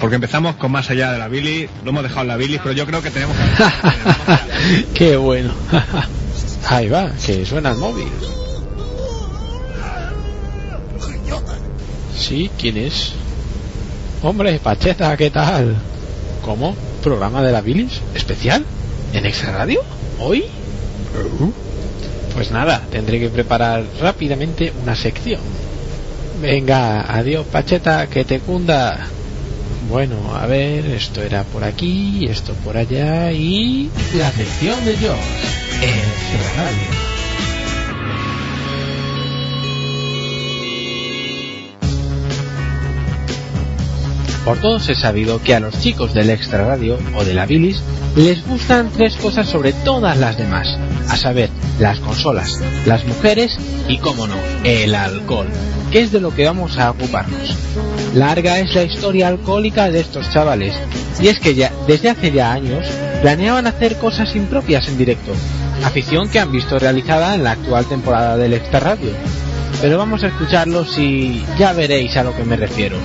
porque empezamos con más allá de la Billy, lo hemos dejado en la Billy, pero yo creo que tenemos que... Qué bueno. Ahí va, que suena el móvil. Sí, ¿quién es? Hombre, Pacheta, ¿qué tal? ¿Cómo? ¿Programa de la Bilis? ¿Especial? ¿En Extra Radio? ¿Hoy? Pues nada, tendré que preparar rápidamente una sección. Venga, adiós Pacheta, que te cunda. Bueno, a ver, esto era por aquí, esto por allá y... La sección de Josh en Radio. Por todos he sabido que a los chicos del Extra Radio o de la Bilis les gustan tres cosas sobre todas las demás, a saber, las consolas, las mujeres y, como no, el alcohol, que es de lo que vamos a ocuparnos. Larga es la historia alcohólica de estos chavales, y es que ya desde hace ya años planeaban hacer cosas impropias en directo, afición que han visto realizada en la actual temporada del Extra Radio. Pero vamos a escucharlos y ya veréis a lo que me refiero.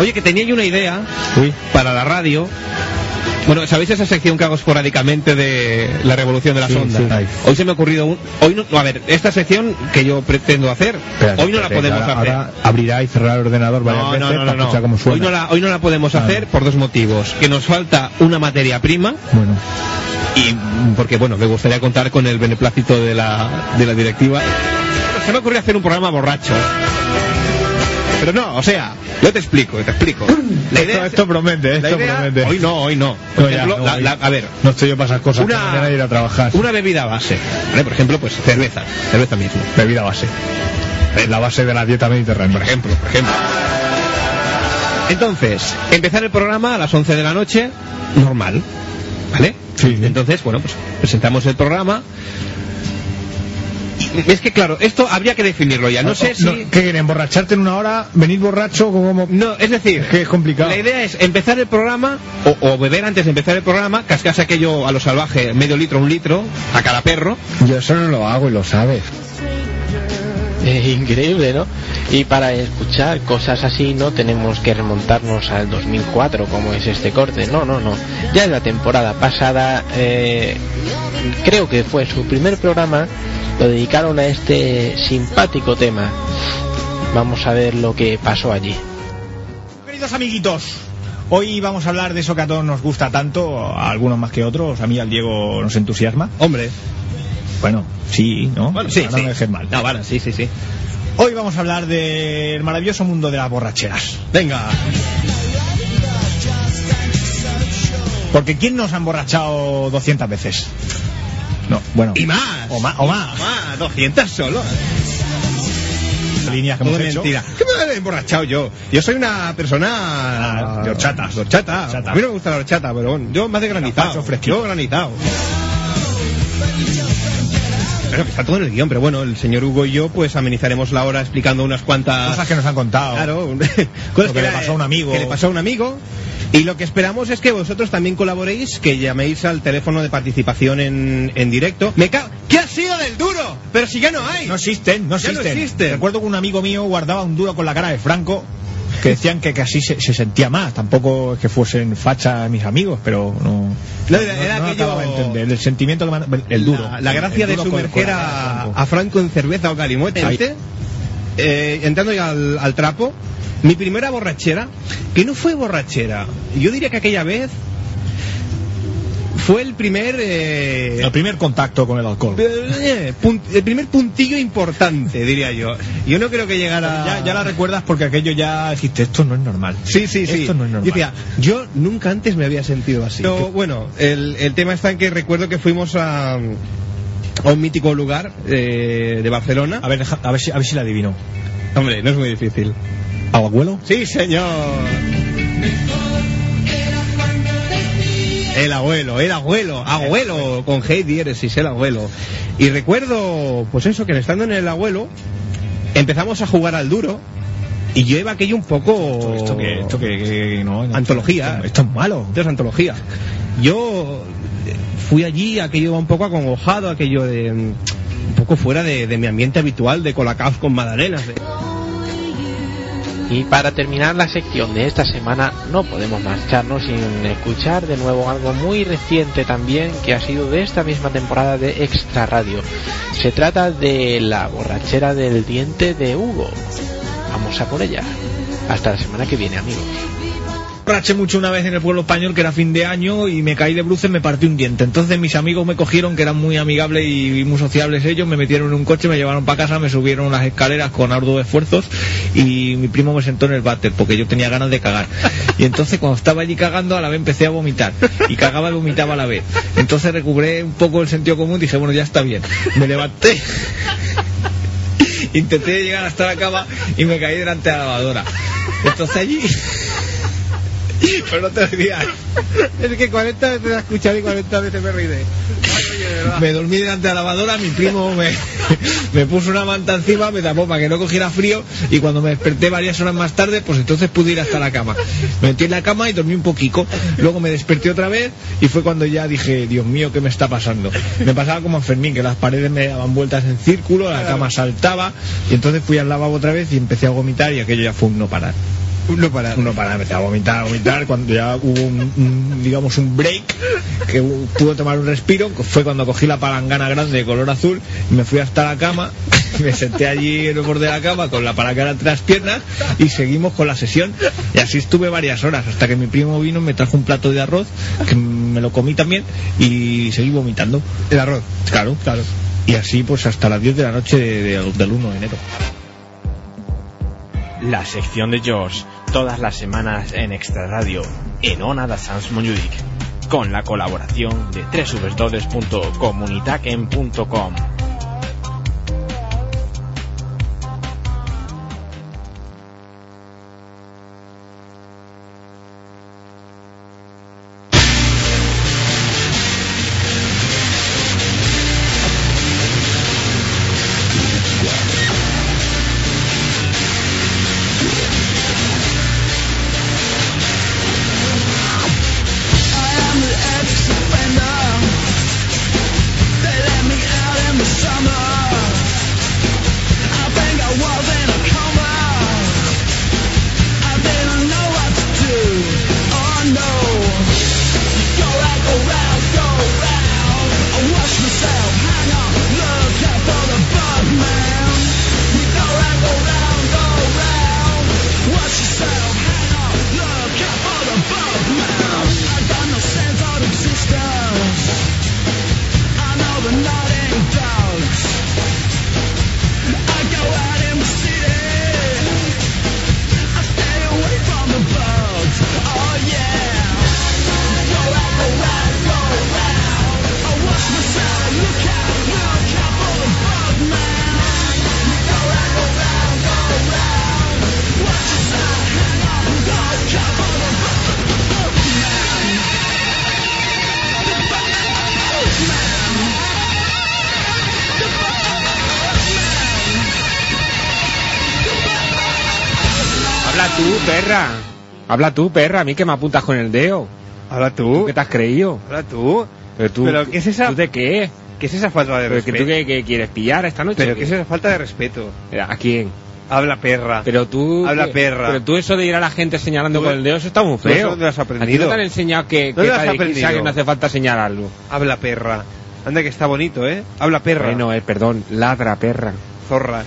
Oye, que tenía yo una idea para la radio. Bueno, ¿sabéis esa sección que hago esporádicamente de la revolución de las ondas? Hoy se me ha ocurrido un... Hoy no, a ver, esta sección que yo pretendo hacer, hoy no la podemos hacer. Ahora abrirá y cerrará el ordenador varias veces para escuchar cómo suena. Hoy no, la, hoy no la podemos hacer por dos motivos. Que nos falta una materia prima. Bueno. Y porque, bueno, me gustaría contar con el beneplácito de la, de la directiva. Se me ocurrió hacer un programa borracho. Pero no, o sea, yo te explico, te explico. La idea esto, promete, esto promete. Hoy no, hoy no. Por ejemplo, a ver. No estoy yo para esas cosas. Una, ir a trabajar. Una bebida base. ¿vale? Por ejemplo, pues cerveza. Cerveza mismo. Bebida base. Es la base de la dieta mediterránea. Por ejemplo, por ejemplo. Entonces, empezar el programa a las 11 de la noche, normal. ¿Vale? Sí. Entonces, bueno, pues presentamos el programa es que claro, esto habría que definirlo ya. No, sé si. ¿Emborracharte en una hora? ¿Venir borracho? como No, es decir. que es complicado. La idea es empezar el programa, o, beber antes de empezar el programa, cascarse aquello a lo salvaje, medio litro, un litro, a cada perro. Yo eso no lo hago y lo sabes. Increíble, ¿no? Y para escuchar cosas así no tenemos que remontarnos al 2004 como es este corte, no, no, no. Ya en la temporada pasada, eh, creo que fue su primer programa, lo dedicaron a este simpático tema. Vamos a ver lo que pasó allí. Queridos amiguitos, hoy vamos a hablar de eso que a todos nos gusta tanto, a algunos más que otros, a mí al Diego nos entusiasma. Hombre. Bueno, sí, ¿no? Bueno, sí, no sí. mal. No, vale, sí, sí, sí. Hoy vamos a hablar del maravilloso mundo de las borracheras. Venga. Porque ¿quién nos ha emborrachado 200 veces? No, bueno. Y más. O más. O más. más 200 solo. Líneas que hemos hecho. mentira. ¿Qué me he emborrachado yo? Yo soy una persona... Ah, de horchata. De horchata. A mí no me gusta la horchata, pero bueno, yo más de granizado. Yo granizado. Que está todo en el guion, pero bueno, el señor Hugo y yo pues amenizaremos la hora explicando unas cuantas... Cosas que nos han contado. Claro, cosas que, le pasó a un amigo. Que le pasó a un amigo. Y lo que esperamos es que vosotros también colaboréis, que llaméis al teléfono de participación en, en directo. Me ca... ¿Qué ha sido del duro? Pero si ya no hay. No existen, no Ya existen. no existen. Recuerdo que un amigo mío guardaba un duro con la cara de Franco que decían que, que así se, se sentía más. Tampoco es que fuesen fachas mis amigos, pero no. No, era- era no aquello- acababa de entender. El sentimiento que el duro. La, la gracia El de duro sumerger a, Franco. a Franco en cerveza o calimoche. Ahí. Eh, entrando ya al, al trapo, mi primera borrachera, que no fue borrachera, yo diría que aquella vez fue el primer... eh, El primer contacto con el alcohol. eh, el primer puntillo importante, diría yo. Yo no creo que llegara... Ya, ya la recuerdas porque aquello ya dijiste, esto no es normal. Sí, sí, sí. Esto no es normal. Yo decía, yo nunca antes me había sentido así. Pero bueno, el, el tema está en que recuerdo que fuimos a, a un mítico lugar eh, de Barcelona. A ver, a ver si, a ver si la adivino. Hombre, no es muy difícil. ¿Al abuelo? Sí, señor. El abuelo, el abuelo, abuelo, con Hey diéresis, el abuelo. Y recuerdo, pues eso, que estando en el abuelo, empezamos a jugar al duro, y yo iba aquello un poco... Esto que, esto que, que no, no, Antología. Esto, esto es malo. Esto es antología. Yo fui allí, aquello iba un poco acongojado, aquello de... Un poco fuera de, de mi ambiente habitual de colacaos con magdalenas. de- Y para terminar la sección de esta semana no podemos marcharnos sin escuchar de nuevo algo muy reciente también que ha sido de esta misma temporada de Extra Radio. Se trata de la borrachera del diente de Hugo. Vamos a por ella. Hasta la semana que viene amigos raché mucho una vez en el pueblo español que era fin de año y me caí de bruces me partí un diente. Entonces mis amigos me cogieron, que eran muy amigables y muy sociables ellos, me metieron en un coche, me llevaron para casa, me subieron las escaleras con arduos esfuerzos y mi primo me sentó en el váter porque yo tenía ganas de cagar. Y entonces cuando estaba allí cagando a la vez empecé a vomitar y cagaba y vomitaba a la vez. Entonces recuperé un poco el sentido común y dije, bueno, ya está bien. Me levanté. Intenté llegar hasta la cama y me caí delante de la lavadora. Entonces allí pero no te rías. Es que 40 veces he escuchado y 40 veces me ríe. Me dormí delante de la lavadora, mi primo me, me puso una manta encima, me tapó para que no cogiera frío y cuando me desperté varias horas más tarde, pues entonces pude ir hasta la cama. Me metí en la cama y dormí un poquito. Luego me desperté otra vez y fue cuando ya dije, Dios mío, ¿qué me está pasando? Me pasaba como a Fermín, que las paredes me daban vueltas en círculo, la cama saltaba y entonces fui al lavabo otra vez y empecé a vomitar y aquello ya fue un no parar. Uno para. Uno para, empezar a vomitar, a vomitar. Cuando ya hubo un, digamos, un break, que pude tomar un respiro, fue cuando cogí la palangana grande de color azul me fui hasta la cama, me senté allí en el borde de la cama con la palangana entre las piernas y seguimos con la sesión. Y así estuve varias horas, hasta que mi primo vino, me trajo un plato de arroz, que me lo comí también y seguí vomitando. ¿El arroz? Claro, claro. Y así pues hasta las 10 de la noche del 1 de enero. La sección de George, todas las semanas en Extra Radio, en Ona da Sans Montjuic, con la colaboración de www.comunitaken.com. Habla tú, perra, a mí que me apuntas con el dedo. Habla tú. ¿Qué te has creído? Habla tú. Pero tú, ¿Pero qué es esa? ¿tú de qué? ¿Qué es esa falta de respeto? ¿Pero tú qué, quieres pillar esta noche? ¿Pero qué es esa falta de respeto? ¿A quién? Habla perra. Pero tú. Habla perra. Pero tú eso de ir a la gente señalando con el dedo, eso está muy feo. ¿Dónde has aprendido? ¿A ti no te han enseñado que, ¿Dónde que, has aprendido? que no hace falta señalarlo? Habla perra. Anda que está bonito, ¿eh? Habla perra. Bueno, eh, perdón, ladra perra. Zorra.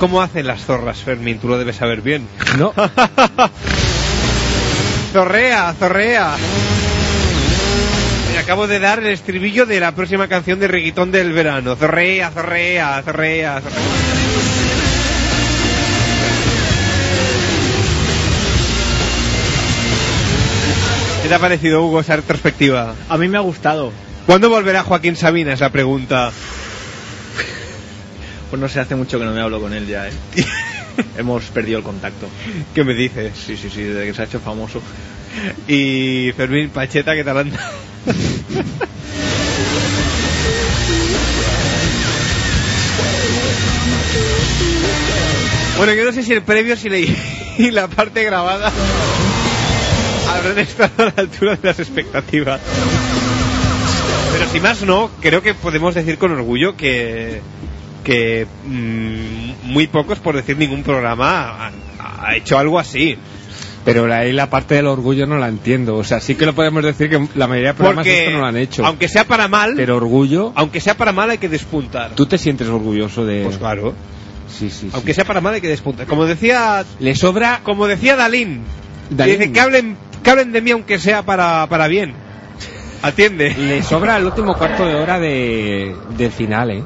¿Cómo hacen las zorras, Fermín? Tú lo debes saber bien. No. zorrea, zorrea. Me acabo de dar el estribillo de la próxima canción de reggaetón del verano. Zorrea, zorrea, zorrea, zorrea. ¿Qué te ha parecido, Hugo, esa retrospectiva? A mí me ha gustado. ¿Cuándo volverá Joaquín Sabina? Es la pregunta. Pues no sé, hace mucho que no me hablo con él ya, ¿eh? Hemos perdido el contacto. ¿Qué me dices? Sí, sí, sí, desde que se ha hecho famoso. Y Fermín Pacheta, ¿qué tal anda? bueno, yo no sé si el previo si le... y la parte grabada habrán estado a la altura de las expectativas. Pero si más no, creo que podemos decir con orgullo que que mm, muy pocos, por decir ningún programa, ha, ha hecho algo así. Pero ahí la parte del orgullo no la entiendo. O sea, sí que lo podemos decir que la mayoría de programas Porque, esto no lo han hecho. aunque sea para mal, Pero orgullo, aunque sea para mal hay que despuntar. tú te sientes orgulloso de... Pues claro. Sí, sí, sí. Aunque sea para mal hay que despuntar. Como decía, Le sobra... como decía Dalín, Dalín. dice que hablen, que hablen de mí aunque sea para, para bien. Atiende. Le sobra el último cuarto de hora de, del final, ¿eh?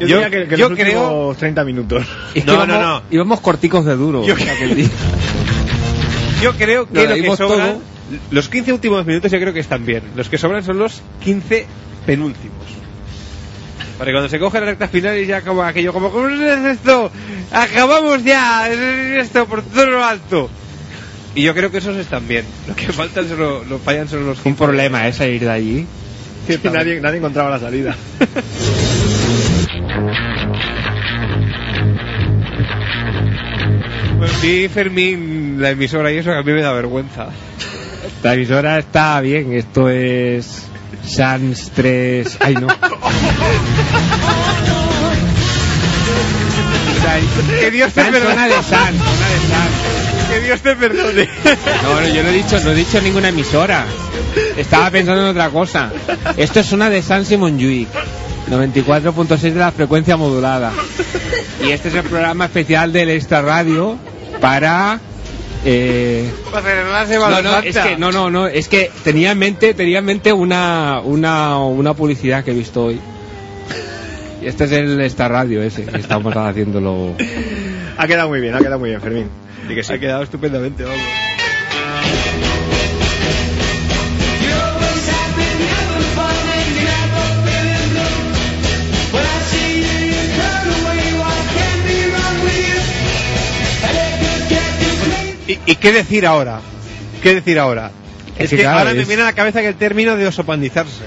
Yo, Yo- diría que, que yo los creo- últimos 30 minutos. Es que No, íbamos, no, no. Íbamos corticos de duro. Yo- o sea, que el- Yo creo que Lo lo que dimos sobra, todo. los 15 últimos minutos yo creo que están bien. Los que sobran son los 15 penúltimos. Para que cuando se coge la recta final y ya como aquello, como, ¿cómo es esto? Acabamos ya, es esto por todo lo alto. Y yo creo que esos están bien. Lo que faltan son lo, fallan son los un 15. problema, ¿eh? Salir de allí. Que nadie, nadie encontraba la salida. sí, Fermín, la emisora y eso que a mí me da vergüenza. La emisora está bien. Esto es... Sans 3... Ay, no. Que Dios te perdone. una de Sans, una de Sans. Que Dios te perdone. No, no, yo no he dicho, no he dicho ninguna emisora. Estaba pensando en otra cosa. Esto es una de San Simon Juic, 94.6 de la frecuencia modulada. Y este es el programa especial del Extra Radio para eh, no, no, Santa. es que no, no, no, es que tenía en mente, tenía en mente una, una, una publicidad que he visto hoy. Y este es el Extra Radio ese, que estamos haciéndolo. Ha quedado muy bien, ha quedado muy bien, Fermín. Sí. Ha quedado estupendamente, vamos. ¿Y, y qué decir ahora? ¿Qué decir ahora? Es Es que que claro, ahora me es- viene a la cabeza que el término de osopandizarse.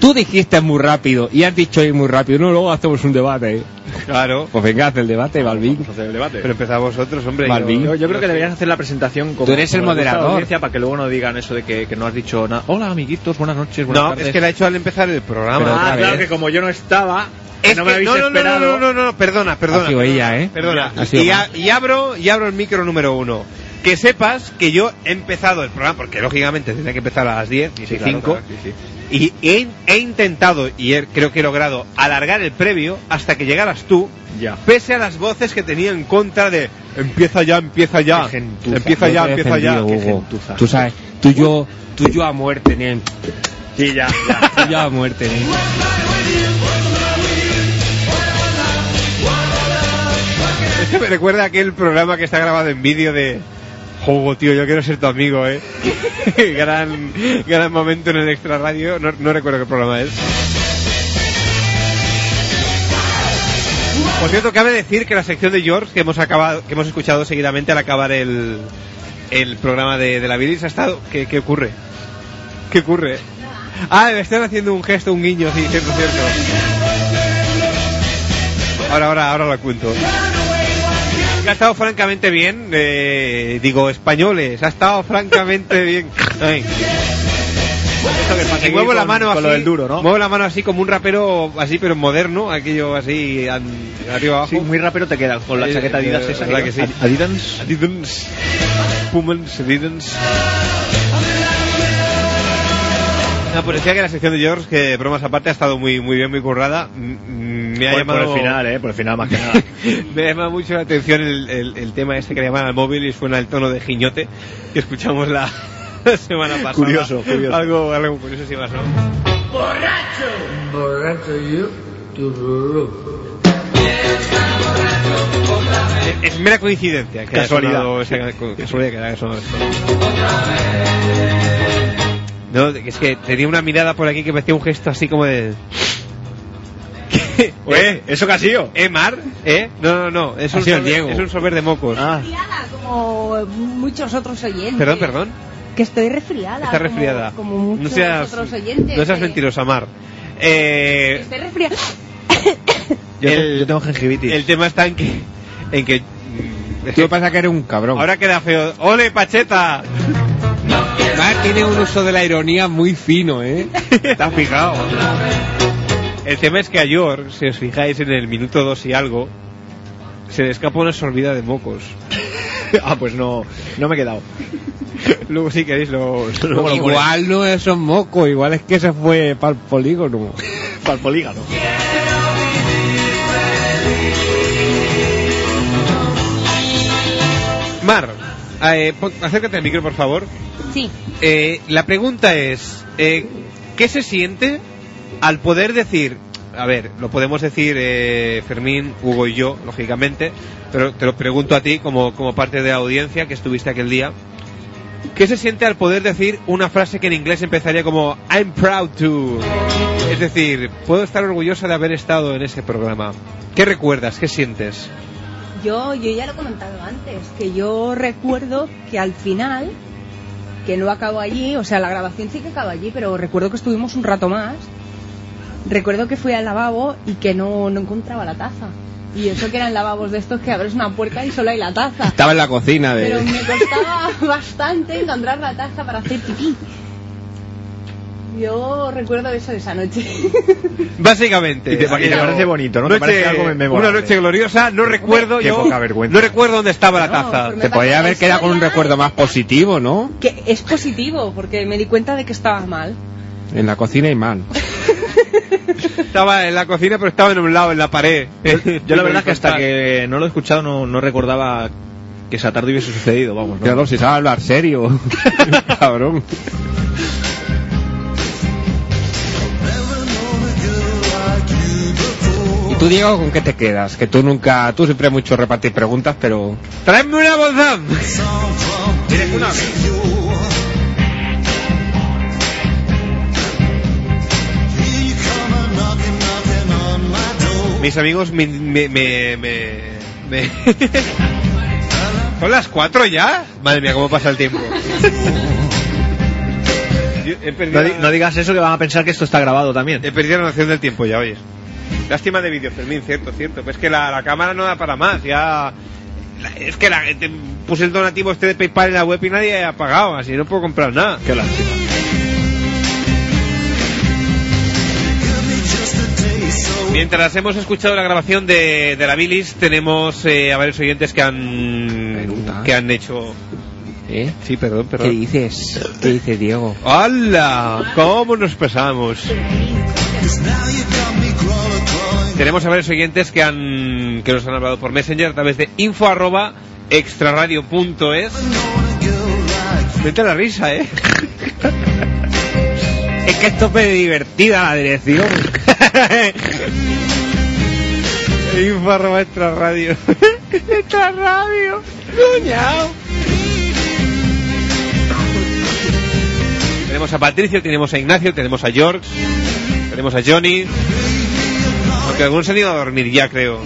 Tú dijiste muy rápido y has dicho muy rápido. No, luego hacemos un debate. ¿eh? Claro. Pues venga, haz el debate, Balvin. Vamos a hacer el debate. Pero empezamos vosotros, hombre. Balvin. yo, yo creo que deberías hacer la presentación como Tú eres el como moderador. audiencia para que luego no digan eso de que, que no has dicho nada. Hola, amiguitos, buenas noches, buenas No, tardes. es que la he hecho al empezar el programa. Pero Ah, claro, vez. que como yo no estaba, que Es no me que- habéis no, no, no, esperado. No, no, perdona, perdona. Ella, ¿eh? Perdona. Y, a- y abro, y abro el micro número uno. Que sepas que yo he empezado el programa, porque lógicamente tenía que empezar a las 10, Sí, 15, claro, claro, sí, sí. y he, he intentado, y he- creo que he logrado, alargar el previo hasta que llegaras tú, Ya. pese a las voces que tenía en contra de empieza ya, empieza ya, gentuza. empieza ya, empieza ya. Tú sabes, tú y yo, tú y yo a muerte, nen. Sí, ya, ya. Tú y yo a muerte, nen. recuerda aquel programa que está grabado en vídeo de Juego, tío, yo quiero ser tu amigo, eh. gran, gran momento en el extra radio. No, recuerdo qué programa es. Por cierto, cabe decir que la sección de George que hemos escuchado seguidamente al acabar el, el programa de, de la Bilis ha estado. ¿Qué, qué ocurre? ¿Qué ocurre? Ah, me están haciendo un gesto, un guiño, sí, cierto, cierto. Ahora, ahora, ahora lo cuento. Ha estado francamente bien, eh, digo españoles, ha estado francamente bien. Ay. Y muevo la mano con así, lo del duro, ¿no? muevo la mano así como un rapero así pero moderno, aquello así an- arriba abajo. Sí, muy rápido te queda con la Eh, chaqueta Adidas eh, esa. ¿verdad que sí? Adidas. Adidas, Pumans, Adidas. No, pues decía que la sección de George, que bromas aparte, ha estado muy muy bien, muy currada. Me ha Por, llamado por el final, eh, por el final más que nada. me ha llamado mucho la atención el, el- el tema este que le llaman al móvil y suena el tono de giñote que escuchamos la semana pasada. Curioso, curioso. Algo, algo curioso sí más, ¿no? Borracho yo, tururú. Es, es mera coincidencia. Que haya Casualidad. sonado esa- casualidad que haya sonado esto. No, es que tenía una mirada por aquí que me hacía un gesto así como de... ¿Qué? Oye, ¿eso qué ha sido? ¿Eh, Mar? ¿Eh? No, no, no. Es Ha un, sober, Diego. es un sober de mocos. Ah, resfriada, como muchos otros oyentes. Perdón, perdón. Que estoy resfriada. Está como- resfriada. Como, muchos no seas, otros oyentes. no seas que- mentirosa, Mar. Eh, Estoy resfriada. yo, El- yo tengo gingivitis. el tema está en que... En que Tú pasa que eres un cabrón. ahora queda feo. ¡Ole, Pacheta! Mar tiene un uso de la ironía muy fino, ¿eh? ¿Te has fijado? El tema es que a Yor, si os fijáis en el minuto dos y algo, se le escapa una sorbida de mocos. ah, pues no, no me he quedado. Luego si queréis lo... luego lo igual no es un moco, igual es que se fue para el polígono. Para el polígono. Mar, eh, pon- acércate al micro, por favor. Sí. Eh, la pregunta es, eh, ¿qué se siente al poder decir, a ver, lo podemos decir eh, Fermín, Hugo y yo, lógicamente, pero te lo pregunto a ti como, como parte de la audiencia que estuviste aquel día, ¿qué se siente al poder decir una frase que en inglés empezaría como I'm proud to? Es decir, puedo estar orgullosa de haber estado en ese programa. ¿Qué recuerdas? ¿Qué sientes? Yo, yo ya lo he comentado antes, que yo recuerdo que al final, que no acabó allí, o sea, la grabación sí que acabó allí, pero recuerdo que estuvimos un rato más. Recuerdo que fui al lavabo y que no, no encontraba la taza. Y eso que eran lavabos de estos que abres una puerta y solo hay la taza. Estaba en la cocina de... Pero me costaba bastante encontrar la taza para hacer pipí. Yo recuerdo eso de esa noche. Básicamente. Y te- y te parece bonito, ¿no? Te noche- parece algo memorable. Una noche gloriosa, no recuerdo Qué yo. poca vergüenza. No recuerdo dónde estaba la No, taza. me Te podía haber quedado con un recuerdo más positivo, ¿no? Que es positivo, porque me di cuenta de que estaba mal. En la cocina y mal. Estaba en la cocina, pero estaba en un lado, en la pared. Yo la verdad es que hasta que no lo he escuchado no, no recordaba que esa tarde hubiese sucedido, vamos. ¿no? Claro, si sabe hablar serio. Cabrón. Tú, Diego, con qué te quedas? Que tú nunca... Tú siempre mucho repartir preguntas, pero... ¡Tráeme una bolsa! ¿Tienes una? Mis amigos me... me, me, me- me- ¿Son las cuatro ya? Madre mía, cómo pasa el tiempo. Yo he, perdido No, di- no digas eso que van a pensar que esto está grabado también. he perdido la noción del tiempo ya, oye. Lástima de vídeo, Fermín, cierto, cierto. Pero es que la, la cámara no da para más, ya... la- es que la, te- puse el donativo este de PayPal en la web y nadie ha pagado, así no puedo comprar nada. Qué lástima. Mientras hemos escuchado la grabación de, de la bilis, tenemos eh, a varios oyentes que han Pregunta. que han hecho. ¿Eh? Sí, perdón, ¿Qué perdón. dices? ¿Qué dices, Diego? ¡Hala! ¿Cómo nos pesamos? Tenemos a varios oyentes que han que nos han hablado por Messenger a través de info arroba extraradio.es. Vete a la risa, ¿eh? Es que esto es divertida la dirección. info arroba extraradio. extra radio. Cuñao. Tenemos a Patricio, tenemos a Ignacio, tenemos a George, tenemos a Johnny. Aunque algunos han ido a dormir ya, creo.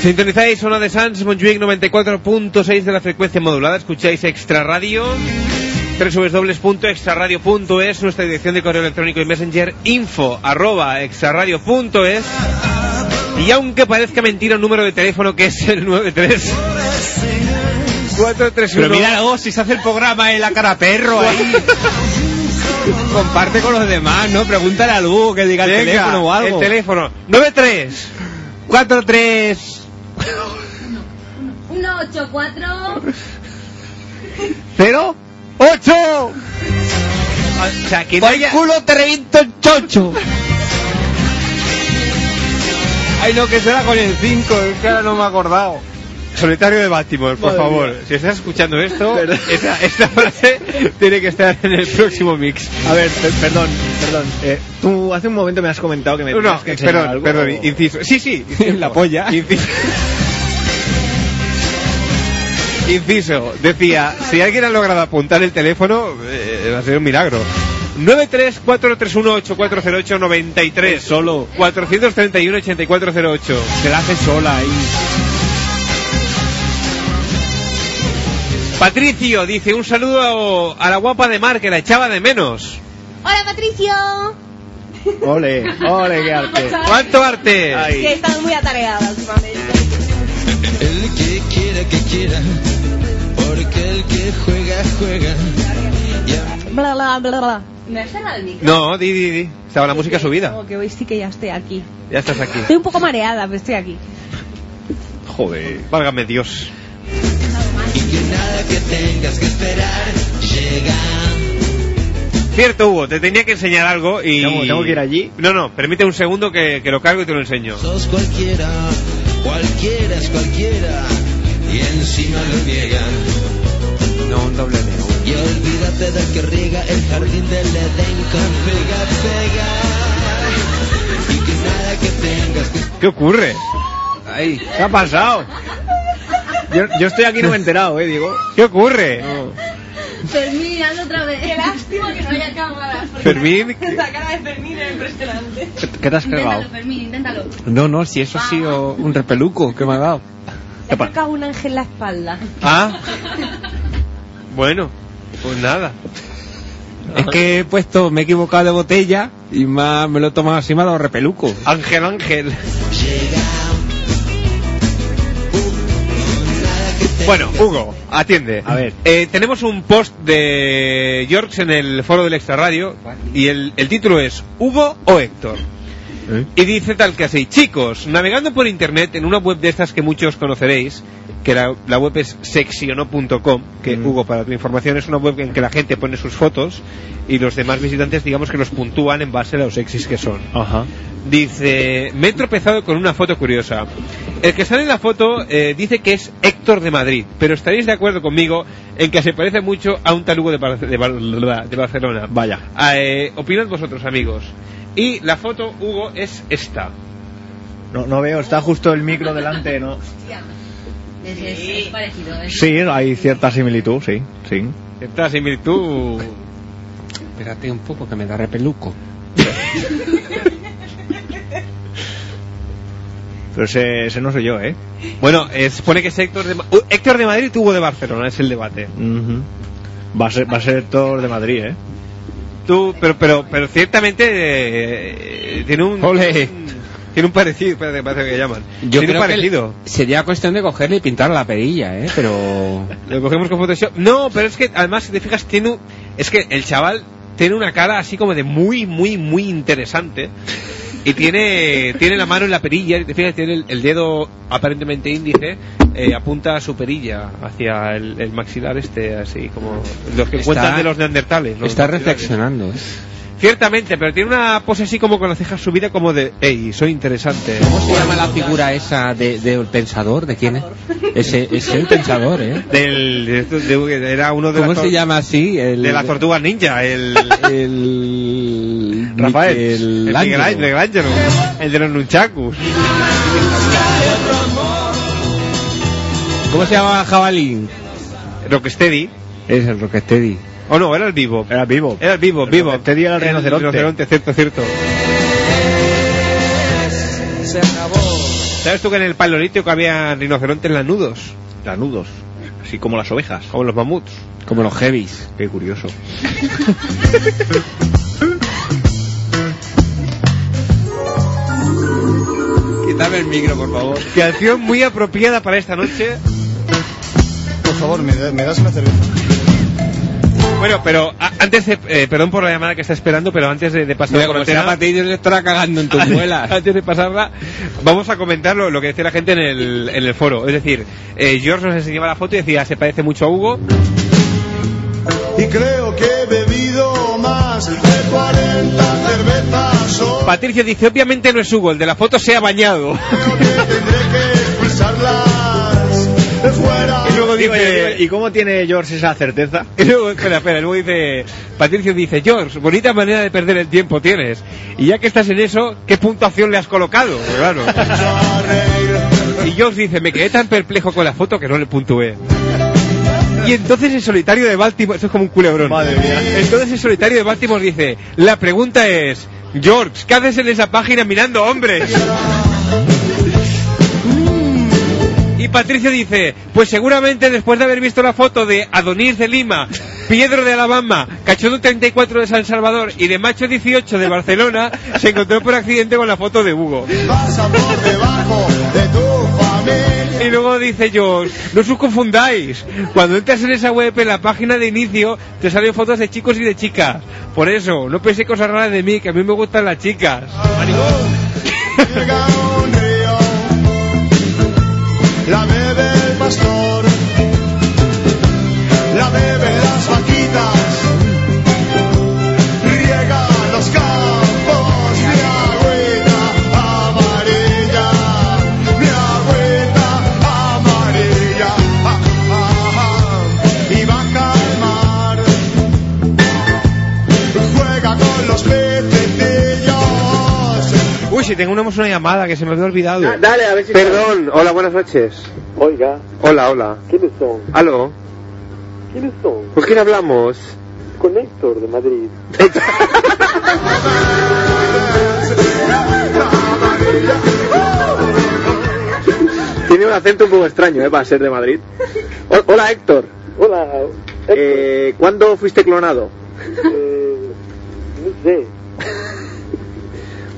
Sintonizáis zona de Sans, Montjuic 94.6 de la frecuencia modulada, escucháis Extra Radio, www.extraradio.es, nuestra dirección de correo electrónico y messenger, info arroba extraradio.es, y aunque parezca mentira el número de teléfono que es el 93 431 Pero mira luego si se hace el programa en la cara perro ahí. Comparte con los demás, ¿no? Pregúntale a Lugo que diga el teléfono o algo. el teléfono 93 43 184 0 8 o sea, que no haya- culo te reviento el chocho. Ay, no, que será con el 5, es que ahora no me he acordado. Solitario de Baltimore, por Madre favor. mía. Si estás escuchando esto, esta, esta frase tiene que estar en el próximo mix. A ver, per- perdón, perdón. Eh, tú hace un momento me has comentado que me No, que perdón, algo. perdón, inciso. Sí, sí. inciso. La polla. Inciso. Inciso. Decía, si alguien ha logrado apuntar el teléfono, eh, va a ser un milagro. 93431840893 Solo. 431-8408 Se la hace sola ahí. Patricio dice un saludo a la guapa de Mar que la echaba de menos. Hola Patricio. Ole, ole, qué arte. ¿Cuánto arte? Que he estado muy atareada últimamente. El que quiera que quiera, porque el que juega, juega. Bla bla bla bla. ¿Me has cerrado el micro? No, di, di, di. Estaba la música subida. Como que hoy sí que ya estoy aquí. Ya estás aquí. Estoy un poco mareada, pero estoy aquí. Joder. Válgame Dios. Y que nada que tengas que esperar llega. Cierto, Hugo, te tenía que enseñar algo y... ¿Tengo- tengo que ir allí? No, no, permite un segundo que, que lo cargo y te lo enseño. Sos cualquiera, cualquiera es cualquiera. Y encima lo niegan. No, un doble de Y olvídate del que riega el jardín del Edén con pega, pega. Y que nada que tengas que ¿Qué ocurre? Ay, ¿Qué ha pasado? Yo, yo estoy aquí no me he enterado, eh, digo. ¿Qué ocurre? Fermín, hazlo otra vez. Qué lástima que no haya cámaras. Fermín, La cara de Fermín era impresionante. ¿qué te has Inténtalo, Fermín, inténtalo. No, no, si eso ha sido un repeluco que me ha dado. He tocado un ángel en la espalda. Ah. Bueno, pues nada. Es que he puesto, me he equivocado de botella y me, ha- me lo he tomado así, me ha dado repeluco. Ángel, Ángel. Bueno, Hugo, atiende. A ver. Eh, tenemos un post de George en el foro del Extra Radio y el, el título es ¿Hugo o Héctor? ¿Eh? Y dice tal que así, chicos, navegando por internet en una web de estas que muchos conoceréis, que la, la web es sexyono.com, que Mm. Hugo, para tu información, es una web en que la gente pone sus fotos y los demás visitantes, digamos que los puntúan en base a los sexys que son. Ajá. Dice, me he tropezado con una foto curiosa. El que sale en la foto eh, dice que es Héctor de Madrid, pero estaréis de acuerdo conmigo en que se parece mucho a un talugo de, Bar- de Bar- de Barcelona. Vaya. Eh, opinad vosotros, amigos. Y la foto, Hugo, es esta. No, no veo, está justo el micro delante, ¿no? Es, es- es parecido. Es... Sí, hay cierta similitud, sí, sí. Esta similitud... Espérate un poco que me da repeluco. Pero ese, ese no soy yo, ¿eh? Bueno, eh, se pone que es Héctor de, Uh, Héctor de Madrid, Hugo de Barcelona, es el debate. Ujú. Va a ser, va a ser Héctor de Madrid, ¿eh? Tú, pero, pero, pero ciertamente eh, tiene un... Ole. Tiene un parecido, espérate, parece que llaman. Yo tiene creo un que sería cuestión de cogerle y pintar la perilla, ¿eh? Pero... Lo cogemos con Photoshop. No, pero es que además, si te fijas, tiene un- es que el chaval tiene una cara así como de muy, muy, muy interesante. Y tiene, tiene la mano en la perilla, y te fijas, tiene el, el dedo aparentemente índice, eh, apunta a su perilla hacia el, el maxilar este, así como los que Está- cuentan de los neandertales. los Está maxilares. reflexionando, ¿eh? Ciertamente, pero tiene una pose así como con las cejas subidas como de, hey, soy interesante. ¿Cómo se llama la figura esa de- del pensador? ¿De quién es? Ese es el pensador, ¿eh? Del, de- de- era uno de ¿Cómo se llama así? El, De las tortugas ninja, el... El... Rafael, El, el Miguel Ángel, el de los nunchakus. ¿Cómo se llama el jabalí? Rocksteady. Es el Rocksteady. O no, era el vivo. Era vivo. Era el vivo, El vivo. Rocksteady era el rinoceronte. cierto, cierto. ¿Sabes tú que en el Paleolítico había rinocerontes lanudos? Lanudos. Así como las ovejas. Como los mamuts. Como los heavies. Qué curioso. Quítame el micro, por favor. Canción muy apropiada para esta noche. Por favor, ¿me, da- me das una cerveza? Bueno, pero a- antes de, eh, perdón por la llamada que está esperando, pero antes de, de pasar Mira, la como sea ti, yo le estará cagando en tu muela. Antes de pasarla, vamos a comentar lo, lo que decía la gente en el, en el foro. Es decir, eh, George nos enseñaba la foto y decía, se parece mucho a Hugo. Y creo que he bebido más de 40 cervezas hoy. Patricio dice, obviamente no es Hugo, el de la foto se ha bañado. Creo que tendré que expulsarlas fuera. Y luego Digo, dice, ¿y cómo tiene George esa certeza? y luego, espera, espera, luego dice, Patricio dice, George, bonita manera de perder el tiempo tienes. Y ya que estás en eso, ¿qué puntuación le has colocado? Pues claro. Y George dice, me quedé tan perplejo con la foto que no le puntué. Y entonces el solitario de Baltimore, eso es como un culebrón. Madre mía. Entonces el solitario de Baltimore dice, la pregunta es, George, ¿qué haces en esa página mirando hombres? Patricio dice, pues seguramente después de haber visto la foto de Adonis de Lima, Piedro de Alabama, Cachondo 34 de San Salvador y de Macho 18 de Barcelona, se encontró por accidente con la foto de Hugo. Pasa por debajo de tu familia. Y luego dice George, no os confundáis, cuando entras en esa web, en la página de inicio, te salen fotos de chicos y de chicas. Por eso, no pensé cosas raras de mí, que a mí me gustan las chicas. La bebe el pastor, la beben si tenemos una llamada que se me había olvidado. Dale, a ver si... Perdón, hola, buenas noches. Oiga, Hola, hola. ¿quiénes son? ¿Aló? ¿Quiénes son? ¿Con quién hablamos? Con Héctor de Madrid. Tiene un acento un poco extraño, ¿eh? Para ser de Madrid. O- hola, Héctor. Hola, Héctor. Eh, ¿Cuándo fuiste clonado? Eh, no sé.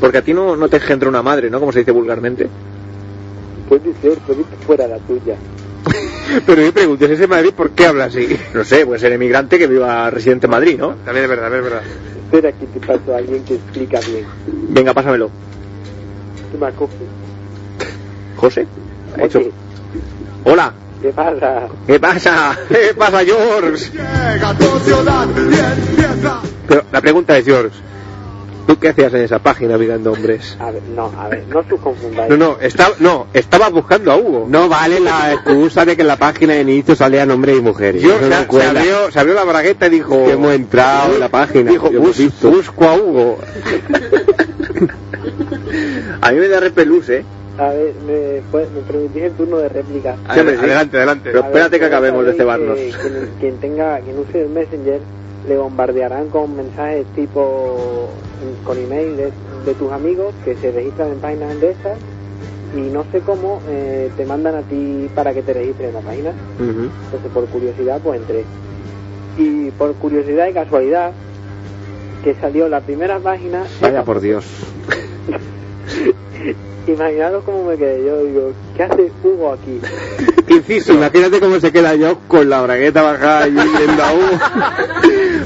Porque a ti no, no te engendra una madre, ¿no? Como se dice vulgarmente. Puede ser, puede que fuera la tuya. Pero yo pregunto, ¿es ese Madrid por qué habla así? No sé, puede ser emigrante que viva residente en Madrid, ¿no? También es verdad, es verdad. Espera que te paso a alguien que explica bien. Venga, pásamelo. ¿Qué me acoge? ¿José? Ha hecho- Hola. ¿qué pasa? ¿Qué pasa? ¿Qué pasa, George? Llega a tu ciudad y empieza. Pero la pregunta es, George, ¿tú qué hacías en esa página mirando hombres? A ver, no, a ver, no os confundáis. No, no, estaba, no, estaba buscando a Hugo. No vale la excusa de que en la página de inicio salían hombres y mujeres. Yo se, no se abrió, se abrió la bragueta y dijo... Que hemos entrado en la página. Dijo, "Bus- visto". busco a Hugo. a mí me da repelús, ¿eh? A ver, me, pues, me permitís el turno de réplica. Hombre, sí. Adelante, adelante. Pero espérate ver, que acabemos de cebarnos. que Quien, quien tenga, quien use el Messenger, le bombardearán con mensajes tipo, con email de, de tus amigos que se registran en páginas de estas y no sé cómo eh, te mandan a ti para que te registres en la página. Entonces, por curiosidad, pues entré. Y por curiosidad y casualidad, que salió la primera página. Vaya por Dios. Imaginaros cómo me quedé. Yo digo, ¿qué hace Hugo aquí? Inciso. Imagínate cómo se queda yo con la bragueta bajada y viendo a Hugo.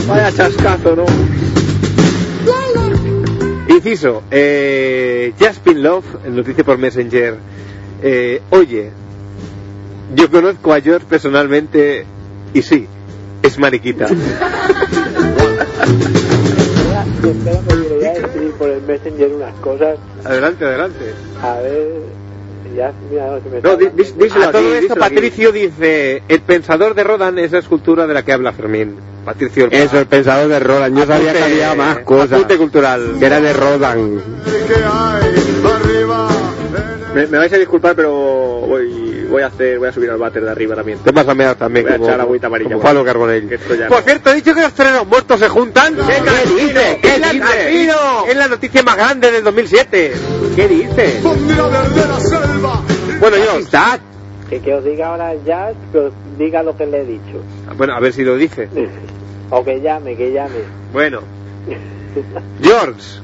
Vaya chascazo, ¿no? Inciso. Eh, Jaspin Love, noticia por Messenger. Eh, oye, yo conozco a George personalmente y sí, es mariquita. Espero que le voy a escribir por el Messenger unas cosas. Adelante, adelante. A ver, ya, mira, se me No, díselo A aquí, todo esto, aquí. Patricio dice: El pensador de Rodan es la escultura de la que habla Fermín. Patricio, el Eso, el pensador de Roland. Yo sabía que había más cosas. cultural. Que era de Rodan. que hay arriba. Me, me vais a disculpar, pero voy, voy a hacer, voy a subir al váter de arriba también. Te vas a mear también, Voy a como, echar agüita amarilla. Pablo. Carbonell. Ya Por no- cierto, he dicho que los toreros muertos se juntan. ¿Qué dices? ¿Qué Es la- dices? Es la noticia más grande del 2007. ¿Qué dices? Bueno, yo. Está. Que, que os diga ahora ya, que os diga lo que le he dicho. Bueno, a ver si lo dice. O que llame, que llame. Bueno, George.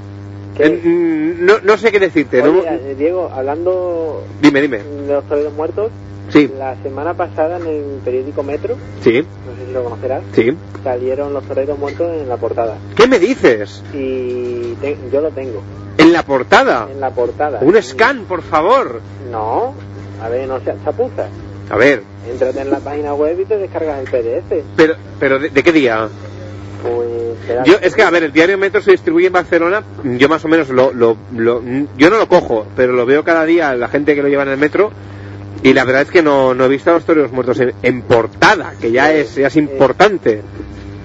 Eh, no, no sé qué decirte. eh, Diego, hablando Dime, dime. de los toreros muertos, Sí, la semana pasada en el periódico Metro, sí, no sé si lo conocerás, sí. salieron los toreros muertos en la portada. ¿Qué me dices? Y te- yo lo tengo, En la portada. en la portada. Un scan, por favor. No, a ver, no seas chapuza. A ver, Entrate en la página web y te descargas el PDF. pero, pero ¿de, de qué día? Pues Yo, es que, a ver, el diario Metro se distribuye en Barcelona, yo más o menos lo, lo, lo- yo no lo cojo, pero lo veo cada día la gente que lo lleva en el metro, y la verdad es que no, no he visto a los toreros muertos en, en portada, que ya es, ya es importante.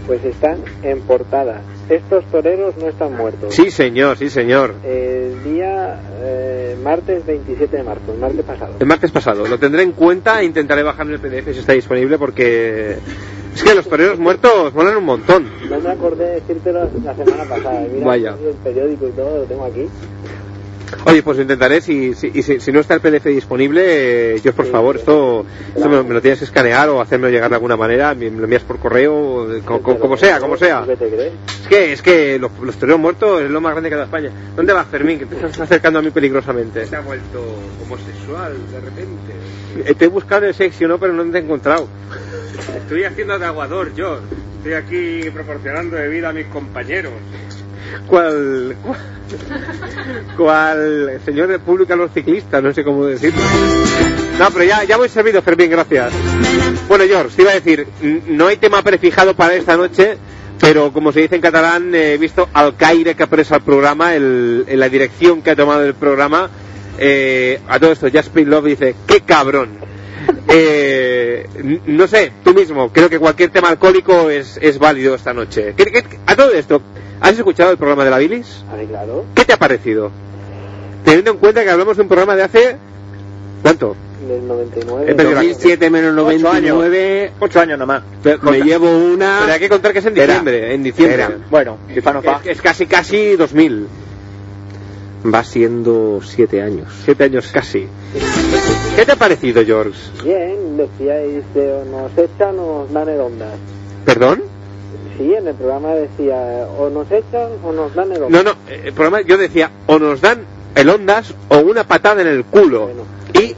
Pues están en portada. Estos toreros no están muertos. Sí, señor, sí, señor. El día eh, martes 27 de marzo, el martes pasado. El martes pasado. Lo tendré en cuenta e intentaré bajar el PDF si está disponible porque es que los toreros muertos molan un montón. No me acordé de decírtelo la semana pasada. Mira, Vaya. el periódico y todo lo tengo aquí. Oye, pues lo intentaré. Si, si, y si, si no está el PDF disponible, eh, Dios, por favor, esto, esto me, lo, me lo tienes que escanear o hacerme llegar de alguna manera. Me lo envías por correo, co- co- como, sea, como sea. ¿Qué te crees? Es que, es que los, los toreros muertos es lo más grande que da España. ¿Dónde vas, Fermín? Que te estás acercando a mí peligrosamente. Se ha vuelto homosexual de repente. Eh, Te he buscado en el sexo, ¿no? Pero no te he encontrado. Estoy haciendo de aguador yo. Estoy aquí proporcionando bebida a mis compañeros. ¿Cuál, cuál, cuál señor del público a los ciclistas? No sé cómo decirlo. No, pero ya, ya voy servido, Fermín, gracias. Bueno, George, te iba a decir, no hay tema prefijado para esta noche, pero como se dice en catalán, eh, he visto al caire que ha preso al programa, el, en la dirección que ha tomado el programa. Eh, a todo esto, Jasper Love dice, ¡qué cabrón! Eh, no sé, tú mismo, creo que cualquier tema alcohólico es, es válido esta noche. ¿Qué- qué- a todo esto, ¿has escuchado el programa de la bilis? A ver, claro. ¿Qué te ha parecido? Teniendo en cuenta que hablamos de un programa de hace... ¿Cuánto? Del 99. He perdido la 2007 menos Ocho años. 99. Ocho años nomás. Me llevo una. Pero hay que contar que es en diciembre. En diciembre. Espera. Bueno, es, es casi casi 2000. Va siendo 7 años. Siete años casi. ¿Qué te ha parecido, George? Bien, decíais, nos echan o nos dan ondas. ¿Perdón? Sí, en el programa decía, o nos echan o nos dan el No, no. eh, El programa yo decía, o nos dan el ondas o una patada en el culo. Y eh,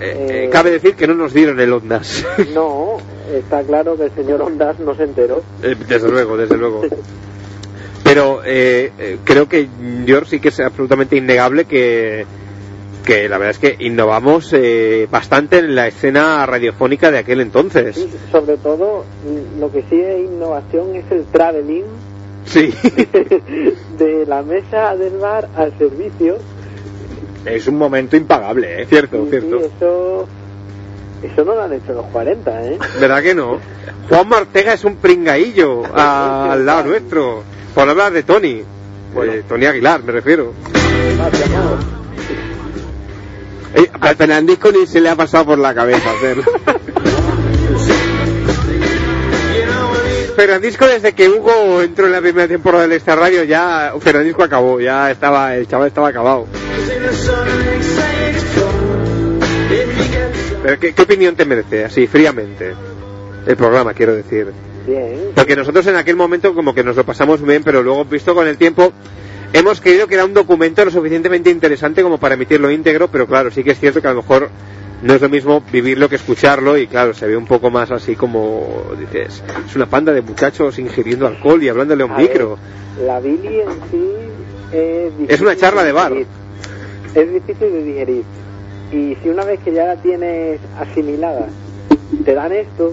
eh, cabe decir que no nos dieron el ondas. No, está claro que el señor Ondas no se enteró. Eh, desde luego, desde luego. Pero eh, creo que George sí que es absolutamente innegable que, que la verdad es que innovamos eh, bastante en la escena radiofónica de aquel entonces. Sobre todo, mm, lo que sí es innovación es el traveling Sí. de la mesa del bar al servicio. Es un momento impagable, ¿eh? Cierto, Sí, cierto. sí, eso, eso no lo han hecho los 40, ¿eh? ¿Verdad que no? Juan Ortega es un pringaillo a- al lado nuestro. Por hablar de Tony. Eh, Tony Aguilar, me refiero. Eh, a Fernandisco ni se le ha pasado por la cabeza hacerlo. Fernandisco desde que Hugo entró en la primera temporada de esta radio ya Fernandisco acabó, ya estaba el chaval estaba acabado. Pero ¿qué, qué opinión te merece así fríamente el programa quiero decir? Bien. Porque nosotros en aquel momento como que nos lo pasamos bien, pero luego visto con el tiempo hemos creído que era un documento lo suficientemente interesante como para emitirlo íntegro, pero claro, sí que es cierto que a lo mejor no es lo mismo vivirlo que escucharlo y claro, se ve un poco más así como dices, es una panda de muchachos ingiriendo alcohol y hablándole a un A micro. ver, la Billy en sí es Es una charla de bar. Es difícil de digerir. Y si una vez que ya la tienes asimilada, te dan esto,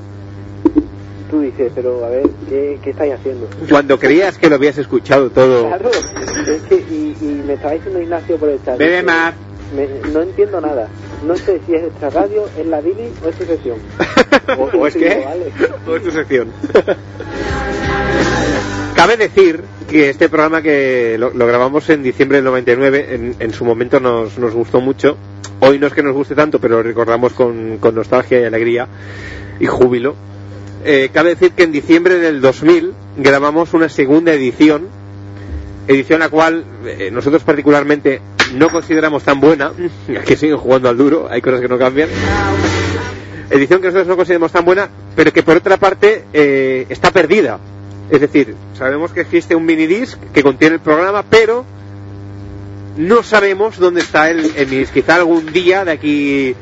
tú dices, pero a ver, ¿qué, qué estáis haciendo? Cuando creías que lo habías escuchado todo. Claro, es que, y, y me estaba diciendo Ignacio por el chat. Bebe más. me- no entiendo nada. No sé si es extra radio, es la Billy o es su sección. ¿O es Digo, que? vale. ¿O es tu sección? Cabe decir que este programa que lo, lo grabamos en diciembre del 99, en, en su momento nos, nos gustó mucho. Hoy no es que nos guste tanto, pero lo recordamos con, con nostalgia y alegría y júbilo. Eh, cabe decir que en diciembre del 2000 grabamos una segunda edición, edición la cual eh, nosotros particularmente no consideramos tan buena, que siguen jugando al duro, hay cosas que no cambian. Edición que nosotros no consideramos tan buena, pero que por otra parte eh, está perdida. Es decir, sabemos que existe un minidisc que contiene el programa, pero no sabemos dónde está el, el minidisc. Quizá algún día, de aquí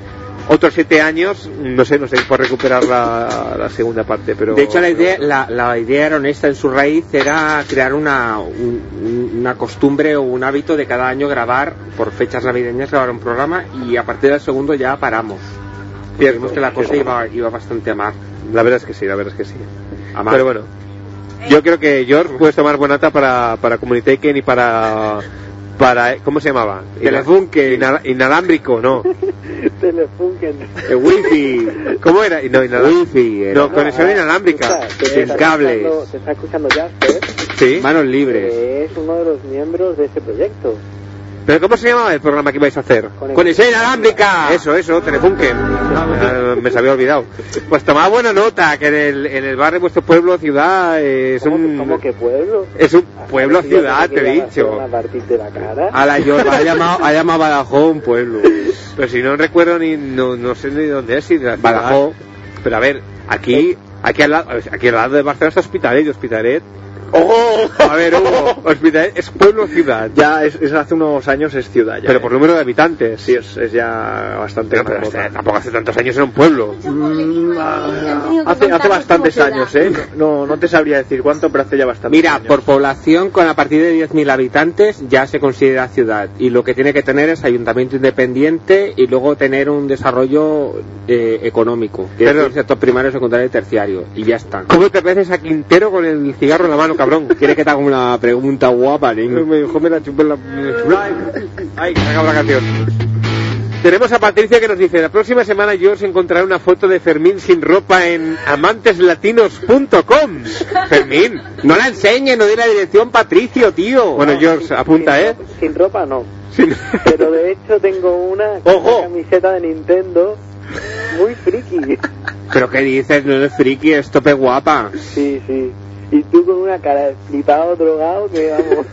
otros siete años, no sé, no sé, por recuperar la, la segunda parte. Pero De hecho, la idea, la, la idea era honesta en su raíz, era crear una, un- un- una costumbre o un hábito de cada año grabar, por fechas navideñas, grabar un programa y a partir del segundo ya paramos. Vimos que la cosa iba, iba bastante a mar. La verdad es que sí, la verdad es que sí. A mar. Pero bueno, yo creo que George puedes tomar buenata para, para Communicaken y para, para. ¿Cómo se llamaba? Telefunken. Inal- inalámbrico, no. Telefunken. El wifi. ¿Cómo era? No, inal- Wifi. era. No, conexión inalámbrica. Sin cables. Te está escuchando Jasper, Sí. Manos libres. que es uno de los miembros de ese proyecto. ¿Pero cómo se llamaba el programa que ibais a hacer? Conexión inalámbrica. Eso, eso, Telefunken. Ah, me se había olvidado. Pues tomad buena nota, que en el, en el barrio de vuestro pueblo, ciudad, eh, es un... ¿Cómo que pueblo? Es un pueblo, Si yo ciudad, te que he a dicho. de la cara. A la Yorba, ha llamado, ha llamado Badajoz un pueblo. Pero si no recuerdo ni, no, no sé ni dónde es, si de la ciudad. Badajoz. Pero a ver, aquí, aquí al lado, aquí al lado de Barcelona está Hospitalet y Hospitalet. ¡Ojo! A ver, Hugo, Hospitalet es pueblo o ciudad. Ya, es, es hace unos años es ciudad ya. Pero ¿eh? por número de habitantes. Sí, es, es ya bastante Pero, pero este- tampoco hace tantos años era un pueblo. Mm, ah, hace, hace bastantes años, ¿eh? No, no te sabría decir cuánto, pero hace ya bastantes Mira, años. por población, con a partir de 10.000 habitantes, ya se considera ciudad. Y lo que tiene que tener es ayuntamiento independiente y luego tener un desarrollo eh, económico. El sector primario, secundario y terciario. Y ya está. ¿Cómo te pareces a Quintero con el cigarro en la mano, cabrón? Quiere que te haga una pregunta guapa, niño. Me dijo, me la chupé en la... Ay, que se acaba la canción. Tenemos a Patricia que nos dice, la próxima semana George encontrará una foto de Fermín sin ropa en amanteslatinos.com. Fermín. No la enseñe, no dé la dirección Patricio, tío. Bueno, George, apunta, ¿eh? Sin ropa no. Sin- Pero de hecho tengo una, Ojo. una camiseta de Nintendo muy friki. Pero qué dices, no eres friki, es tope guapa. Sí, sí. Y tú con una cara de flipado drogado que vamos.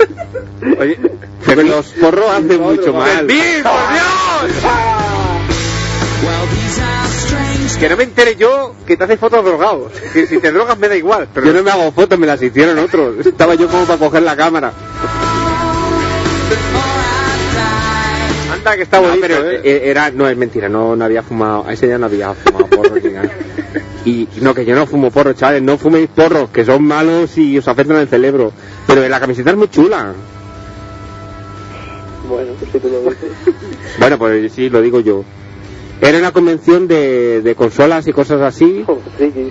Oye, Pero los porros hacen mucho mal. ¡Fermín, por Dios! Que no me entere yo que te hace fotos drogados. Que si te drogas me da igual. Pero Yo no me hago fotos, me las hicieron otros. Estaba yo como para coger la cámara. anda que está No, bonito, pero ¿eh? eh, era, no es mentira, no, no había fumado, a ese día no había fumado porro ni nada. Y no, que yo no fumo porro, chavales, no fuméis porros, que son malos y os afectan el cerebro. Pero la camiseta es muy chula. Bueno, pues si tú lo dices. Bueno, pues sí, lo digo yo. Era una convención de, de consolas y cosas así. Oh, friki.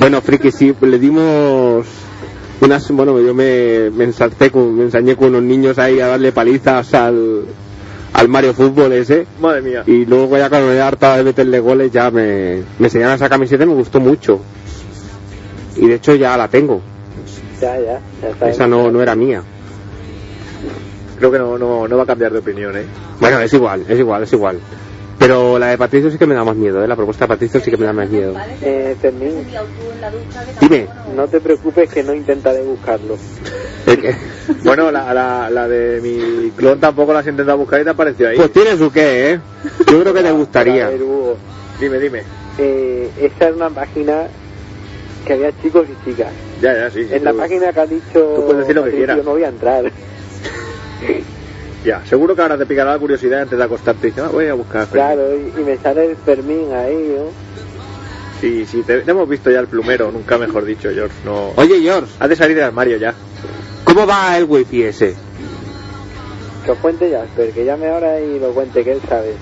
Bueno, friki, sí, le dimos unas, bueno, yo me, me ensalcé con, me ensañé con unos niños ahí a darle palizas al, al Mario Fútbol ese. Madre mía. Y luego ya cuando me hartaba de meterle goles ya me, me enseñaron esa camiseta y me gustó mucho. Y de hecho ya la tengo. Ya, ya. ya está Esa no, no era mía. Creo que no, no, no va a cambiar de opinión, ¿eh? Bueno, es igual, es igual, es igual. Pero la de Patricio sí que me da más miedo, ¿eh? La propuesta de Patricio sí que me da más miedo. Eh, Fermín, Dime. no te preocupes que no intentaré buscarlo. Bueno, la, la, la de mi clon tampoco la has intentado buscar y te apareció ahí. Pues tiene su qué, ¿eh? Yo creo que te A gustaría. ver, Hugo, Dime, dime. eh, esa es una página que había chicos y chicas. Ya, ya, sí. sí, En la página que ha dicho Tú puedes decir lo que quieras. no voy a entrar. Ya, seguro que ahora te picará la curiosidad antes de acostarte y dices, ah, voy a buscar. Claro, y, y me sale el Fermín ahí, ¿no? Sí, sí, te, te hemos visto ya el plumero, nunca mejor dicho, George. No... Oye, George, Has de salir del armario ya. ¿cómo va el wifi ese? Que os cuente Jasper, que llame ahora y lo cuente, que él sabe.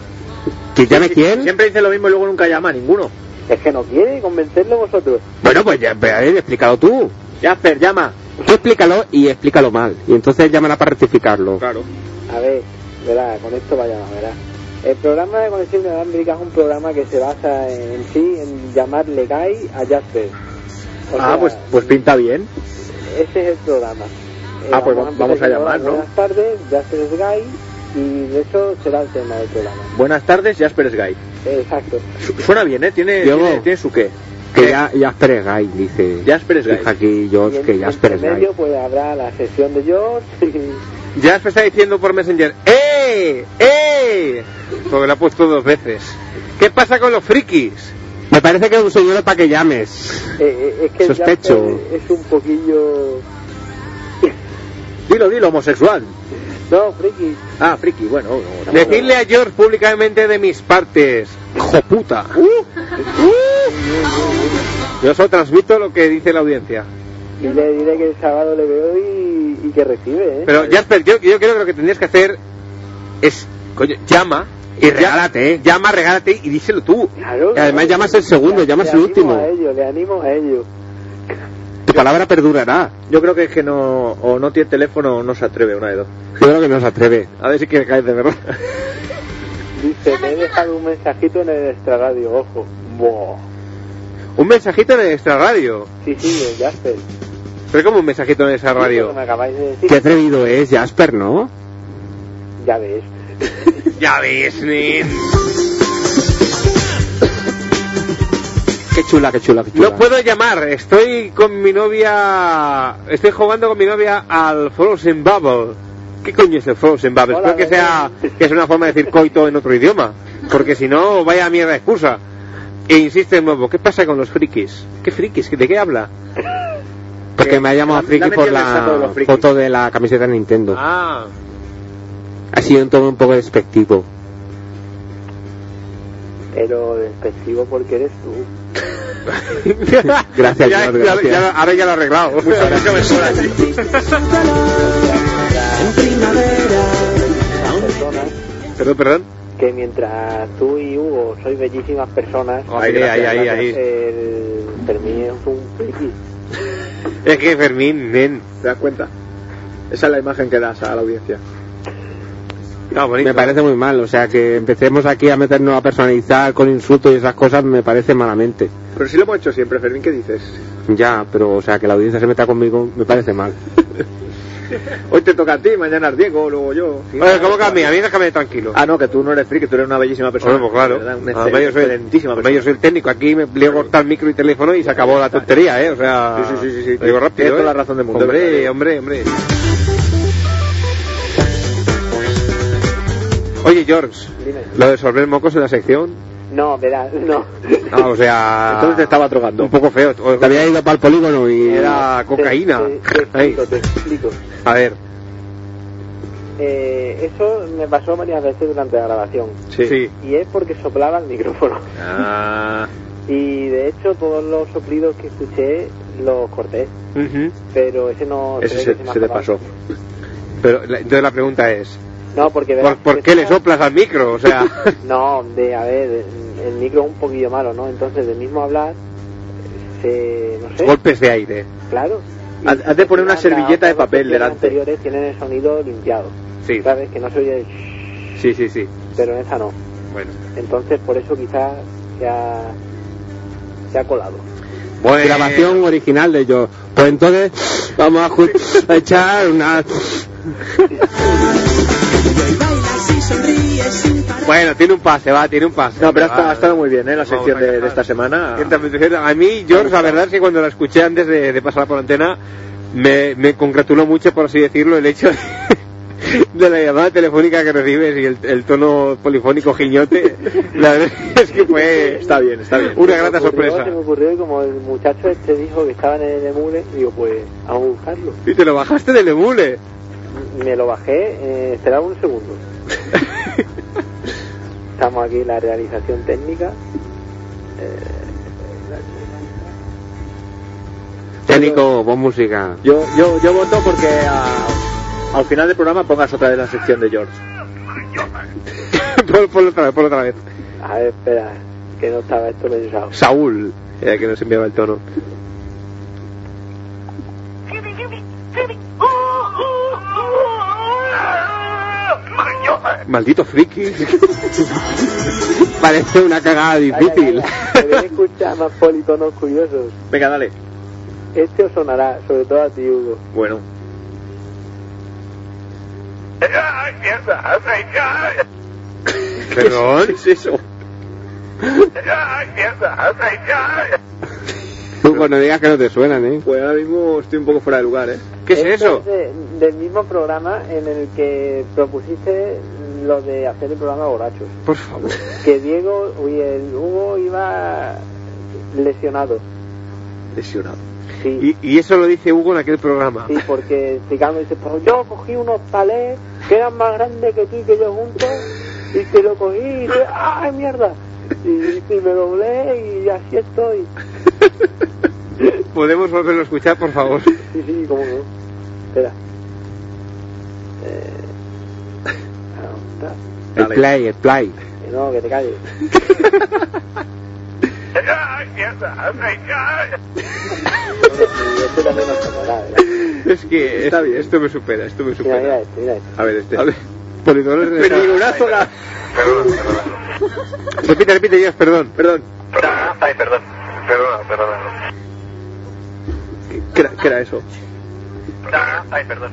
¿Que llame quién? Siempre dice lo mismo y luego nunca llama a ninguno. Es que no quiere convencerlo vosotros. Bueno, pues ya, pero, a ver, explícalo tú. Jasper, llama. Tú explícalo y explícalo mal. Y entonces llamará para rectificarlo. Claro. A ver, verá, con esto vaya, verá. El programa de conexión inalámbrica es un programa que se basa en sí en llamarle gay a Jasper. O ah, sea, pues, pues pinta bien. Ese es el programa. Eh, Ah, pues vamos a llamar, ¿no? Buenas tardes, Jasper es gay y de eso será el tema del programa. Buenas tardes, Jasper es gay. Eh, Exacto. Su- Suena bien, ¿eh? Tiene, tiene, tiene su qué. Que ya Jasper es gay, dice. Jasper es gay. Dice aquí Y George en, que Jasper es entre gay. medio pues habrá la sesión de George y Ya se está diciendo por Messenger, ¡eh! ¡eh! Porque lo ha puesto dos veces. ¿Qué pasa con los frikis? Me parece que es un señor para que llames. eh, eh, es que Sospecho. Es un poquillo... Dilo, dilo, homosexual. No, friki. Ah, friki, bueno. no, no. Decirle a George públicamente de mis partes. ¡Hijo puta! Yo solo transmito lo que dice la audiencia. Y le diré que el sábado le veo y, y que recibe, ¿eh? Pero Jasper, yo, yo creo que lo que tendrías que hacer es, coño, llama Y regálate, ¿eh? Llama, regálate y díselo tú. Claro, Y además claro. llamas el segundo, Le- llamas le el animo último. a ello, le animo a ello. Tu palabra perdurará. Yo creo que es que no, o no tiene teléfono o no se atreve, una de dos. Yo creo que no se atreve. A ver si quiere caer de verdad. Dice, me he dejado un mensajito en el extra radio, ojo. Buah. Un mensajito en el extra radio. Sí, sí, Jasper. Pero como un mensajito en esa Sí, radio. que me acabáis de decir. Qué atrevido es Jasper, ¿no? Ya ves. Ya ves, nen. Qué chula, qué chula, qué chula. No puedo llamar, estoy con mi novia. Estoy jugando con mi novia al Frozen Bubble. ¿Qué coño es el Frozen Bubble? Hola, Espero que sea que es una forma de decir coito en otro idioma. Porque si no, vaya mierda de excusa. E insiste de nuevo, ¿qué pasa con los frikis? ¿Qué frikis? ¿De qué habla? Porque me ha llamado La- friki la por la foto de la camiseta de Nintendo. Ah, Ha sido un tono un poco despectivo. Pero despectivo porque eres tú. Gracias, ya, George, gracias. ya- ahora ya lo he arreglado. Muchas gracias, me suena, sí. Personas Perdón, perdón. que mientras tú y Hugo sois bellísimas personas, Ahí, ahí, ahí, ahí. el Fermín es un friki. Es que Fermín, nen. ¿Te das cuenta? Esa es la imagen que das a la audiencia. No, bonito. Me parece muy mal, o sea, que empecemos aquí a meternos a personalizar con insultos y esas cosas me parece malamente. Pero si lo hemos hecho siempre, Fermín, ¿qué dices? Ya, pero o sea, que la audiencia se meta conmigo me parece mal. Hoy te toca a ti, mañana es Diego, luego yo. Sí, Oye, ¿cómo que a mí? A mí déjame tranquilo. Ah, no, que tú no eres friki, tú eres una bellísima persona. Bueno, pues claro. Verdad, Una Además, yo soy, excelentísima persona. yo soy el técnico. Aquí me le cortar micro y teléfono y se acabó la tontería, ¿eh? O sea, Sí, sí, sí, sí, digo rápido. Tienes toda ¿eh? la razón del mundo, Hombre, hombre, hombre. Oye, George, Dime. lo de sorber mocos en la sección. No, verás, no. Ah, o sea. Entonces te estaba drogando. Un poco feo. Te había ido para el polígono y... Era cocaína. Te, te- explico, te explico. A ver, Eh, eso me pasó varias veces durante la grabación. sí. Y es porque soplaba el micrófono. Ah. Y de hecho todos los soplidos que escuché los corté. Pero ese no... Ese se, se te pasado. pasó. Pero la- entonces la pregunta es: No, porque ¿por, verás, por qué le soplas al micro? O sea. No, de, a ver, el micro es un poquillo malo, ¿no? Entonces, del mismo hablar, se... no sé, golpes de aire. claro. Haz de poner una servilleta de papel delante. anteriores tienen el sonido limpiado, Sí, ¿sabes? Que no se oye el sí, sí, sí. pero en esa no. Bueno. Entonces, por eso quizás se ha, se ha colado. Bueno. Grabación original de yo. Pues entonces vamos a, a echar una... Bueno, tiene un pase, va, tiene un pase. No, pero ha, estado- muy bien, ¿eh? La sección de, esta semana. A mí, George, la verdad es que cuando la escuché antes de, de pasar por antena, me, me congratuló mucho, por así decirlo, el hecho de, de la llamada telefónica que recibes y el, el tono polifónico giñote. La verdad es que fue Está bien, está bien. una grata ocurrió- sorpresa. Se me ocurrió y como el muchacho este dijo que estaba en el emule, digo, pues vamos a buscarlo. Y te lo bajaste del emule. Me lo bajé, eh, esperaba un segundo. Estamos aquí en la realización técnica. Técnico, pon música. Yo, yo, yo voto porque a- al final del programa pongas otra vez la sección de George. Pon- ponlo otra vez, ponlo otra vez. A ver, espera, que no estaba esto pensado. Saúl, era que nos enviaba el tono. Maldito friki. Parece una cagada difícil. Deben escuchar más politonos curiosos. Venga, dale. Este os sonará, sobre todo a ti, Hugo. Bueno. Perdón. ¿Qué es eso? Hugo, no digas que no te suenan, ¿eh? Pues ahora mismo estoy un poco fuera de lugar, ¿eh? ¿Qué es Esto eso? De- del mismo programa en el que propusiste lo de hacer el programa borrachos. Por favor. Que Diego, uy, el Hugo iba lesionado. Lesionado. Sí. Y, y eso lo dice Hugo en aquel programa. Sí, porque explicando, dice, pues yo cogí unos palés que eran más grandes que tú y que yo juntos, y que lo cogí y dije, ¡ay, mierda! Y, y me doblé y así estoy. ¿Podemos volverlo a escuchar, por favor? Sí, sí, cómo no. Espera. Eh... El play, el play. No, que te calles. Es que Está bien. esto me supera, esto me Mira, mira supera. este, mira este. A ver, este. A ver, politones de... Peligurazo la... Repite, repite, Dios, perdón. Perdón. Ay, perdón. Perdona, perdona. ¿Qué era, qué era eso? Pregunta... Ay, perdón.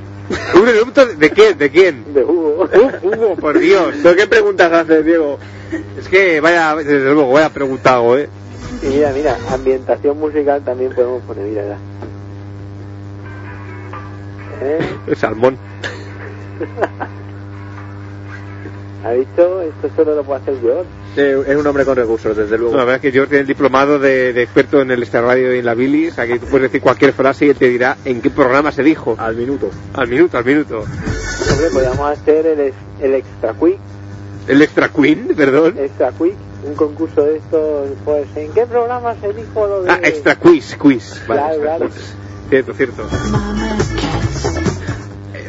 ¿Un erupto de quién? ¿De quién? De Hugo. Uh, Hugo, por Dios. ¿Pero qué preguntas haces, Diego? Es que vaya, desde luego, vaya preguntado, ¿eh? Y mira, mira, ambientación musical también podemos poner, mira, ya. ¿Eh? El salmón. ¿Ha visto? Esto solo lo puede hacer yo. Eh, es un hombre con recursos, desde luego. No, la verdad es que George tiene el diplomado de, de experto en el Extra Radio y en la bilis. Aquí tú puedes decir cualquier frase y él te dirá en qué programa se dijo. Al minuto. Al minuto, al minuto. Hombre, podríamos hacer el, el Extra Quick. El Extra Queen, perdón. Extra Quick, un concurso de estos, pues, ¿en qué programa se dijo lo de...? Ah, Extra Quiz, quiz. Vale, Claro, extra claro. quiz. Cierto, cierto.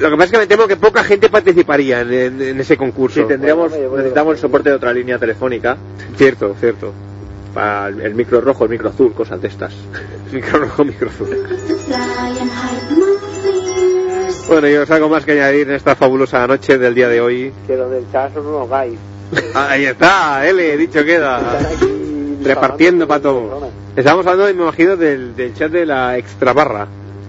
Lo que pasa es que me temo que poca gente participaría en, en- en ese concurso. Sí, tendríamos, necesitamos el soporte de otra línea telefónica Cierto, cierto. para el, el micro rojo, el micro azul, cosas de estas. Micro rojo, micro azul. Bueno, yo os algo más que añadir en esta fabulosa noche del día de hoy. Que los del chat son unos guys. Ah, Ahí está, L, dicho queda. Repartiendo para difamando todo. personas. Estamos hablando, me imagino, del, del chat de la extra barra.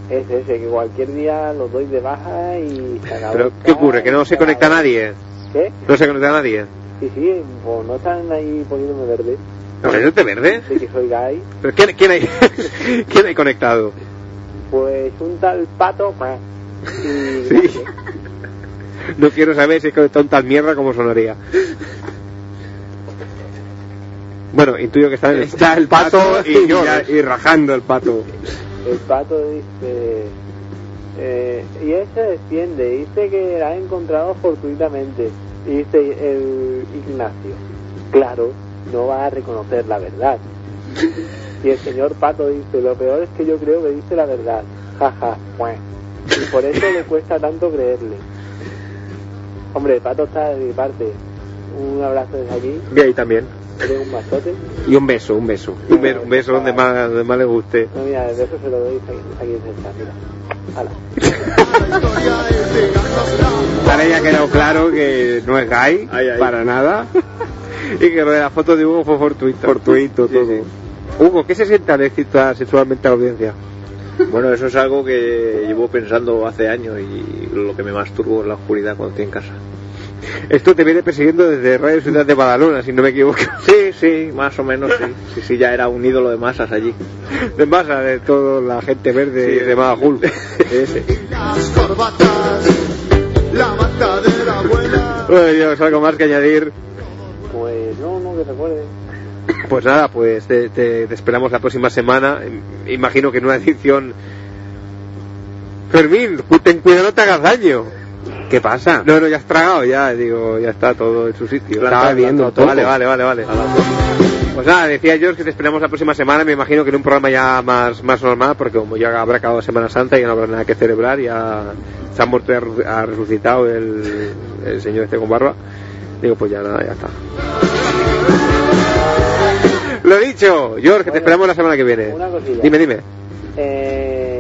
Es ese, que cualquier día los doy de baja y Pero, ¿qué ocurre? ¿Que no y se conecta acabó. nadie? ¿Qué? ¿No se conecta nadie? Sí, sí, pues no están ahí poniéndome verde. ¿Poniéndote verde? De que soy gay. ¿Pero quién, quién, hay, ¿Quién hay conectado? Pues un tal pato. pues, Y Sí. No quiero saber si es conectado un tal mierda como sonaría. Bueno, intuyo que está, en el- Está el pato y, ya- y rajando el pato. El pato dice. Eh, y él se defiende, dice que la ha encontrado fortuitamente. Y dice el Ignacio, claro, no va a reconocer la verdad. Y el señor Pato dice, lo peor es que yo creo que dice la verdad. Jaja, pues. Y por eso le cuesta tanto creerle. Hombre, el Pato está de mi parte. Un abrazo desde aquí. Y ahí también. Un. Y un beso, un beso. un, be- un beso donde más, donde más le guste. No, mira, el beso se lo doy aquí, aquí en el chat, mira. Ahora ya ha quedado claro que no es gay, Ahí, ahí. para nada. Y que lo de la foto de Hugo fue fortuito. Fortuito Sí, todo. sí. Hugo, ¿qué se siente al excitar sexualmente a la audiencia? Bueno, eso es algo que llevo pensando hace años y lo que me masturbo en la oscuridad cuando estoy en casa. Esto te viene persiguiendo desde Radio Ciudad de Badalona, si no me equivoco. Sí, sí, más o menos sí. Sí, sí, ya era un ídolo de masas allí. De masa, de toda la gente verde Sí, de Madajul. Ese. Las corbatas, la matadera buena. Bueno, yo algo más que añadir. Pues no, no, que recuerde. Pues nada, pues te, te- te esperamos la próxima semana. Im- Imagino que en una edición. Fermín, cu- ten cuidado, no te hagas daño. ¿Qué pasa? No, no, ya has tragado, ya, digo, ya está todo en su sitio. Estaba viendo poco. Vale, vale, vale, vale. Pues nada, decía George que te esperamos la próxima semana, me imagino que en un programa ya más, más normal, porque como ya habrá acabado Semana Santa y ya no habrá nada que celebrar, ya se ha muerto y ha re- ha resucitado el, el señor este con barba. Digo, pues ya nada, ya está. Lo dicho, George, que te esperamos la semana que viene. Una cosilla. Dime, dime. Eh,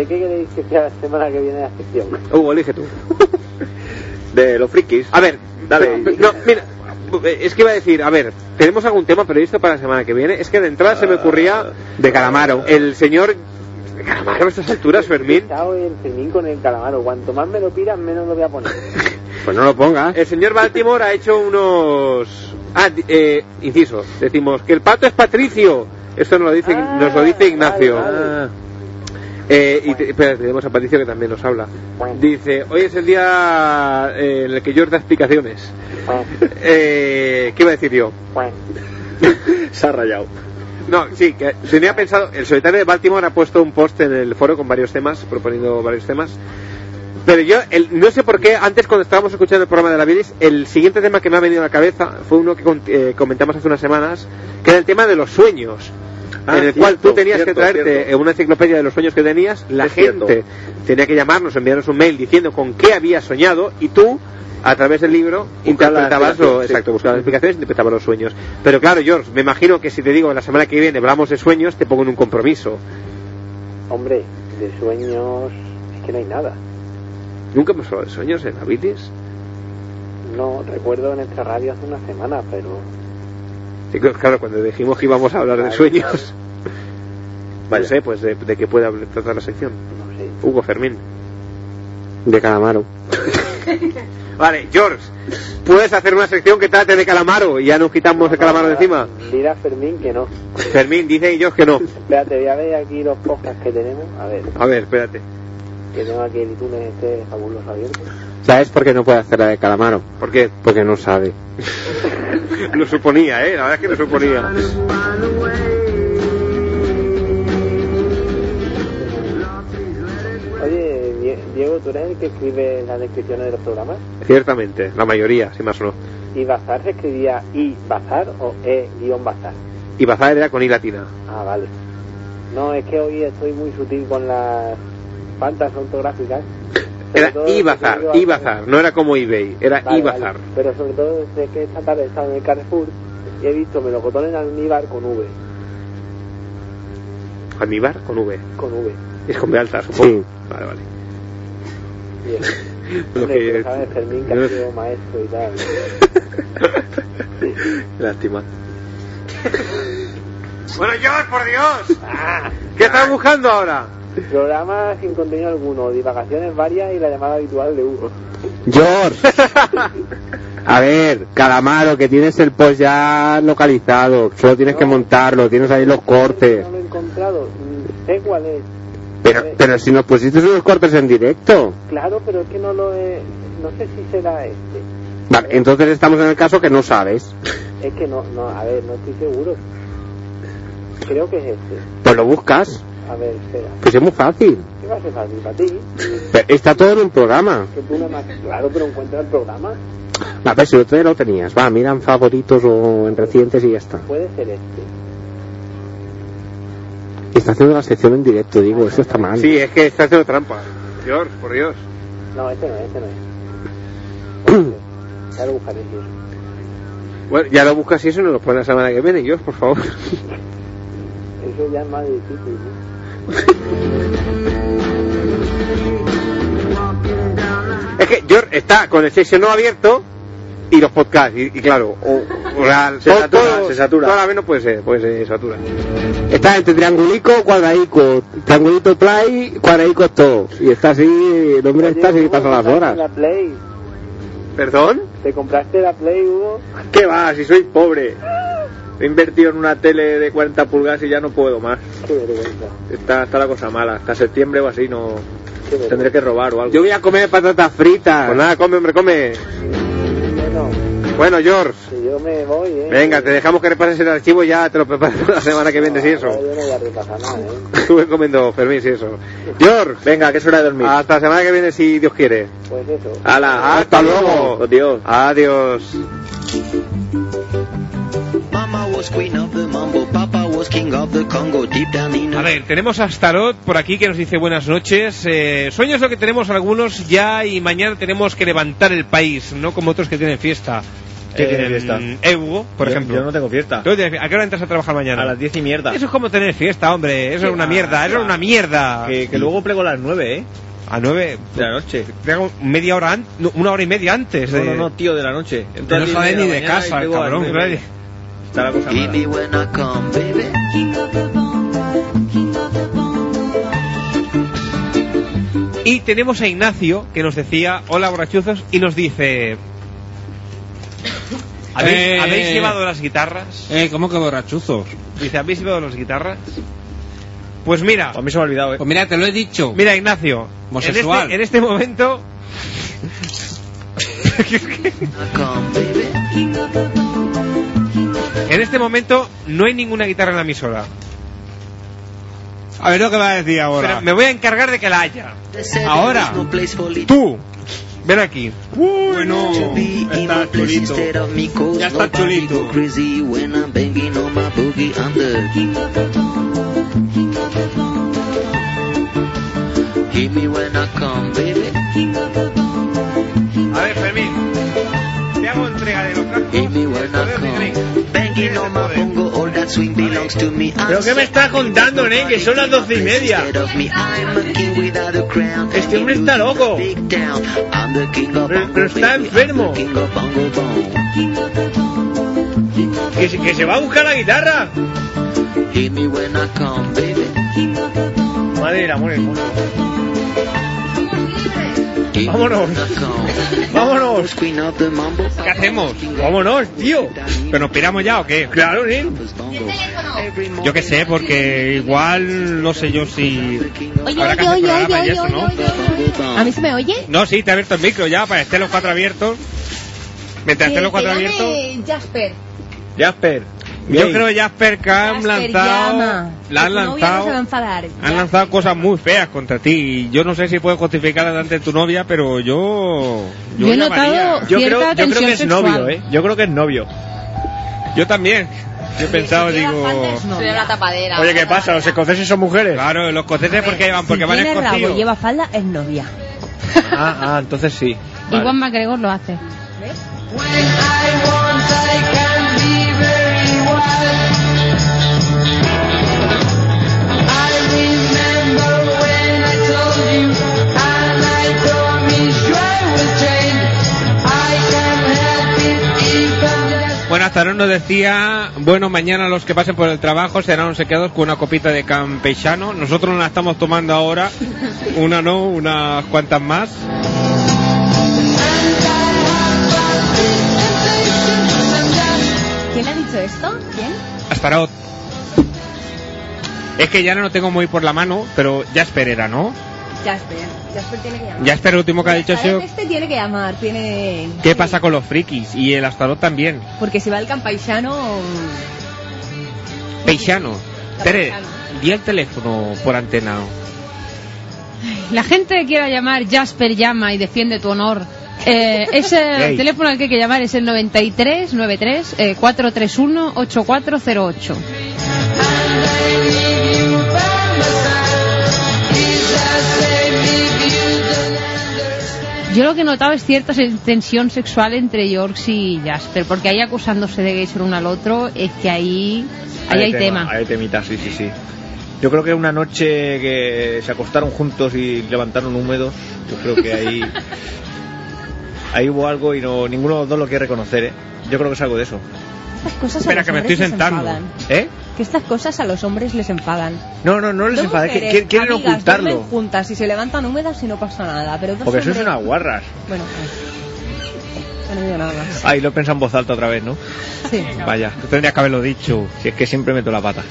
¿De qué queréis que sea la semana que viene la sección? Hugo, elige tú. De los frikis. A ver, Dale. no, mira, es que iba a decir, a ver, tenemos algún tema previsto para la semana que viene. Es que de entrada se me ocurría De calamaro. el señor de Calamaro a estas alturas, Fermín. Chao el Fermín con el calamaro. Cuanto más me lo pidan, menos lo voy a poner. Pues no lo pongas. El señor Baltimore ha hecho unos. Ah, eh, inciso, decimos que el pato es Patricio. Esto nos lo dice, Ah, nos lo dice Ignacio. vale, vale. Ah. Eh, y te- espera, tenemos a Patricio que también nos habla. Dice, hoy es el día eh, en el que George da explicaciones. Eh, ¿Qué iba a decir yo? Se ha rayado. No, sí, que tenía pensado, el solitario de Baltimore ha puesto un post en el foro con varios temas, proponiendo varios temas. Pero yo, el- no sé por qué, antes cuando estábamos escuchando el programa de la Bilis, el siguiente tema que me ha venido a la cabeza fue uno que con- eh, comentamos hace unas semanas, que era el tema de los sueños. Ah, en el cierto, cual tú tenías cierto, que traerte cierto. una enciclopedia de los sueños que tenías, la Es cierto. gente tenía que llamarnos, enviarnos un mail diciendo con qué había soñado y tú, a través del libro, interpretabas sí. exacto, buscabas las explicaciones y interpretabas los sueños. Pero claro, George, me imagino que si te digo la semana que viene hablamos de sueños, te pongo en un compromiso. Hombre, de sueños es que no hay nada. Nunca hemos hablado de sueños en Habilis. No, recuerdo en nuestra radio hace una semana, pero Sí, claro, cuando dijimos que íbamos a hablar de sueños. No sé, pues de, de qué puede hablar- tratar la sección. no sé. Hugo Fermín. De Calamaro. Vale, George, puedes hacer una sección que trate de Calamaro y ya nos quitamos el Calamaro de encima. Mira Fermín que no. Fermín dice y George que no. Espérate, voy a ver aquí los podcasts que tenemos. A ver, A ver, espérate. Que tengo aquí el iTunes este fabuloso abierto. ¿Sabes por qué no puede hacer la de Calamaro? ¿Por qué? Porque no sabe. Lo suponía, ¿eh? La verdad es que lo suponía. Oye, Die- Diego, ¿tú eres el que escribe las descripciones de los programas? Ciertamente, la mayoría, si más o no. ¿Y Bazar se escribía I Bazar o E guion Bazar? Y Bazar era con I latina. Ah, vale. No, es que hoy estoy muy sutil con las faltas ortográficas. Era todo I que Bazar, escribo I al- Bazar, no era como eBay, era Vale, I vale. Bazar. Pero sobre todo sé que esta tarde he estado en el Carrefour y he visto melocotones en almíbar con V. Almíbar con V. Con V. Es con B alta, supongo. Sí. Vale, vale. Bien. Lo Hombre, que- pero sabes, Fermín, que no- ha sido maestro y tal. Lástima. bueno, George, por Dios. ¿Qué estás buscando ahora? Programa sin contenido alguno, divagaciones varias y la llamada habitual de Hugo. George. A ver, Calamaro, que tienes el post ya localizado. Solo tienes que montarlo, tienes ahí los cortes. No lo he encontrado, mm, sé cuál es. Pero, pero si nos pusiste unos cortes en directo. Claro, pero es que no lo he... No sé si será este. Vale, entonces estamos en el caso que no sabes. Es que no, no, a ver, no estoy seguro. Creo que es este. Pues lo buscas. A ver, espera. Pues es muy fácil. ¿Qué va a ser fácil para ti? Pero está todo en un programa. Que tú no. Claro, pero encuentra el programa. A ver, si el otro día lo tenías. Va, mira en favoritos o en recientes y ya está. Puede ser este. Está haciendo la sección en directo, digo, eso está mal. Sí, es que está haciendo trampa. George, por Dios. No, este no es, este no es. Ya lo buscaré. Bueno, ya lo buscas y eso y nos lo pones la semana que viene, George, por favor. Eso ya es más difícil, Es que George está con el session no abierto y los podcasts, y, y claro, o, o sea, Se todo- satura, todo- se satura. Todo a la vez no puede ser, pues se satura. Está entre triangulico, cuadradico, triangulito play, cuadradico todo. Y está así, el hombre está así, pasa las horas. La Play. ¿Perdón? ¿Te compraste la Play, Hugo? ¿Qué va? Si soy pobre. He invertido en una tele de 40 pulgadas y ya no puedo más. Está, está la cosa mala. Hasta septiembre o así no... Tendré que robar o algo. Yo voy a comer patatas fritas. Pues nada, come, hombre, come. Bueno, Bueno, George, yo me voy, ¿eh? venga, te dejamos que repases el archivo y ya te lo preparas para la semana que viene, si eso. Yo no voy a repasar nada, ¿eh? Estuve comiendo Fermín, si eso. George, venga, que es hora de dormir. Hasta la semana que viene, si Dios quiere. Pues eso. ¡Hala! ¡Hasta luego! Adiós. Adiós. A ver, tenemos a Starot por aquí que nos dice buenas noches. Eh, sueños lo que tenemos algunos ya y mañana tenemos que levantar el país, no como otros que tienen fiesta. ¿Qué tiene Eh, fiesta? Evo, por Yo- ejemplo. yo no tengo fiesta. ¿Tú tienes- ¿A qué hora entras a trabajar mañana? A las 10 y mierda. Eso es como tener fiesta, hombre. Eso es una mierda, eso es una mierda. Que, que luego plego a las 9, ¿eh? A nueve De la noche. Media hora an- no, una hora y media antes. No, de- no, no, tío, de la noche. A no sale 10 ni de casa, cabrón. 9. Está la cosa Hear mala. me when I come, baby. Y tenemos a Ignacio que nos decía, hola borrachuzos, y nos dice... ¿Habéis, Eh. ¿habéis llevado las guitarras? Eh, ¿cómo que borrachuzos? Dice, ¿habéis llevado las guitarras? Pues mira, A mí se me ha olvidado, ¿eh? Pues mira, te lo he dicho. mira Ignacio, en este, en este momento... En este momento no hay ninguna guitarra en la emisora. A ver lo que va a decir ahora. Pero me voy a encargar de que la haya. Ahora. Tú, ven aquí. Bueno, está chulito. Ya está chulito. A ver, Fermín. Te hago entrega de los tractos. Hear me when I Joder, mi drink. come. Banging on my bongo, all that swing belongs to me. I'm ¿Pero qué me estás contando, nen? Que son las doce y media. Este hombre está loco. Big town. I'm the king of Pero- bongo, pero está enfermo. Que, se- que se va a buscar la guitarra. Madre del amor hermoso. Vámonos. Vámonos. ¿Qué hacemos? Vámonos, tío. ¿Pero nos piramos ya o qué? Claro, sí. Yo qué sé, porque igual no sé yo si... Oye, habrá que oye, hacer oye, y oye, eso, ¿no? oye, ¿A mí se me oye? No, sí, te he abierto el micro ya para estén los cuatro abiertos. Mientras estén los cuatro abiertos... Jasper. Jasper. Yo creo Jasper que han Jasper, lanzado... llama. La han Tu novia no se va a lanzado... enfadar. Han lanzado cosas muy feas contra ti. y Yo no sé si puedes justificar delante de tu novia, pero yo... Yo he notado Yo creo, yo creo que es sexual. novio, ¿eh? Yo creo que es novio. Yo también. Yo he pensado, digo... Una tapadera. Oye, ¿qué pasa? ¿Los escoceses son mujeres? Claro, los escoceses porque llevan, porque si van y escocidos. lleva falda, es novia. Ah, ah, entonces sí. Igual MacGregor lo hace. Ahora nos decía, bueno, mañana los que pasen por el trabajo serán obsequiados con una copita de campechano. Nosotros nos la estamos tomando ahora, una no, unas cuantas más. ¿Quién ha dicho esto? ¿Quién? Astarot. Es que ya no lo tengo muy por la mano, pero Jasper era, ¿no? Jasper. Jasper tiene que llamar. Jasper, el último que ha dicho sido, Este tiene que llamar, tiene... ¿qué pasa con los frikis? Y el Astarot también. Porque si va el campaisano... Peixano. Tere, di el teléfono por antena. La gente que quiera llamar Jasper llama y defiende tu honor. Eh, es el Gay. teléfono al que hay que llamar es el 93 93 eh, 431 8408. Yo lo que he notado es cierta tensión sexual entre Yorks y Jasper, porque ahí acusándose de gays el uno al otro, es que ahí, ahí hay tema. Hay temita, sí, sí, sí. Yo creo que una noche que se acostaron juntos y levantaron húmedos, yo creo que ahí ahí hubo algo y no ninguno de los dos lo quiere reconocer, ¿eh? Yo creo que es algo de eso. Estas cosas Espera, a los que me estoy sentando. ¿Eh? Que estas cosas a los hombres les enfadan. No, no, no les enfada, es que mujeres, qui- quieren amigas, ocultarlo. juntas y se levantan húmedas y no pasa nada. Pero dos Porque sois hombres- unas guarras. Bueno, pues, no digo nada más. Ahí lo he pensado en voz alta otra vez, ¿no? Sí. Vaya, Tú tendrías que haberlo dicho. si es que siempre meto la pata.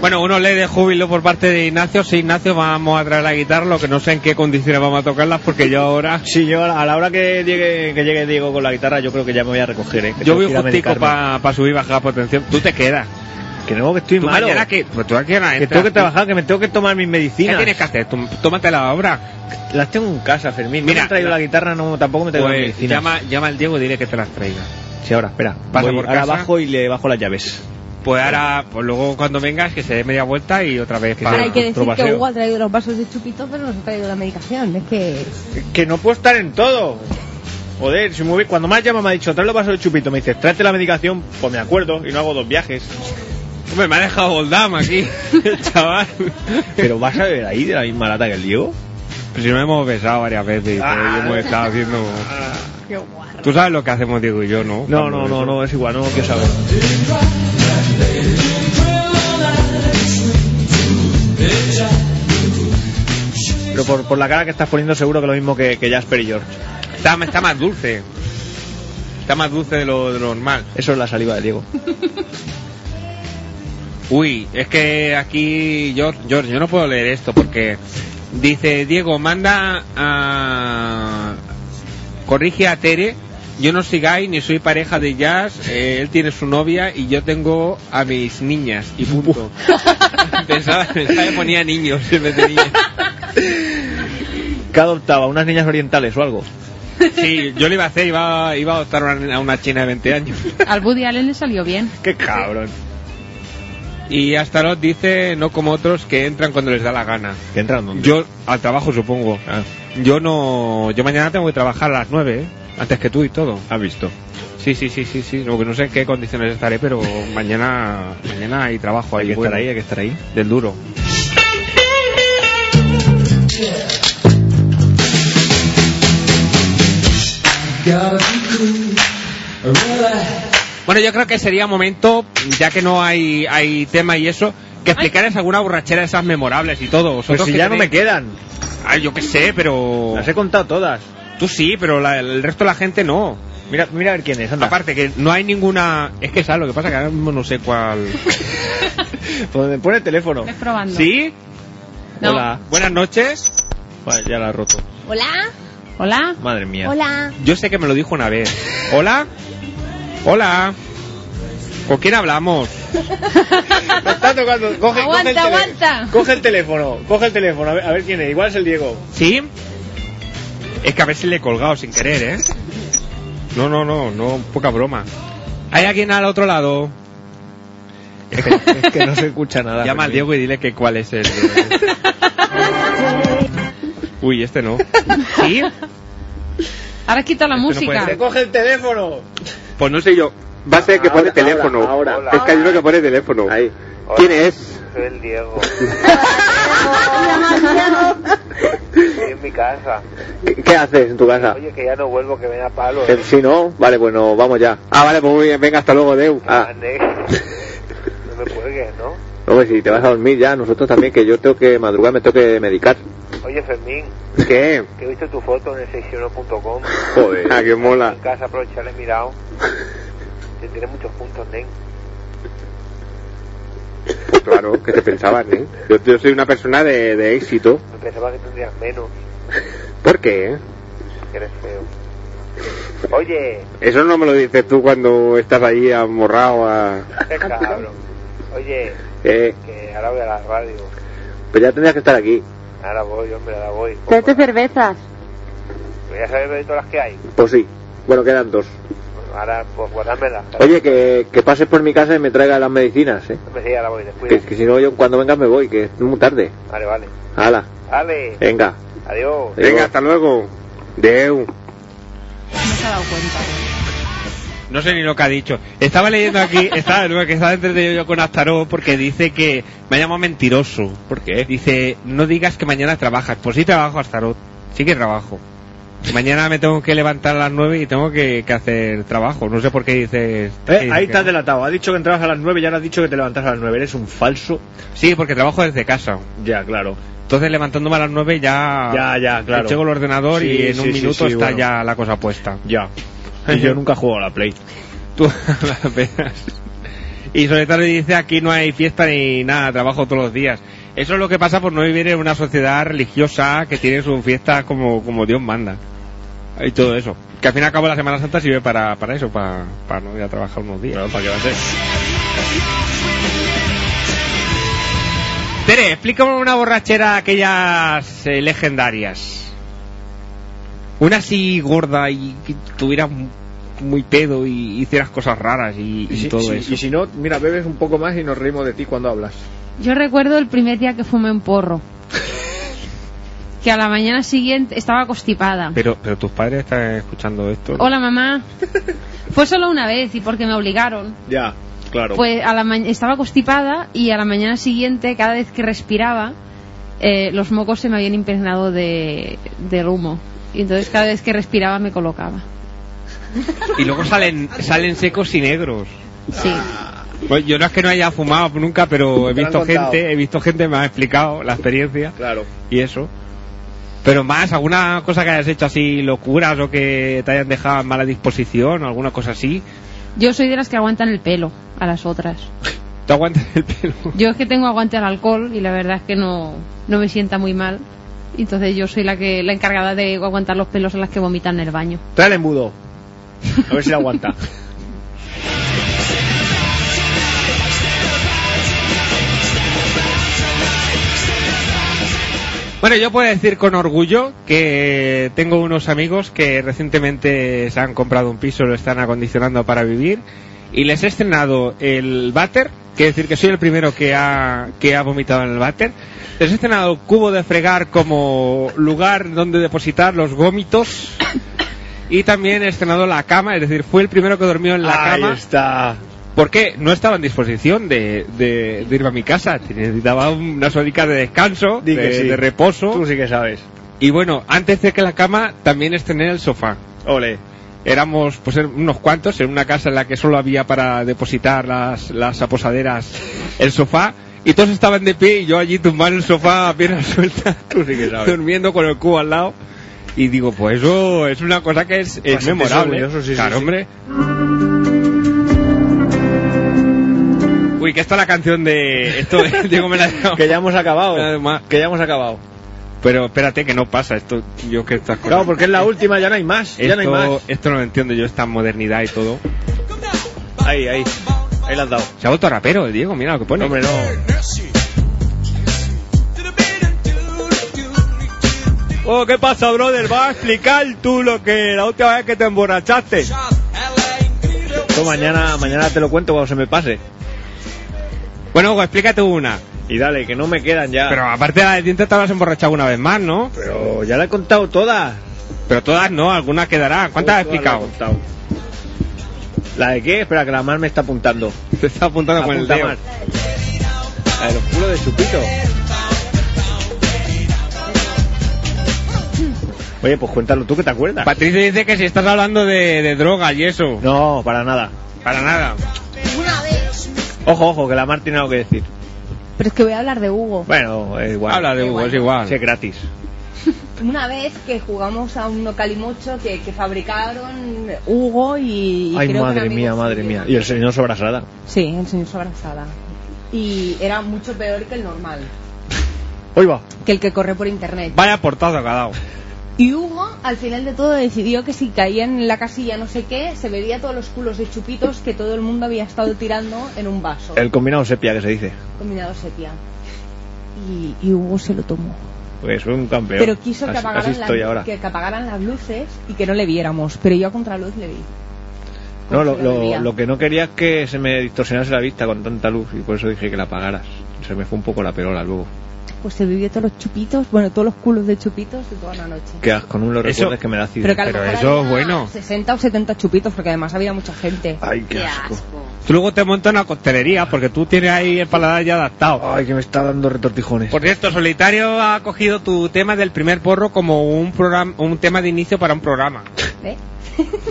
Bueno, uno lee de júbilo por parte de Ignacio. Sí, Ignacio, vamos a traer la guitarra, lo que no sé en qué condiciones vamos a tocarlas, porque yo ahora... Sí, yo a la hora que llegue, que llegue Diego con la guitarra, yo creo que ya me voy a recoger, ¿eh? Que Yo voy que justico para subir y bajar la potencia. Tú te quedas. Que no, que estoy ¿Tú malo. qué? Pues tú aquí Que tengo que trabajar, que me tengo que tomar mis ¿Qué medicinas. tienes que hacer? Tú- tómatela ahora. Las tengo en casa, Fermín. Mira, no me he traído la- la guitarra, no, tampoco me traigo las Pues medicinas. llama, llama al Diego y dile que te las traiga. Sí, ahora, espera. Pasa Voy- por ahora casa. bajo y le bajo las llaves. Pues ahora, pues luego cuando vengas, que se dé media vuelta y otra vez Ahora para hay que decir otro que paseo. Hugo ha traído los vasos de chupito, pero no se ha traído la medicación. Es que... Que no puedo estar en todo. Joder, si me hubi- cuando más llama me ha dicho, trae los vasos de chupito, me dices, tráete la medicación, pues me acuerdo y no hago dos viajes. Hombre, me ha dejado Goldam aquí, chaval. Pero vas a beber ahí de la misma lata que el Diego. Pues si nos hemos besado varias veces Ah. pero hemos estado haciendo... Tú sabes lo que hacemos Diego y yo, ¿no? No, Cuando no, no, no, es igual, no quiero saber. Pero por, por la cara que estás poniendo seguro que lo mismo que, que Jasper y George. Está, está más dulce. Está más dulce de lo, de lo normal. Eso es la saliva de Diego. Uy, es que aquí, George, George, yo no puedo leer esto porque dice, Diego, manda a... Corrige a Tere, yo no soy gay ni soy pareja de jazz, eh, él tiene su novia y yo tengo a mis niñas y punto. pensaba, pensaba que ponía niños en vez de niñas. ¿Qué adoptaba? ¿Unas niñas orientales o algo? Sí, yo lo iba a hacer, iba, iba a adoptar una- a una china de 20 años. Al Woody Allen le salió bien. ¡Qué cabrón! Y Astaroth dice, no como otros que entran cuando les da la gana. ¿Que entran dónde? Yo al trabajo supongo. Ah, Yo no, yo mañana tengo que trabajar a las 9, ¿eh? Antes que tú y todo. ¿Has visto? Sí, sí, sí, sí, sí. Que no sé en qué condiciones estaré, pero mañana, mañana hay trabajo ahí. Hay que bueno, estar ahí, hay que estar ahí. Del duro. Bueno, yo creo que sería momento, ya que no hay, hay tema y eso, que explicaras alguna borrachera de esas memorables y todo. Pues si ya no me tenéis- quedan. Ah, yo qué sé, pero... Las he contado todas. Tú sí, pero la- el resto de la gente no. Mira, mira a ver quién es, anda. Aparte que no hay ninguna... Es que sabes lo que pasa que ahora mismo no sé cuál... Pues pone el teléfono. Ves probando. ¿Sí? No. Hola. Buenas noches. Vale, ya la he roto. Hola. Hola. Madre mía. Hola. Yo sé que me lo dijo una vez. ¿Hola? Hola. ¿Con quién hablamos? Me está tocando. Coge, Aguanta, coge el aguanta. Coge el teléfono, coge el teléfono, a ver, a ver quién es. Igual es el Diego. ¿Sí? Es que a ver si le he colgado sin querer, ¿eh? No, no, no, no, poca broma. ¿Hay alguien al otro lado? Es que, es que no se escucha nada. Llama al. Diego y dile que cuál es el... Uy, este no. ¿Sí? Ahora quita la Este no música. ser. Coge el teléfono. Pues no sé yo. Va a ser que pone Ahora, teléfono. ahora, ahora. Es que hay uno que pone teléfono. Ahí. ¿Quién es? Soy el Diego. Estoy en mi casa. ¿Qué, qué haces en tu casa? Oye, que ya no vuelvo, que ven a palo. Eh, Si no, vale, bueno, vamos ya. Ah, vale, pues muy bien, venga, hasta luego, Deu. Ah, Ande. No me cuelgues, ¿no? no, pues si te vas a dormir ya, nosotros también, que yo tengo que madrugar, me tengo que medicar. Oye, Fermín, ¿Qué? que he visto tu foto en el 61.com. Joder, ah, que mola. En casa, aprovechar, he mirado. Te tiene muchos puntos, Nen. Pues claro, que te pensaban, ¿eh? Yo, yo soy una persona de, de éxito. Me pensaba que tendrías menos, ¿Por qué? que eres feo. Oye, Eso no me lo dices tú cuando estás ahí amorrado a... cabrón. Oye, Eh, que ahora voy a la radio. pues ya tendrías que estar aquí. Ahora voy, hombre, ahora voy. Tráete cervezas. Voy a saber de todas las que hay. Pues sí. Bueno, quedan dos. Ahora, pues guardármelas. Oye, que, que pases por mi casa y me traigas las medicinas, ¿eh? Sí, ahora voy, descuida. Que, que si no, yo cuando vengas me voy, que es muy tarde. Vale, vale. Hala, Vale. venga. Adiós. Venga, hasta luego. Deu. No se ha dado cuenta. No sé ni lo que ha dicho. Estaba leyendo aquí, estaba, no, que estaba entretenido yo con Astaró porque dice que me ha llamado mentiroso. ¿Por qué? Dice, no digas que mañana trabajas. Pues sí trabajo, Astaró. Sí que trabajo. Mañana me tengo que levantar a las 9 y tengo que, que hacer trabajo. No sé por qué dices... Eh, ahí que estás no. delatado. Ha dicho que entrabas a las 9 y ahora has dicho que te levantas a las 9. Eres un falso. Sí, porque trabajo desde casa. Ya, claro. Entonces levantándome a las 9 ya... Ya, ya, claro. Llego el ordenador Sí, y en sí, un sí, minuto está bueno. ya la cosa puesta. Ya. Y yo nunca juego a la Play. Tú apenas. Y sobre todo dice aquí no hay fiesta ni nada, trabajo todos los días. Eso es lo que pasa por no vivir en una sociedad religiosa que tiene sus fiestas como, como Dios manda. Y todo eso. Que al fin y al cabo la Semana Santa sirve para, para eso, para, para no ir a trabajar unos días. ¿para qué va a ser? Tere, explícame una borrachera aquellas eh, legendarias. Una así gorda y que tuvieras mu- muy pedo y hicieras cosas raras y, y Y si, todo si- eso. y si no, mira, bebes un poco más y nos reímos de ti cuando hablas. Yo recuerdo el primer día que fumé un porro. Que a la mañana siguiente estaba constipada. Pero, pero tus padres están escuchando esto. ¿no? Hola mamá. Fue solo una vez y porque me obligaron. Ya, claro. Pues a la ma- estaba constipada y a la mañana siguiente, cada vez que respiraba, eh, los mocos se me habían impregnado de, del humo. Y entonces cada vez que respiraba me colocaba. Y luego salen, salen secos y negros. Sí. Pues yo no es que no haya fumado nunca, pero he visto gente, he visto gente me ha explicado la experiencia Claro. y eso. Pero más, alguna cosa que hayas hecho así, locuras o que te hayan dejado en mala disposición o alguna cosa así. Yo soy de las que aguantan el pelo a las otras. ¿Te aguantas el pelo? Yo es que tengo aguante al alcohol y la verdad es que no, no me sienta muy mal. Entonces yo soy la que la encargada de aguantar los pelos a las que vomitan en el baño. Trae el embudo. A ver si aguanta. Bueno, yo puedo decir con orgullo que tengo unos amigos que recientemente se han comprado un piso, lo están acondicionando para vivir y les he estrenado el váter, que decir que soy el primero que ha, que ha vomitado en el váter. Les he estrenado cubo de fregar como lugar donde depositar los vómitos y también he estrenado la cama, es decir, fue el primero que durmió en la Ahí cama. está. Porque no estaba en disposición de, de- de irme a mi casa. Necesitaba unas horitas de descanso, Di que de, sí. de reposo. Tú sí que sabes. Y bueno, antes de que la cama, también estrené el sofá. Ole. éramos pues unos cuantos en una casa en la que solo había para depositar las, las aposaderas el sofá y todos estaban de pie y yo allí tumbado en el sofá a piernas sueltas durmiendo con el cubo al lado y digo pues eso es una cosa que es, es memorable sí, sí, claro sí. hombre uy que esta es la canción de esto Diego me la ha. Que ya hemos acabado. Que ya hemos acabado. pero espérate que no pasa esto yo que estas cosas Claro, porque es la última, ya no hay más. Ya no hay esto, más. esto no lo entiendo yo, esta modernidad y todo. Ahí, ahí. Ahí la has dado. Se ha vuelto rapero el Diego, mira lo que pone. Hombre, no. Oh, ¿qué pasa, brother? ¿Vas a explicar tú lo que la última vez que te emborrachaste? Esto mañana, mañana te lo cuento cuando se me pase. Bueno, Hugo, explícate una. Y dale, que no me quedan ya. Pero aparte de la de dientes te habrás emborrachado una vez más, ¿no? Pero ya la he contado todas. Pero todas no, alguna quedará. ¿Cuántas has la explicado? ¿La de qué? Espera, que la mar me está apuntando. Te está apuntando con el dedo. La de los culos de chupito. Oye, pues cuéntalo tú que te acuerdas. Patricio dice que si estás hablando de, de droga y eso. No, para nada. Para nada. Una vez. Ojo, ojo, que la Mar tiene algo que decir. Pero es que voy a hablar de Hugo. Bueno, es igual. Habla de Hugo, es igual. Sí, es gratis. Una vez que jugamos a un calimocho que, que fabricaron Hugo y. y Ay, creo madre mía, madre mía. Y el señor Sobrasada. Sí, el señor Sobrasada. Y era mucho peor que el normal, Hoy va. que el que corre por internet. Vaya portazo que ha dado. Y Hugo, al final de todo, decidió que si caía en la casilla no sé qué, se bebía todos los culos de chupitos que todo el mundo había estado tirando en un vaso. El combinado sepia que se dice. Combinado sepia. Y, y Hugo se lo tomó. Pues un campeón. Pero quiso que apagaran, así estoy las, ahora. que, que apagaran las luces y que no le viéramos. Pero yo a contraluz le vi. No, lo, la lo que no quería es que se me distorsionase la vista con tanta luz y por eso dije que la apagaras. Se me fue un poco la perola luego. Pues se bebió todos los chupitos, bueno, todos los culos de chupitos de toda la noche. Qué asco, no me lo Eso- recuerdes que me da acidez. Pero que a lo Pero mejor eso había es bueno. 60 o 70 chupitos, porque además había mucha gente. Ay, qué, Qué asco. asco. Tú luego te montas una costelería porque tú tienes ahí el paladar ya adaptado. Ay, que me está dando retortijones. Por cierto, Solitario ha cogido tu tema del primer porro como un programa, un tema de inicio para un programa. ¿Eh?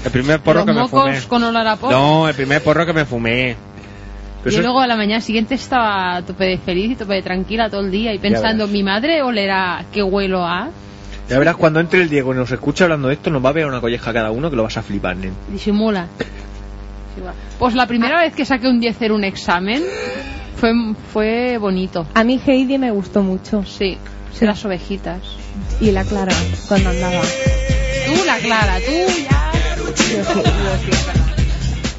El primer porro Los que me mocos fumé. con olor a porro. No, el primer porro que me fumé. Pero y eso- luego a la mañana siguiente estaba a tope de feliz y tope de tranquila todo el día y pensando, mi madre olerá qué huelo a. Ya verás, cuando entre el Diego y nos escucha hablando de esto, nos va a ver una colleja cada uno que lo vas a flipar, nen. Disimula. Pues la primera vez que saqué un 10 en un examen fue, fue bonito. A mí Heidi me gustó mucho. Sí, sí. las ovejitas. Y la Clara, cuando andaba. Tú, la Clara, tú ya. Yo sí, yo sí.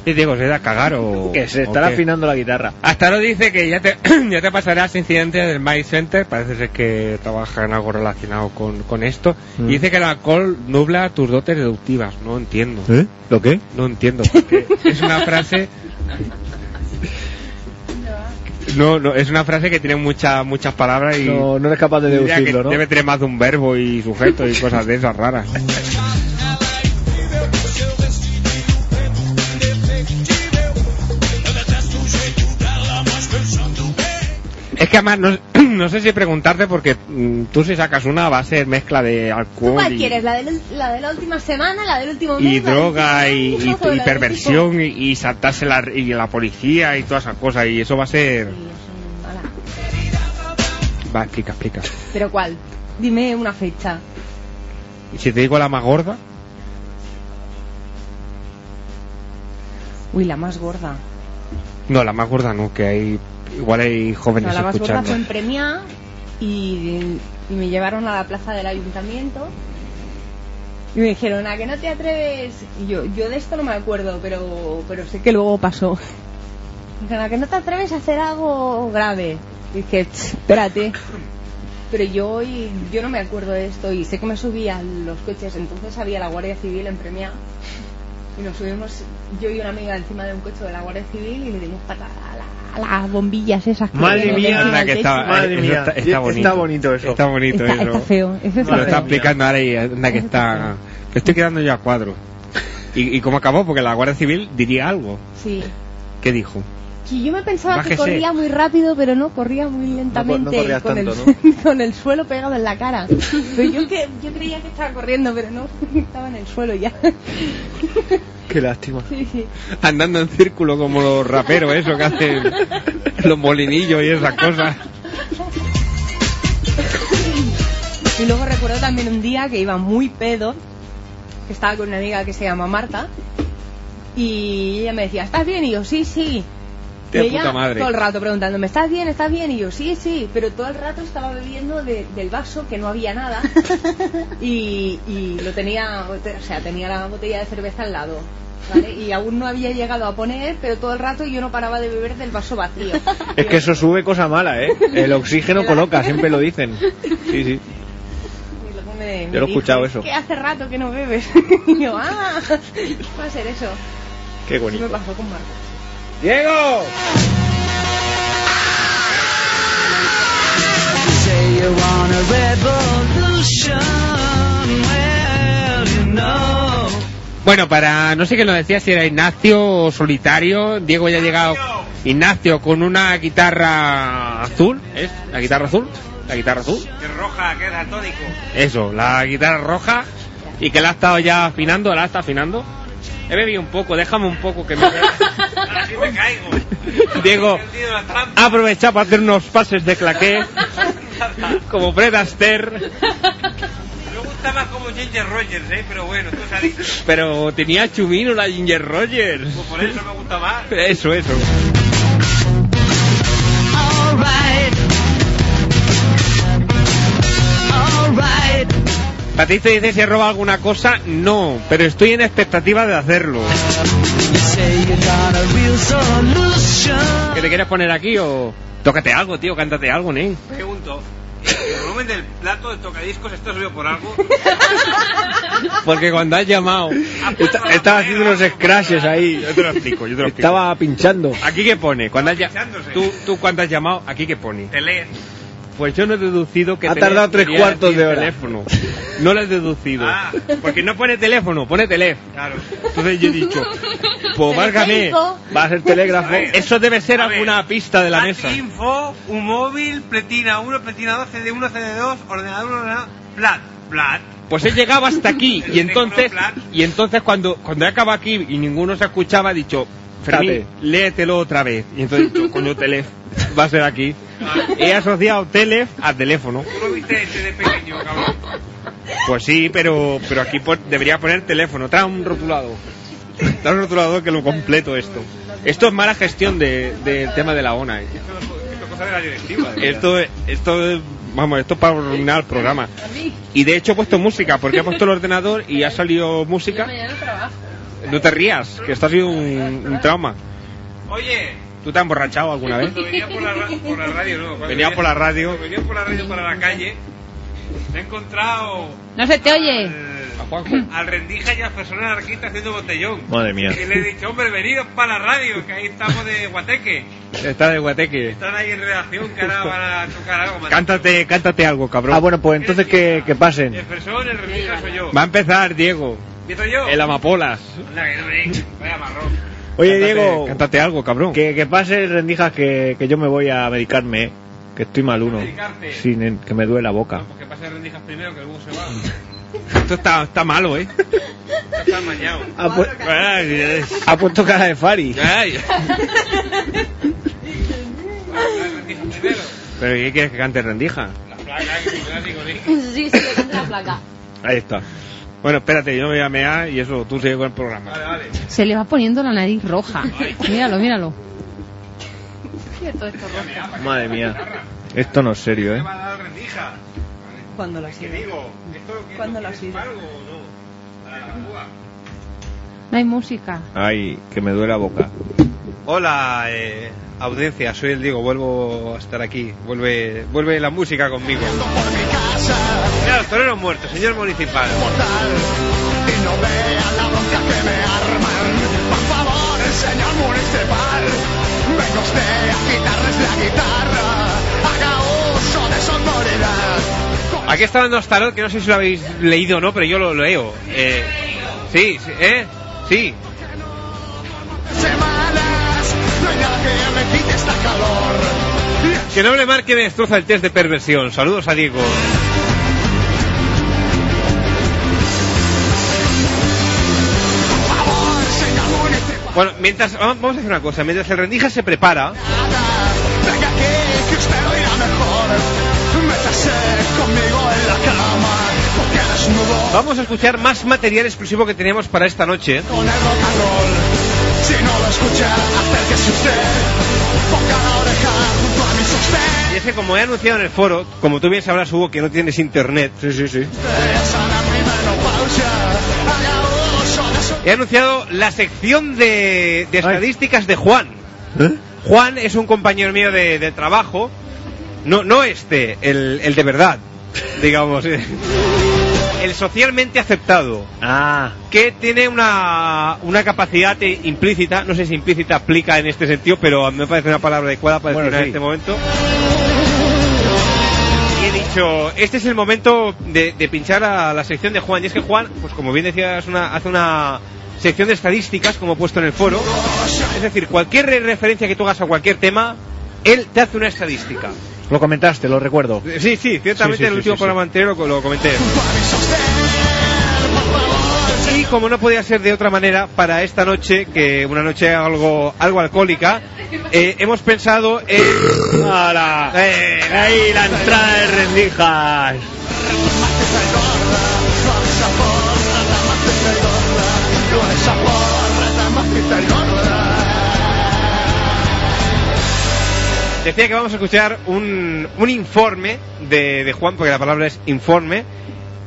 ¿Y Diego, se da a cagar o.? Que se estará afinando la guitarra. Hasta ahora dice que ya te, ya te pasarás incidente del My Center, parece ser que trabaja en algo relacionado con, con esto. Mm. Y dice que el alcohol nubla tus dotes deductivas. No entiendo. ¿Eh? ¿Lo qué? No entiendo. Porque es una frase. No, no, es una frase que tiene muchas muchas palabras y. No, no eres capaz de deducirlo, ¿no? Debe tener más de un verbo y sujeto y cosas de esas raras. que además no, no sé si preguntarte porque mm, tú si sacas una va a ser mezcla de ¿Tú alcohol cuál y, quieres? ¿La de, la de la última semana? ¿La del último mes? y droga y, perversión y, saltarse la, y la policía y todas esas cosas y eso va a ser... Va, explica, explica. ¿Pero cuál? Dime una fecha. Y si te digo la más gorda, Uy, la más gorda. no, la más gorda no, que hay igual hay jóvenes la más gorda escuchando. fue en Premia y, y me llevaron a la plaza del ayuntamiento y me dijeron, ¿a que no te atreves? Y yo, yo de esto no me acuerdo, pero, pero sé que luego pasó. Me dijeron, ¿a que no te atreves a hacer algo grave? Y dije, "Ch, espérate. Pero yo, y, yo no me acuerdo de esto y sé que me subí a los coches, entonces había la Guardia Civil en Premia y nos subimos yo y una amiga encima de un coche de la Guardia Civil y le dimos patada a, la- a las bombillas esas que Madre mía, Anda, que está, Madre eso mía, está, está está bonito. bonito eso. Está bonito Está, eso. está feo, eso lo está explicando ahora y anda que está está... Me estoy quedando yo a cuadro. ¿Y, ¿Y cómo acabó? Porque la Guardia Civil diría algo. Sí, ¿Qué dijo? Sí, yo me pensaba Bájese. que corría muy rápido, pero no, corría muy lentamente corrías con, tanto, el, con el suelo pegado en la cara. Pero yo, que, yo creía que estaba corriendo, pero no, estaba en el suelo ya. Qué lástima. Sí, sí. Andando en círculo como los raperos, eso que hacen los molinillos y esas cosas. Y luego recuerdo también un día que iba muy pedo, que estaba con una amiga que se llama Marta, y ella me decía, ¿estás bien? Y yo, sí, sí. De y ella puta madre. todo el rato preguntándome, ¿estás bien? ¿Estás bien? Y yo, sí, sí. Pero todo el rato estaba bebiendo de- del vaso, que no había nada, y, y lo tenía, o sea, tenía la botella de cerveza al lado. ¿vale? Y aún no había llegado a poner, pero todo el rato yo no paraba de beber del vaso vacío. Es que eso sube cosa mala, ¿eh? El oxígeno coloca, siempre lo dicen. Sí, sí. Me- me Yo lo he escuchado "Es eso. Que hace rato que no bebes. y yo, ah, va a ser eso. Qué bonito. me pasó con Marco. ¡Diego! Say you want a revolution, well, you know. Bueno, para, no sé quién lo decía, si era Ignacio o solitario, Diego ya ha llegado, Ignacio con una guitarra azul, ¿es? ¿La guitarra azul? ¿La guitarra azul? Que roja, que es daltónico. Eso, la guitarra roja, y que la ha estado ya afinando, la está afinando. He bebido un poco, déjame un poco que me... Ahora sí me caigo. Diego, ha aprovechado para hacer unos pases de claqué, como Fred Astaire, Me gusta más como Ginger Rogers, ¿eh? Pero bueno, tú sabes. pero tenía chumino la Ginger Rogers. Pues por eso me gusta más. Eso, eso. Patricio dice si he robado alguna cosa, no, pero estoy en expectativa de hacerlo. ¿Que te quieres poner aquí o...? Tócate algo, tío, cántate algo, ¿eh? Pregunto. ¿El volumen del plato del tocadiscos está subido por algo? Porque cuando has llamado... Está- estaba haciendo unos scratches ahí. Yo te lo explico, yo te lo explico. Estaba pinchando. ¿Aquí qué pone? Cuando has. ¿Tú, ¿Tú cuando has llamado? ¿Aquí qué pone? Te lees. Pues yo no he deducido que Ha tardado tres cuartos de hora. teléfono. No lo he deducido. Ah. Porque no pone teléfono, pone teléfono. Claro. Entonces yo he dicho, pues válgame. Va a ser telégrafo. A ver. Eso debe ser A ver. alguna pista de la mesa. Info, un móvil, pletina 1, pletina 2, CD1, CD2, ordenador, ordenador, plat, plat. Pues he llegado hasta aquí y entonces y entonces cuando cuando he acabado aquí y ninguno se escuchaba he dicho Fermín, léetelo otra vez. Y entonces dicho, coño, Telef, va a ser aquí. He asociado Telef a teléfono. Tú lo viste este de pequeño, cabrón. Pues sí, pero pero aquí pon- debería poner teléfono. Trae un rotulado. Trae un rotulador que lo completo esto. Esto es mala gestión de- del tema de la ONA. eh. Esto, esto vamos, esto es para arruinar el programa. Y de hecho he puesto música, porque he puesto el ordenador y ha salido música. No te rías, que esto ha sido un, un trauma. Oye, ¿Tú te has emborrachado alguna vez? cuando venía por la, ra- por la radio, no. cuando Venía por la radio. venía por la radio para la calle, me he encontrado No se te oye. A Juanjo. al rendija y a personas anarquistas haciendo botellón. Madre mía. Y le he dicho, hombre, venidos para la radio, que ahí estamos de Guateque. Está de guateque. Están ahí en redacción, que ahora van a tocar algo. man. Cántate, cántate algo, cabrón. Ah, bueno, pues entonces que, que pasen. El persona, el rendija soy yo. Va a empezar, Diego. ¿Empiezo yo? El amapolas. Anda, que. Vaya marrón. Oye, Cántate- Diego, Cántate algo, cabrón. que, que pase rendijas que, que yo me voy a medicarme, eh, que estoy mal uno. Nen, que me duele la boca. No, pues que pase rendijas primero, que luego se va. Esto está, está malo, ¿eh? Está mañado. Ha, pu- Ay, ha puesto cara de Fari. ay. Pero ¿y qué quieres que cante rendija? La placa, que es un clásico, ¿sí? Sí, sí, le canta la placa. Ahí está. Bueno, espérate, yo me voy a mear y eso, tú sigue con el programa. Vale, vale. Se le va poniendo la nariz roja. Míralo, míralo. Esto. Madre mía. Esto no es serio, ¿Qué ¿eh? ¿Cuándo lo has ¿Qué ido? digo? ¿Esto qué ¿Cuándo lo no? Hay música. Ay, que me duele la boca. Hola, eh, audiencia, soy el Diego, vuelvo a estar aquí. Vuelve, vuelve la música conmigo. Mira, los toreros muertos, señor municipal. Y no vean la bronca que me arman. Por favor, el señor municipal, venga usted a quitarles la guitarra. Haga uso de su autoridad. Aquí está dando Starot, que no sé si lo habéis leído o no, pero yo lo leo. Eh, sí, sí, ¿eh? Sí. Que no le marque destroza el test de perversión. Saludos a Diego. Bueno, mientras vamos a hacer una cosa, mientras el rendija se prepara, Venga aquí, que usted lo irá mejor. Métase conmigo vamos a escuchar más material exclusivo que teníamos para esta noche. con el rock and roll. Si no lo escucha, acérquese usted. Ponga la oreja junto a mi sostén. Y es que como he anunciado en el foro, como tú bien sabrás, Hugo, que no tienes internet. Sí, sí, sí. He anunciado la sección de, de estadísticas de Juan. Juan es un compañero mío de, de trabajo. No, no este, el, el de verdad, digamos. El socialmente aceptado. Ah. Que tiene una, una capacidad implícita, no sé si implícita aplica en este sentido, pero a mí me parece una palabra adecuada para Bueno, decirla en este momento. Y he dicho, este es el momento de, de pinchar a la sección de Juan. Y es que Juan, pues como bien decías, una, hace una sección de estadísticas, como he puesto en el foro. Es decir, cualquier re- referencia que tú hagas a cualquier tema, él te hace una estadística. Lo comentaste, lo recuerdo. Sí, sí, ciertamente Sí, sí, en el sí, último sí, programa anterior lo, lo comenté. Y como no podía ser de otra manera, para esta noche, que una noche algo, algo alcohólica, eh, hemos pensado en... ¡Hala! Eh, Ahí la entrada de rendijas. Decía que vamos a escuchar un, un informe de, de Juan, porque la palabra es informe.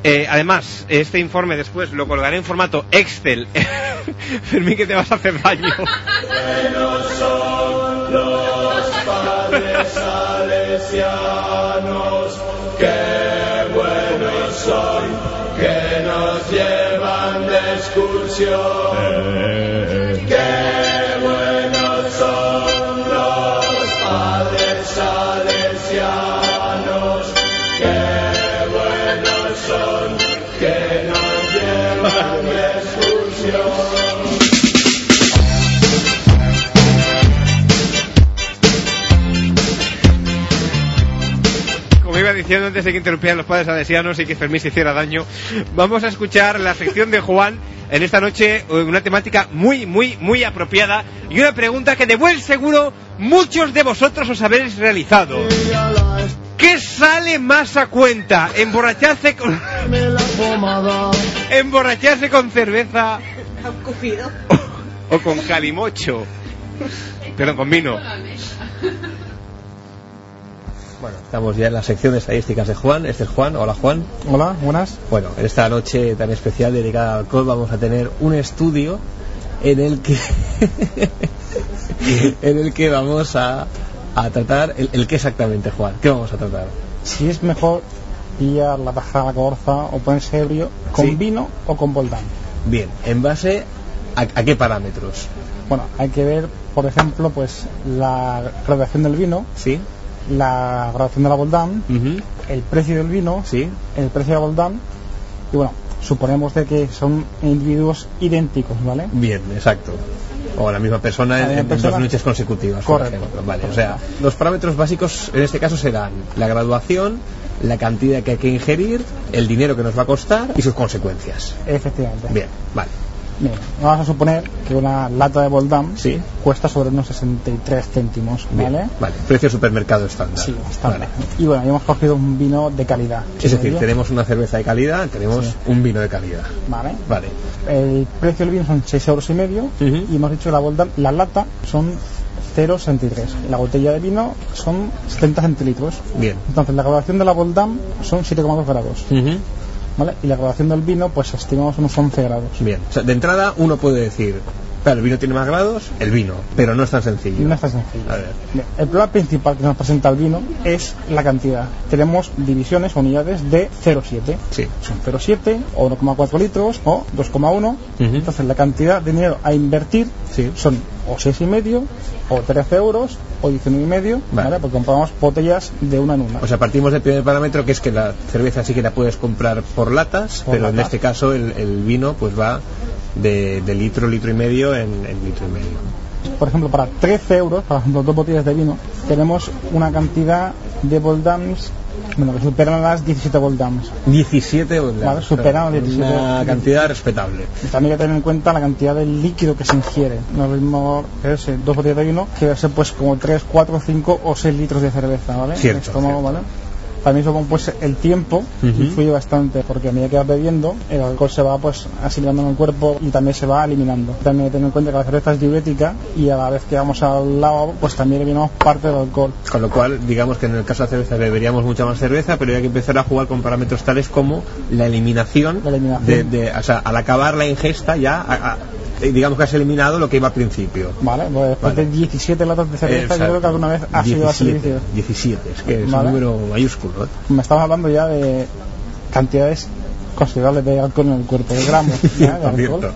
Eh, además, este informe después lo colgaré en formato Excel. Fermín, que te vas a hacer daño. son los padres salesianos, qué buenos son, que nos llevan de excursión. Qué diciendo antes de que interrumpieran los padres salesianos y que Fermín se hiciera daño, vamos a escuchar la sección de Juan en esta noche, eh, una temática muy, muy, muy apropiada y una pregunta que de buen seguro muchos de vosotros os habéis realizado. ¿Qué sale más a cuenta? ¿Emborracharse con, emborracharse con cerveza o con calimocho? Perdón, con vino. Bueno, estamos ya en la sección de estadísticas de Juan. Este es Juan. Hola, Juan. Hola, buenas. Bueno, en esta noche tan especial dedicada al alcohol vamos a tener un estudio en el que en el que vamos a, a tratar el, el qué exactamente, Juan. ¿Qué vamos a tratar? Si es mejor pillar la tajada corza o ponerse ebrio con Sí. vino o con voltán. Bien, en base a, a qué parámetros. Bueno, hay que ver, por ejemplo, pues la graduación del vino, Sí. La graduación de la Ujú. el precio del vino, Sí. el precio de la voltán y bueno, suponemos de que son individuos idénticos, ¿vale? Bien, exacto. O la misma persona en, La misma en dos noches consecutivas, por Correcto. ejemplo. Vale, o sea, los parámetros básicos en este caso serán la graduación, la cantidad que hay que ingerir, el dinero que nos va a costar y sus consecuencias. Efectivamente. Bien, vale. Bien, vamos a suponer que una lata de Voldam Sí. cuesta sobre unos 63 céntimos, Bien, ¿vale? Vale, precio supermercado estándar. Sí, estándar. Vale. Y bueno, hemos cogido un vino de calidad. Es decir, ¿Medio? tenemos una cerveza de calidad, tenemos Sí. un vino de calidad. Vale. Vale. El precio del vino son 6 euros y medio Ujú. y hemos dicho que la, Voldam- la lata son 0,63. La botella de vino son 70 centilitros. Bien. Entonces la graduación de la Voldam son 7,2 grados. Ujú. ¿Vale? Y la graduación del vino pues estimamos unos 11 grados. Bien. O sea, de entrada uno puede decir, claro, el vino tiene más grados, el vino, pero no es tan sencillo. No está sencillo. A ver. Bien, El problema principal que nos presenta el vino es la cantidad. Tenemos divisiones o unidades de 0,7. Sí. Son 0,7 o 1,4 litros o 2,1. Ujú. Entonces la cantidad de dinero a invertir Sí. son o 6,5 o 13 euros o 19,5, Vale. ¿vale? Porque compramos botellas de una en una. O sea, partimos del primer parámetro que es que la cerveza sí que la puedes comprar por latas, Por pero en este caso el, el vino pues va de, de litro, litro y medio en, en litro y medio. Por ejemplo, para 13 euros, para las dos botellas de vino, tenemos una cantidad de Voldams bueno, que superan las 17 Voldams. 17 Voldams. Vale, superan las 17 Una cantidad respetable. También hay que tener en cuenta la cantidad de líquido que se ingiere. No es lo mismo que ese, dos botellas de vino que ser pues como 3, 4, 5 o 6 litros de cerveza, ¿vale? Cierto, estómago, cierto. ¿vale? También supongo pues el tiempo Ujú. influye bastante porque a medida que vas bebiendo el alcohol se va pues asimilando en el cuerpo y también se va eliminando. También hay que tener en cuenta que la cerveza es diurética y a la vez que vamos al lavabo pues también eliminamos parte del alcohol. Con lo cual, digamos que en el caso de la cerveza beberíamos mucha más cerveza, pero hay que empezar a jugar con parámetros tales como la eliminación, De, de- o sea, al acabar la ingesta ya, a- a- digamos que has eliminado lo que iba al principio. Vale, pues después de 17 latas de cerveza yo creo que alguna vez ha sido a 17, servicio. 17, es que es Vale. un número mayúsculo. ¿eh? Me estamos hablando ya de cantidades considerables de alcohol en el cuerpo, de gramos.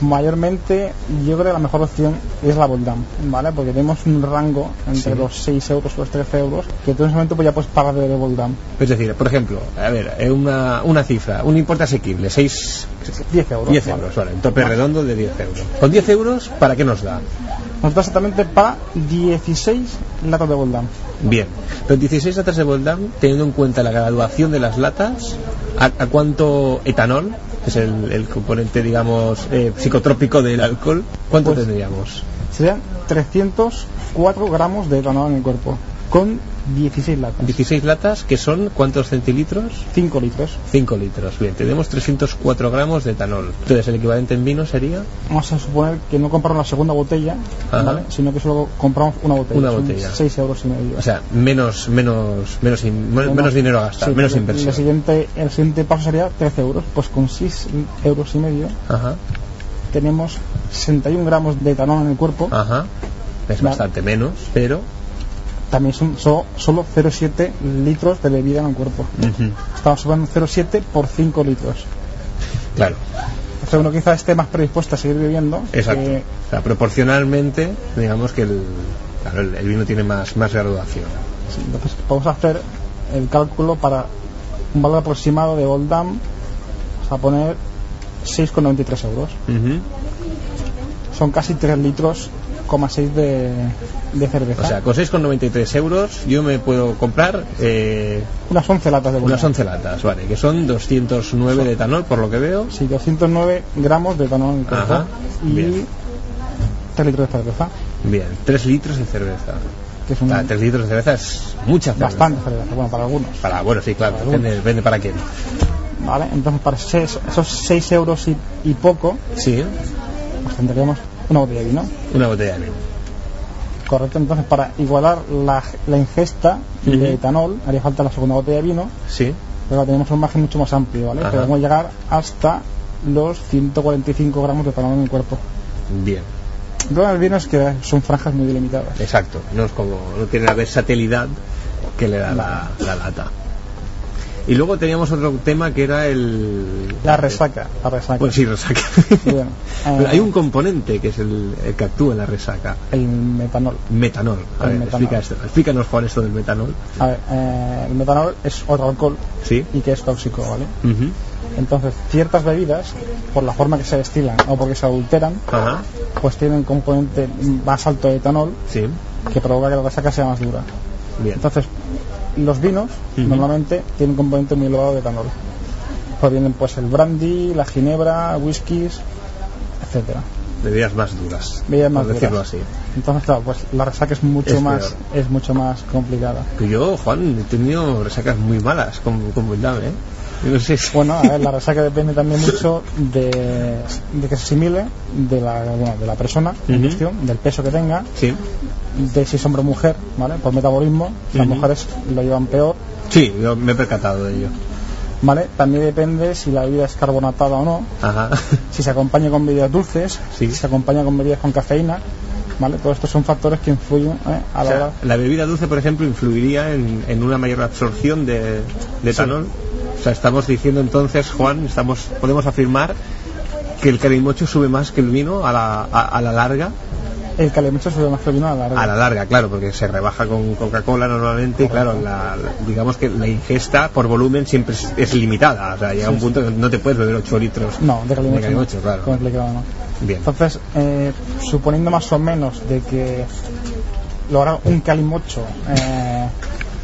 Mayormente, yo creo que la mejor opción es la Voldam, ¿vale? Porque tenemos un rango entre Sí. los 6 euros y los 13 euros, que tú en ese momento pues ya puedes pagar de Voldam. Es decir, por ejemplo, a ver, una, una cifra, un importe asequible, 6, 10 euros. 10 vale. euros, vale, un tope Vale. redondo de 10 euros. Con 10 euros, ¿para qué nos da? Nos da exactamente para 16 latas de Voldam. Bien, pero 16 latas de Voldam, teniendo en cuenta la graduación de las latas, ¿a, a cuánto etanol, que es el, el componente, digamos, eh, psicotrópico del alcohol, cuánto Pues- tendríamos? Serían 304 gramos de etanol en el cuerpo, con 16 latas. 16 latas, que son ¿cuántos centilitros? 5 litros. 5 litros. Bien, tenemos 304 gramos de etanol. Entonces, el equivalente en vino sería Vamos a suponer que no compramos la segunda botella. ¿vale? Sino que solo compramos una botella. Una botella. 6 euros y medio. O sea, menos, menos, menos, in- menos, Menos- dinero a gastar, sí, menos inversión. El siguiente, el siguiente paso sería 13 euros. Pues con 6 euros y medio Ajá, tenemos 61 gramos de etanol en el cuerpo. ajá. Es Vale. bastante menos, pero. También son so- solo 0,7 litros de bebida en el cuerpo. ujú, Estamos subiendo 0,7 por 5 litros. Claro, O sea, uno quizá esté más predispuesto a seguir bebiendo. exacto. que- O sea, proporcionalmente, digamos que el, claro, el, el vino tiene más, más graduación. sí, entonces vamos a hacer el cálculo para un valor aproximado de Oldham. Vamos a poner 6,93 euros. Son casi 3 litros, coma 6 de, de cerveza. O sea, con 6,93 euros yo me puedo comprar eh, unas 11 latas de unas Oldham. 11 latas, vale, que son 209 de etanol, por lo que veo. Sí, 209 gramos de etanol en. Ajá, Y bien. 3 litros de cerveza. Bien, 3 litros de cerveza. Que es un- Ah, 3 litros de cerveza es mucha cerveza. Bastante cerveza, bueno, para algunos. Para, bueno, sí, claro, Para depende, depende para quién. ¿Vale? Entonces, para seis- esos 6 euros y, y poco, Sí, pues tendríamos una botella de vino. una botella de vino. Correcto, entonces para igualar la, la ingesta de etanol haría falta la segunda botella de vino, Sí, pero tenemos un margen mucho más amplio, ¿vale? Ajá. Podemos llegar hasta los 145 gramos de etanol en el cuerpo. bien, El problema del vino es que son franjas muy delimitadas. exacto. No es como, no tiene la versatilidad que le da la, la lata. Y luego teníamos otro tema que era el... La resaca, la resaca. Pues sí, resaca. Pero eh, hay un componente que es el, el que actúa en la resaca. El metanol. Metanol. A El ver, metanol. explica esto. Explícanos, Juan, esto del metanol. A ver, eh, el metanol es otro alcohol Sí. y que es tóxico, ¿vale? Entonces, ciertas bebidas, por la forma que se destilan o porque se adulteran, Ajá. pues tienen un componente más alto de etanol Sí. que provoca que la resaca sea más dura. Bien. Entonces, los vinos normalmente tienen un componente muy elevado de etanol. Provienen pues el brandy, la ginebra, whiskies, etcétera. Bebidas más duras. Bebidas más por decirlo duras. así. Entonces, claro, pues la resaca es mucho Es más peor. es mucho más complicada. Que yo, Juan, he tenido resacas muy malas con, con ¿eh? Yo no sé si- Bueno, a ver, la resaca depende también mucho de, de que se asimile de la, bueno, de la persona en Ujú. cuestión, del peso que tenga, Sí. De si es hombre o mujer, ¿vale? Por metabolismo, las mujeres lo llevan peor, Sí, yo me he percatado de ello. ¿vale? También depende si la bebida es carbonatada o no, Ajá. si se acompaña con bebidas dulces, Sí. si se acompaña con bebidas con cafeína, ¿vale? Todos estos son factores que influyen ¿eh? a O la sea, hora... la bebida dulce, por ejemplo, influiría en, en una mayor absorción de, de Sí. etanol. O sea, estamos diciendo entonces, Juan, estamos podemos afirmar que el calimocho sube más que el vino a la, a, a la larga. El calimocho sube más vino a la larga. A la larga, claro, porque se rebaja con Coca-Cola normalmente y claro, la, digamos que la ingesta por volumen siempre es, es limitada. O sea, llega Sí, un punto que no te puedes beber 8 litros No, de calimocho. de calimocho, no. claro. No. Bien. Entonces, eh, suponiendo más o menos de que lograr un calimocho eh,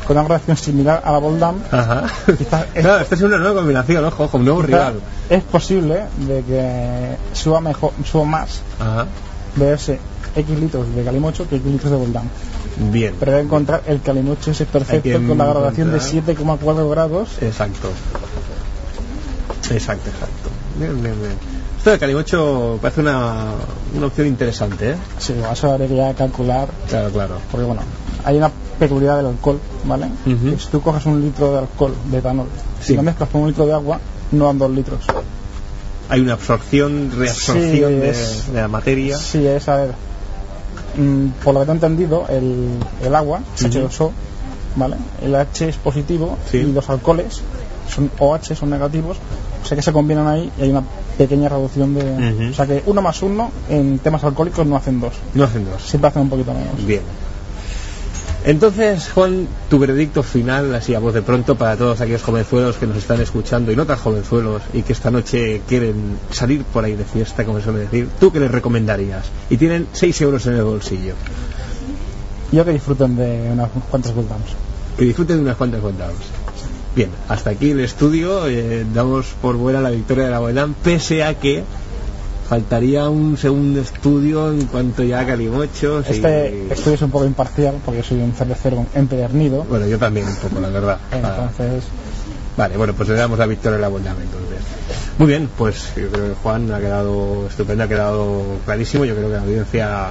con una graduación similar a la Boldam, Ajá. quizás es, Claro, esta es una nueva combinación, ojo, un nuevo rival. es posible de que suba mejor, suba más Ajá. beberse X litros de calimocho que X litros de Boldam. Bien. Pero encontrar el calimocho ese perfecto con la graduación de encontrar- 7,4 grados. Exacto. Exacto, exacto. Bien, bien, bien. Esto de calimocho parece una, una opción interesante, ¿eh? Sí, eso habría que calcular. Claro, claro. Porque bueno, hay una peculiaridad del alcohol, ¿vale? Que si tú coges un litro de alcohol, de etanol, Sí. y lo mezclas con un litro de agua, no dan dos litros. Hay una absorción, reabsorción Sí, de, es- de la materia. Sí, es, a ver, por lo que te he entendido, el, el agua, Ujú. H2O, ¿vale? El H es positivo Sí. y los alcoholes son OH, son negativos, o sea que se combinan ahí y hay una pequeña reducción de... O sea que uno más uno en temas alcohólicos no hacen dos, No hacen dos. siempre hacen un poquito menos. Bien. Entonces, Juan, tu veredicto final, así a voz de pronto, para todos aquellos jovenzuelos que nos están escuchando y no tan jovenzuelos y que esta noche quieren salir por ahí de fiesta, como se suele decir, ¿tú qué les recomendarías? Y tienen 6 euros en el bolsillo. Yo que disfruten de unas cuantas Goldams. Que disfruten de unas cuantas contados. Bien, hasta aquí el estudio. eh, damos por buena la victoria de la Boedán, pese a que faltaría un segundo estudio en cuanto ya a calimochos. y- Este estudio es un poco imparcial porque soy un cervecero empedernido. Bueno, yo también un poco, la verdad. Ah, Entonces, Vale, bueno, pues le damos la victoria a la Boldam entonces. Muy bien, pues yo creo que Juan ha quedado estupendo, ha quedado clarísimo. Yo creo que la audiencia,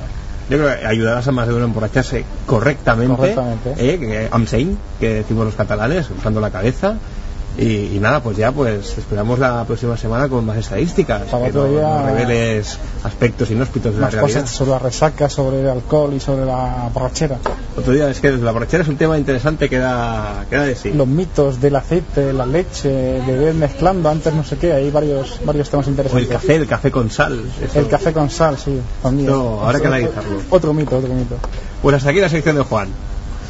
yo creo que ayudarás a más de uno a emborracharse correctamente, Correctamente. ¿eh? que, am sein, que decimos los catalanes, usando la cabeza. Y, y nada, pues ya pues esperamos la próxima semana con más estadísticas, Para que otro no- día- nos reveles aspectos inhóspitos de la más realidad. cosas sobre la resaca, sobre el alcohol y sobre la borrachera. Otro día es que la borrachera es un tema interesante que da, que da de sí. Los mitos del aceite, la leche, de beber mezclando, antes no sé qué, hay varios, varios temas O el interesantes. café, el café con sal. eso. El café con sal, sí, también. No, habrá que analizarlo. Otro mito, otro mito. Pues hasta aquí la sección de Juan.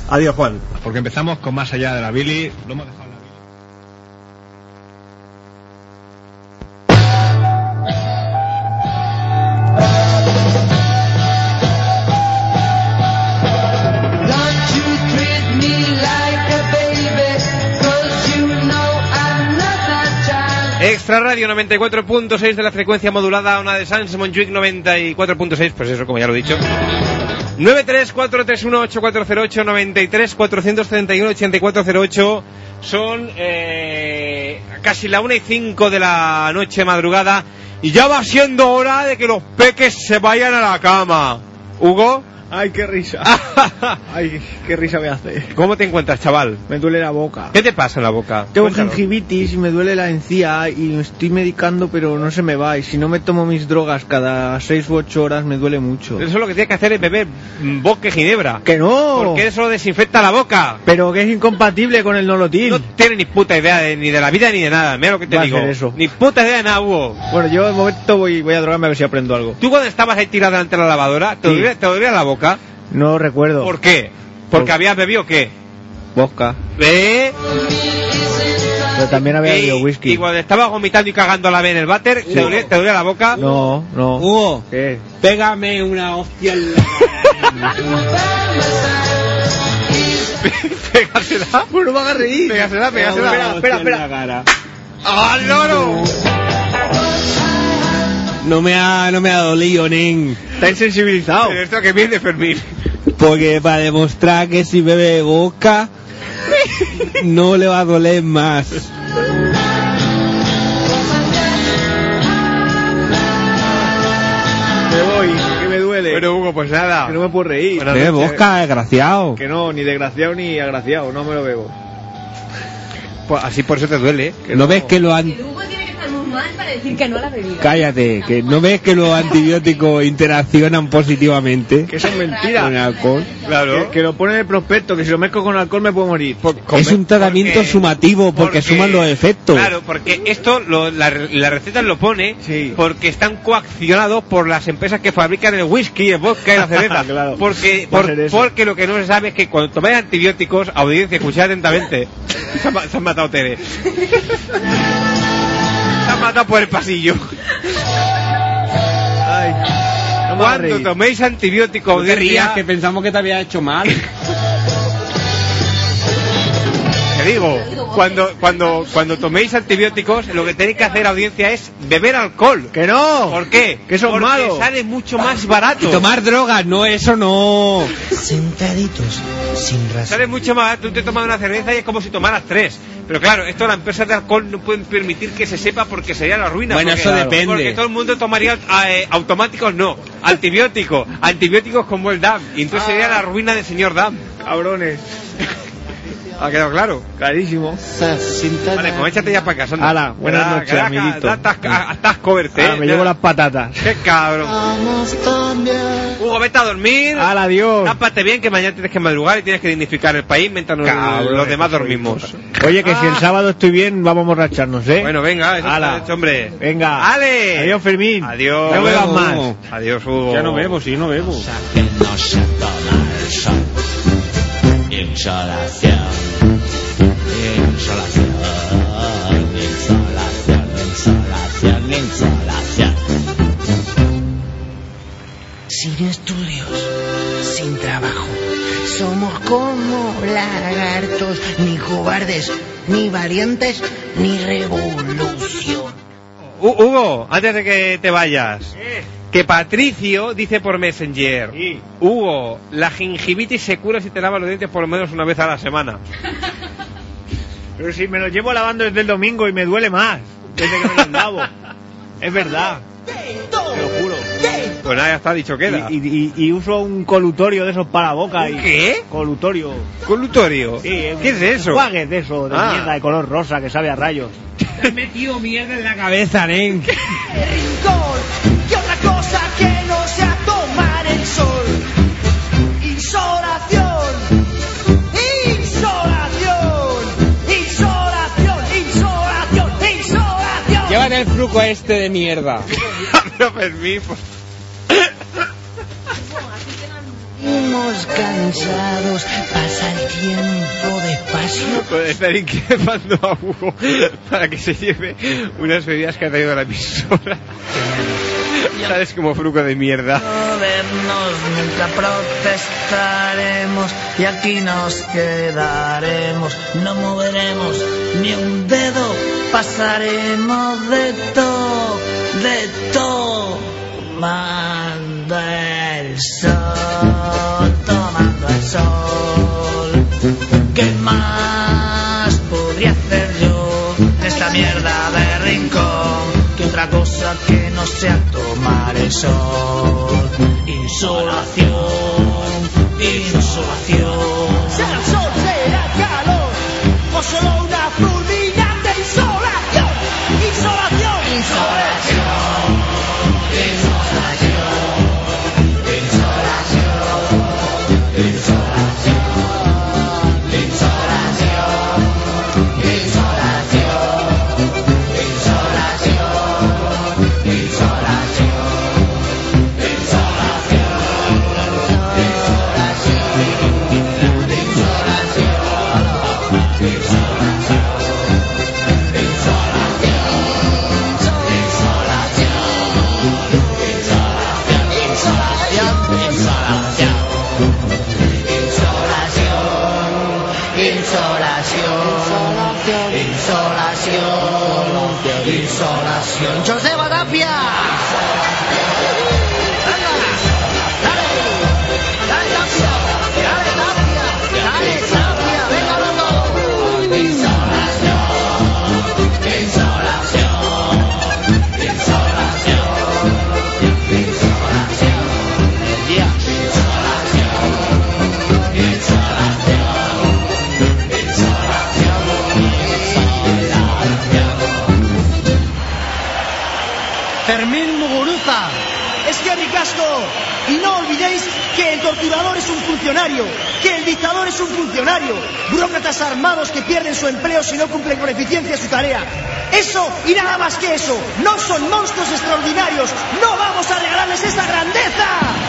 Adiós, Juan. Porque empezamos con más allá de la Billy. Lo hemos dejado Extra Radio 94.6 de la frecuencia modulada, una de Sans Montjuic 94.6, pues eso como ya lo he dicho. 934318408 93 431 8408 son eh, casi la 1 y 5 de la noche madrugada y ya va siendo hora de que los peques se vayan a la cama. Hugo, Ay, qué risa. Ay, qué risa me hace. ¿cómo te encuentras, chaval? Me duele la boca. ¿Qué te pasa en la boca? Tengo Cuéntalo. gingivitis y me duele la encía y me estoy medicando pero no se me va y si no me tomo mis drogas cada 6 u 8 horas me duele mucho. Eso lo que tienes que hacer es beber y ginebra. ¡Que no! Porque eso desinfecta la boca. Pero que es incompatible con el nolotil. No tienes ni puta idea de- ni de la vida ni de nada. Mira lo que te Va a digo. ser eso. Ni puta idea de nada, Hugo. Bueno, yo de momento voy, voy a drogarme a ver si aprendo algo. Tú cuando estabas ahí tirado delante de la lavadora, ¿te, Sí. dolía, te dolía la boca? No recuerdo. ¿Por qué? ¿Porque Por- habías bebido qué? Vodka. ¿Eh? Pero también había bebido whisky. y cuando estabas vomitando y cagando a la vez en el váter, ¿te, dolía, te dolía la boca? No, no. Hugo, ¿Qué? pégame una hostia en la Pégasela. Bueno, no me hagas reír. Pégasela, pégasela. en la cara. ¡Al loro! No me ha, no me ha dolido, nen. Está insensibilizado. Pero esto que viene, Fermín. Porque para demostrar que si bebe vodka, no le va a doler más. Me voy, que me duele. Bueno, Hugo, pues nada. Que no me puedo reír. Buenas Bebe noches. vodka, desgraciado. Que no, ni desgraciado ni agraciado, no me lo bebo. Pues así por eso te duele. ¿eh? ¿No ves que lo han... El Hugo tiene que estar muy mal para decir que no a la bebida. Cállate, que no ves que los antibióticos interaccionan positivamente Que eso es mentira. con el alcohol. Claro. Que, que lo pone en el prospecto, que si lo mezclo con alcohol me puedo morir. Es un tratamiento porque- sumativo porque, porque- suman los efectos. Claro, porque esto, lo- la, la receta lo pone porque están coaccionados por las empresas que fabrican el whisky, el vodka y la cerveza. Claro. porque, por- porque lo que no se sabe es que cuando tomáis antibióticos, audiencia, escuchad atentamente. Se han, ma- se han matado Tere. Matado por el pasillo. Cuando toméis antibióticos, No te rías, audiencia, que pensamos que te había hecho mal. Te digo, cuando, cuando, cuando toméis antibióticos, lo que tenéis que hacer, audiencia, es beber alcohol. ¡Que no! ¿Por qué? Que eso es Porque malo. sale mucho más barato. Y tomar drogas, no, eso no. Sentaditos, sin razón. Sale mucho más barato. Tú te tomas una cerveza y es como si tomaras tres. Pero claro, esto las empresas de alcohol no pueden permitir que se sepa porque sería la ruina. Bueno, porque- eso depende. Porque todo el mundo tomaría eh, automáticos, no. Antibióticos. Antibióticos como el DAM. Y entonces sería la ruina del señor DAM. Cabrones. ¿Ha quedado claro? Clarísimo. Vale, pues échate ya para casa. Hala, buenas noches, da- amiguito. Estás coverte, Ah, eh. me llevo las patatas. Qué cabrón. Hugo, vete a dormir. ¡Hala, adiós! Tápate bien que mañana tienes que madrugar y tienes que dignificar el país mientras Cabrón, los demás dormimos. Oye, que si el sábado estoy bien, vamos a emborracharnos, ¿eh? Bueno, venga, eso Hala. está hecho, hombre. Venga. ¡Ale! Adiós, Fermín. Adiós. No bebas más. Adiós, Hugo. Ya no bebo, sí, no bebo. Insolación, insolación, insolación, insolación, insolación. Sin estudios, sin trabajo. Somos como lagartos, ni cobardes, ni valientes, ni revolución. Hu- Hugo, antes de que te vayas. Que Patricio dice por Messenger. Hugo, la gingivitis se cura si te lavas los dientes por lo menos una vez a la semana. Pero si me lo llevo lavando desde el domingo y me duele más desde que me los lavo. es verdad. Te lo juro. Pues nada, ya está, dicho queda. Y, y- y uso un colutorio de esos para boca. Y, ¿Qué? Colutorio. ¿Colutorio? Sí, ¿Qué es eso? Enjuague de eso, de Ah. mierda de color rosa que sabe a rayos. Te has metido mierda en la cabeza, nen. rincón que otra cosa que no sea tomar el sol. Insolación. Llévate el fruco este de mierda. Pero Fermín, Vivimos cansados, pasa el tiempo despacio. Puede estar inquietando a Hugo para que se lleve unas bebidas que ha traído la emisora. Sales como fruco de mierda. Movernos mientras protestaremos y aquí nos quedaremos. No moveremos ni un dedo, pasaremos de todo, de todo. Tomando el sol, tomando el sol. ¿Qué más podría hacer yo en esta mierda de rincón? Que otra cosa que no sea tomar el sol. Insolación, insolación. Fermín Muguruza. Es que ricasco. Y no olvidéis que el torturador es un funcionario, que el dictador es un funcionario. Burócratas armados que pierden su empleo si no cumplen con eficiencia su tarea. Eso y nada más que eso. No son monstruos extraordinarios. No vamos a regalarles esa grandeza.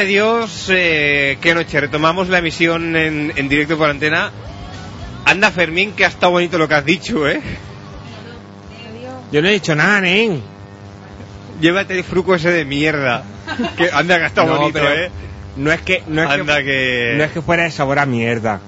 Válgame Dios, eh, qué noche. Retomamos la emisión en, en directo por antena. Anda Fermín, que ha estado bonito lo que has dicho, ¿eh? Yo no he dicho nada, nen. Llévate el fruco ese de mierda. Que anda que ha estado No, bonito, ¿eh? No es que no es Anda que, que- no es que fuera de sabor a mierda.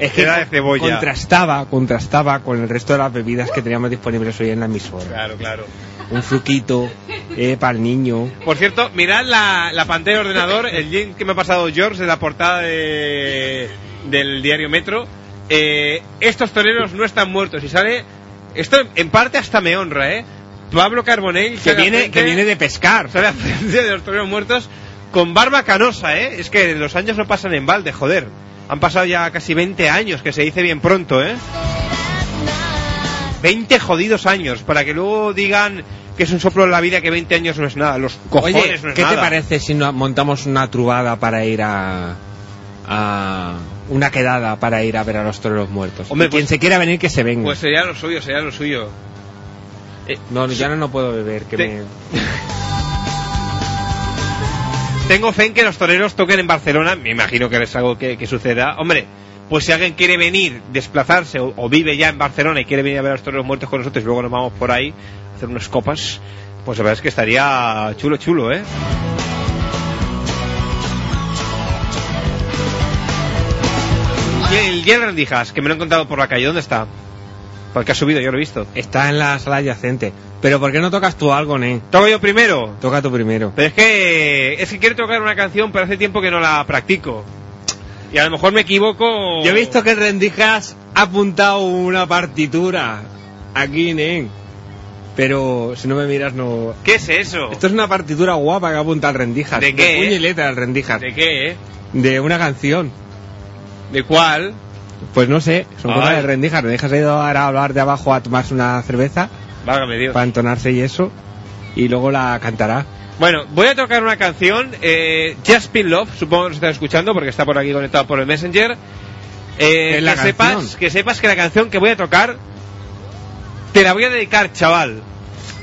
Es que Era de cebolla. contrastaba, contrastaba con el resto de las bebidas que teníamos disponibles hoy en la emisora. Claro, claro. Un fruquito eh, para el niño. Por cierto, mirad la, la pantalla del ordenador, el link que me ha pasado George de la portada de- del diario Metro. Eh, estos toreros no están muertos y sale. Esto en parte hasta me honra, ¿eh? Pablo Carbonell Que viene, frente- que viene de pescar. Sale de los toreros muertos con barba canosa, ¿eh? Es que los años no pasan en balde, joder. Han pasado ya casi 20 años, que se dice bien pronto, ¿eh? 20 jodidos años, para que luego digan que es un soplo en la vida que 20 años no es nada. Los cojones Oye, no es ¿qué te parece si no- montamos una trubada para ir a, a una quedada para ir a ver a los toreros muertos? Hombre, Y quien pues- se quiera venir que se venga. Pues sería lo suyo, sería lo suyo. no, ya no, no puedo beber, que Te- me... Tengo fe en que los toreros toquen en Barcelona, me imagino que es algo que, que suceda. Hombre, pues si alguien quiere venir, desplazarse o, o vive ya en Barcelona y quiere venir a ver a los toreros muertos con nosotros y luego nos vamos por ahí a hacer unas copas, pues la verdad es que estaría chulo, chulo, ¿eh? Y el Jet Rendijas, que me lo he encontrado por la calle, ¿dónde está? Porque ha subido, yo lo he visto. Está en la sala adyacente. Pero ¿por qué no tocas tú algo, Nen? ¿Toco yo primero? Toca tú primero. Pero es que, es que quiero tocar una canción, pero hace tiempo que no la practico. Y a lo mejor me equivoco. Yo he visto que Rendijas ha apuntado una partitura aquí, Nen. Pero si no me miras, no. ¿Qué es eso? Esto es una partitura guapa que ha apuntado el Rendijas. ¿De qué, puño y eh? letra del Rendijas. ¿De qué, eh? De una canción. ¿De cuál? Pues no sé, son cosas de Rendijas. Rendijas ha ido ahora a hablar de abajo a tomarse una cerveza Válgame Dios. para entonarse y eso. Y luego la cantará. Bueno, voy a tocar una canción, eh, Just Been Love, supongo que lo estás escuchando porque está por aquí conectado por el Messenger. Eh, la que, sepas, que sepas que la canción que voy a tocar te la voy a dedicar, chaval,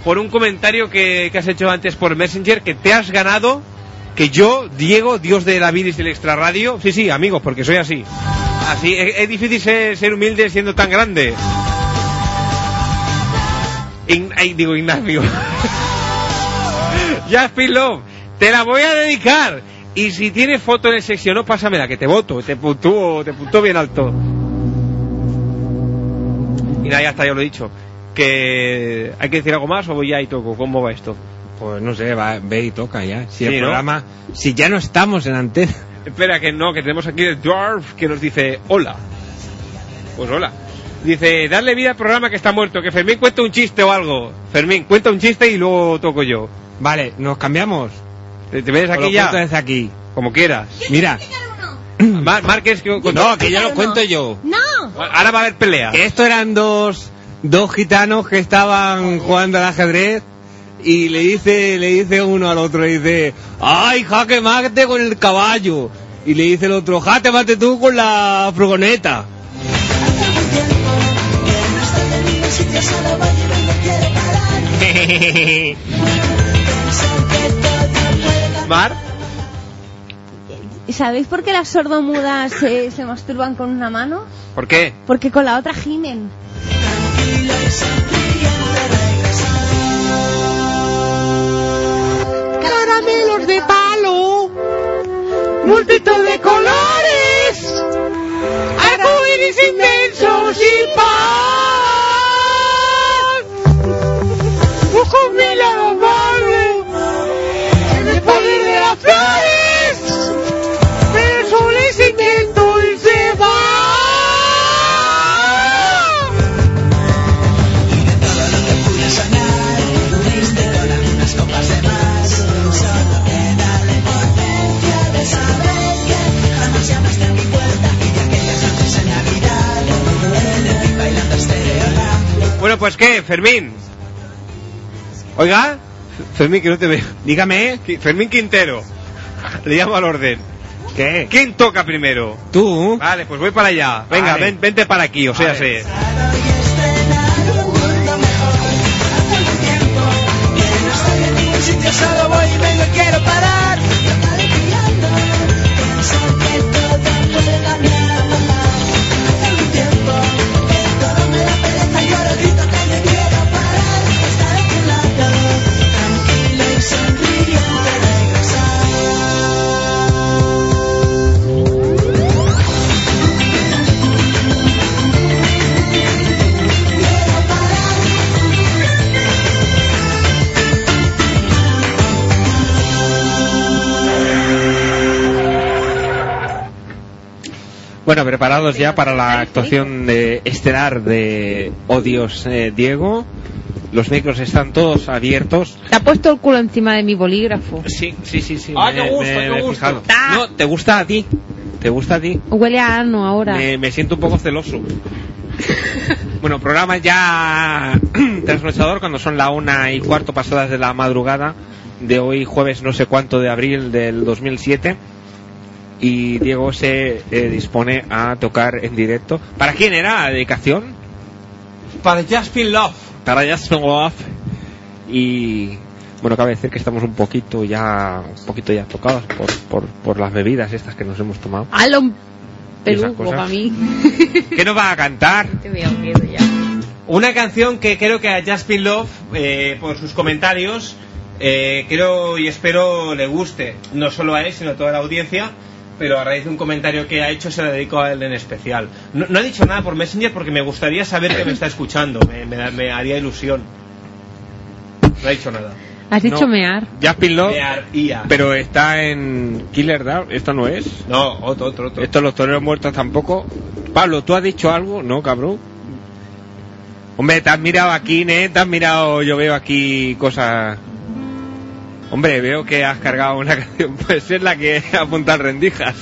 por un comentario que, que has hecho antes por Messenger, que te has ganado que yo, Diego, Dios de la Vilis del Extra Radio, sí, sí, amigos, porque soy así. Así, es, es difícil ser, ser humilde siendo tan grande. Ay, digo Ignacio. Just Love, te la voy a dedicar. Y si tienes foto en el sección, no pásamela, que te voto, te puntúo, te puntúo bien alto. Y nada, ya está, ya lo he dicho. Que hay que decir algo más o voy ya y toco. ¿Cómo va esto? Pues no sé, va, ve y toca ya. Si Sí, el ¿no? programa, si ya no estamos en antena. Espera, que no, que tenemos aquí el Dwarf que nos dice hola. Pues hola. Dice, darle vida al programa que está muerto, que Fermín cuenta un chiste o algo. Fermín, cuenta un chiste y luego toco yo. Vale, nos cambiamos. ¿Te, O aquí ya? desde aquí. Como quieras. Mira. Mar Márquez, que No, que ya lo cuento yo. ¡No! Ahora va a haber pelea. Que esto eran dos, dos gitanos que estaban jugando al ajedrez y le dice, le dice uno al otro, le dice, ay, jaque mate con el caballo. Y le dice el otro, jaque mate tú con la furgoneta. Mar, ¿Sabéis por qué las sordomudas se, se masturban con una mano? ¿por qué? Porque con la otra gimen. Caramelos de palo, multitud de colores, arcoíris inmensos y paz las flores del solecimiento y va. Y de todo lo que pude soñar, pudiste donar unas copas de más. Solo queda la impotencia de saber que jamás llamaste a mi puerta y de aquellas noches en Navidad, en el bailando estereo. Bueno, pues qué, Fermín. Oiga. Fermín, que no te veo. Dígame. Fermín Quintero. Le llamo al orden. ¿Qué? ¿Quién toca primero? Tú. Vale, pues voy para allá. Venga, Vale. ven- vente para aquí, o sea, Vale. sé. Un sitio solo voy y vengo y quiero parar. Bueno, preparados ya para la actuación de estelar de Odios eh, Diego. Los micros están todos abiertos. Te ha puesto el culo encima de mi bolígrafo. Sí, sí, sí, sí. Ah, me- qué gusto, me- qué me he gusto. No, te gusta a ti. Te gusta a ti. Huele a ano ahora. Me, me siento un poco celoso. bueno, programa ya trasnochador cuando son la una y cuarto pasadas de la madrugada de hoy jueves no sé cuánto de abril del 2007 y Diego se eh, dispone a tocar en directo. ¿Para quién era la dedicación? Para Jasper Love. Para Jasper Love. Y bueno, cabe decir que estamos un poquito ya un poquito ya tocados por, por, por las bebidas estas que nos hemos tomado. ¡Hala, un ¿Y esas peluco para mí! ¿Qué nos va a cantar? Te veo miedo ya. Una canción que creo que a Jasper Love, eh, por sus comentarios, eh, creo y espero le guste. No solo a él, sino a toda la audiencia. Pero a raíz de un comentario que ha hecho, se la dedico a él en especial. No, no ha dicho nada por Messenger porque me gustaría saber que me está escuchando. Me, me- me haría ilusión. No ha dicho nada. ¿Has dicho No. mear? Jasper Love, Mearía. pero está en Killer Dog. ¿Esto no es? No, otro, otro, otro. Esto los toreros muertos tampoco. Pablo, ¿tú has dicho algo? No, cabrón. Hombre, te has mirado aquí, ¿eh? Te has mirado, yo veo aquí cosas... Hombre, veo que has cargado una canción, puede ser la que apunta al rendijas.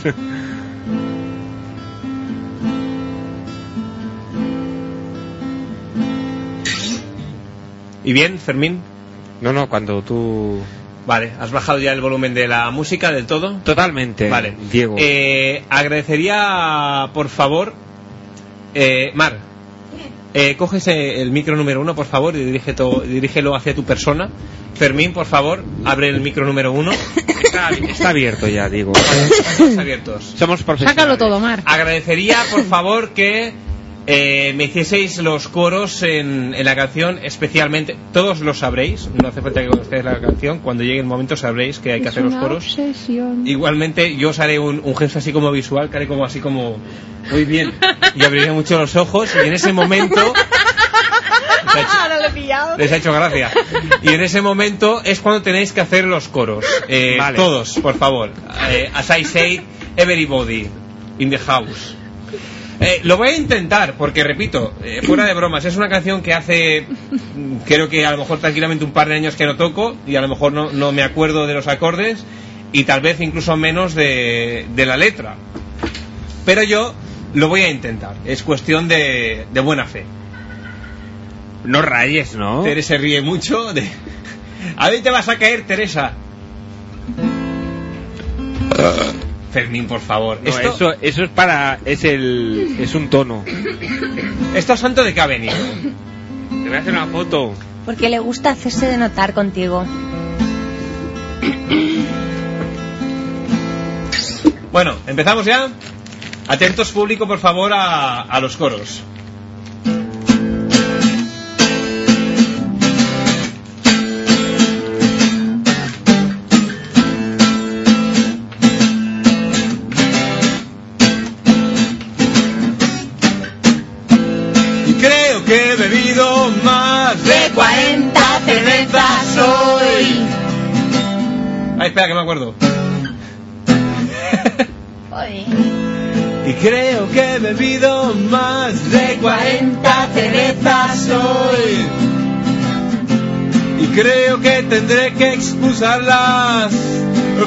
¿Y bien, Fermín? No, no, cuando tú... Vale, ¿has bajado ya el volumen de la música del todo? Totalmente, Vale. Diego. Eh, agradecería, por favor, eh, Mar, eh, cógese el micro número uno, por favor, y dirígeto- dirígelo hacia tu persona. Fermín, por favor, abre el micro número uno. Está, está abierto ya, Diego. Estamos abiertos. Somos profesionales. Sácalo todo, Mar. Agradecería, por favor, que eh, me hicieseis los coros en, en la canción, especialmente. Todos lo sabréis, no hace falta que conozcáis la canción. Cuando llegue el momento sabréis que hay que Es hacer los coros. obsesión. Igualmente, yo os haré un, un gesto así como visual, que haré como así como. Muy bien. Y abriré mucho los ojos, y en ese momento. Ahora lo he pillado. Les ha hecho gracia. Y en ese momento es cuando tenéis que hacer los coros. Eh, Vale. Todos, por favor. Eh, as I say, everybody in the house. Eh, lo voy a intentar, porque repito, eh, fuera de bromas, es una canción que hace, mm, creo que a lo mejor tranquilamente un par de años que no toco, y a lo mejor no, no me acuerdo de los acordes, y tal vez incluso menos de, de la letra. Pero yo lo voy a intentar, es cuestión de, de buena fe. No rayes, ¿no? Teresa se ríe mucho de... A ver te vas a caer, Teresa. Fermín, por favor. No, esto, eso, eso es para... Es el... Es un tono. ¿Esto santo de qué ha venido? Te voy a hacer una foto. Porque le gusta hacerse de notar contigo. Bueno, empezamos ya. Atentos público, por favor, a, a los coros. Ay, espera, que me acuerdo. Y creo que he bebido más de 40 cervezas hoy. Y creo que tendré que expulsarlas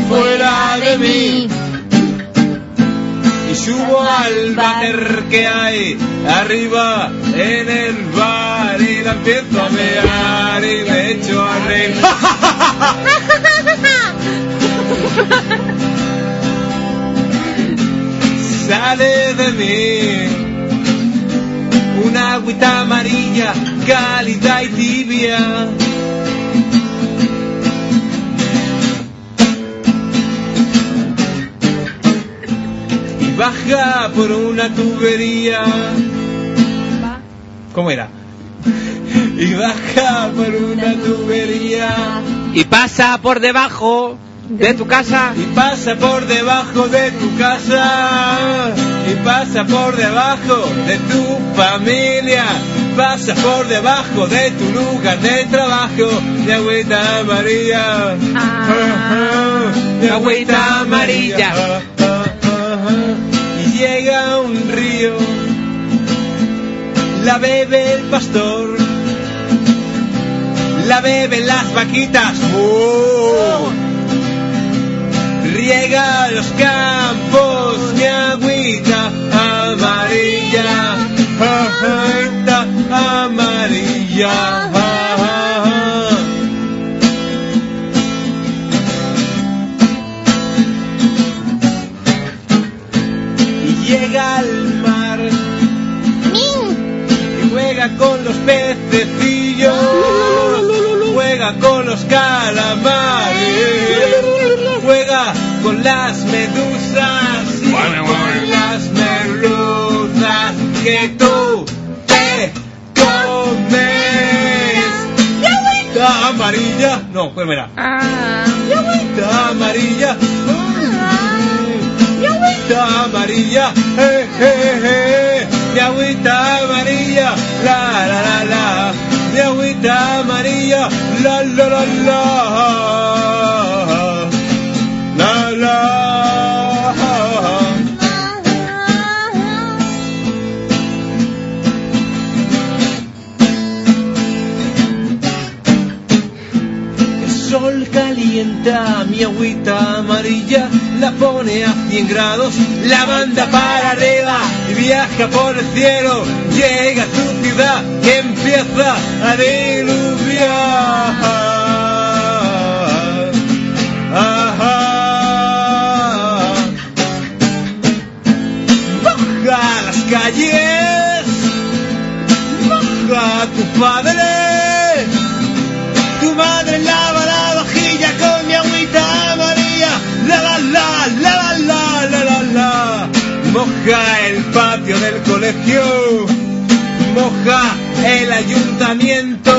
fuera de mí. Y subo al váter que hay arriba en el bar y la empiezo a mear y me echo a reír. Sale de mí una agüita amarilla, cálida y tibia. Y baja por una tubería. ¿Cómo era? Y baja por una tubería. Y pasa por debajo de tu casa. Y pasa por debajo de tu casa. Y pasa por debajo de tu familia. Pasa por debajo de tu lugar de trabajo. De agüita amarilla. De agüita amarilla. Y llega un río. La bebe el pastor. La beben las vaquitas. ¡Oh! Riega los campos, mi agüita amarilla, agüita amarilla. Y llega al mar. Y juega con los pececillos, juega con los calamares las medusas y con las merluzas que tú te comes. Agüita amarilla. No, pues mira. Mi agüita amarilla. Mi agüita amarilla. Eh, eh, eh. Mi agüita amarilla. La, la, la, la. Mi agüita amarilla. La, la, la, la. Mi agüita amarilla, la pone a 100 grados, la manda para arriba y viaja por el cielo, llega a tu ciudad y empieza a diluviar. Padre, tu madre lava la vajilla con mi agüita la la la, la la la, la la la, moja el patio del colegio, moja el ayuntamiento,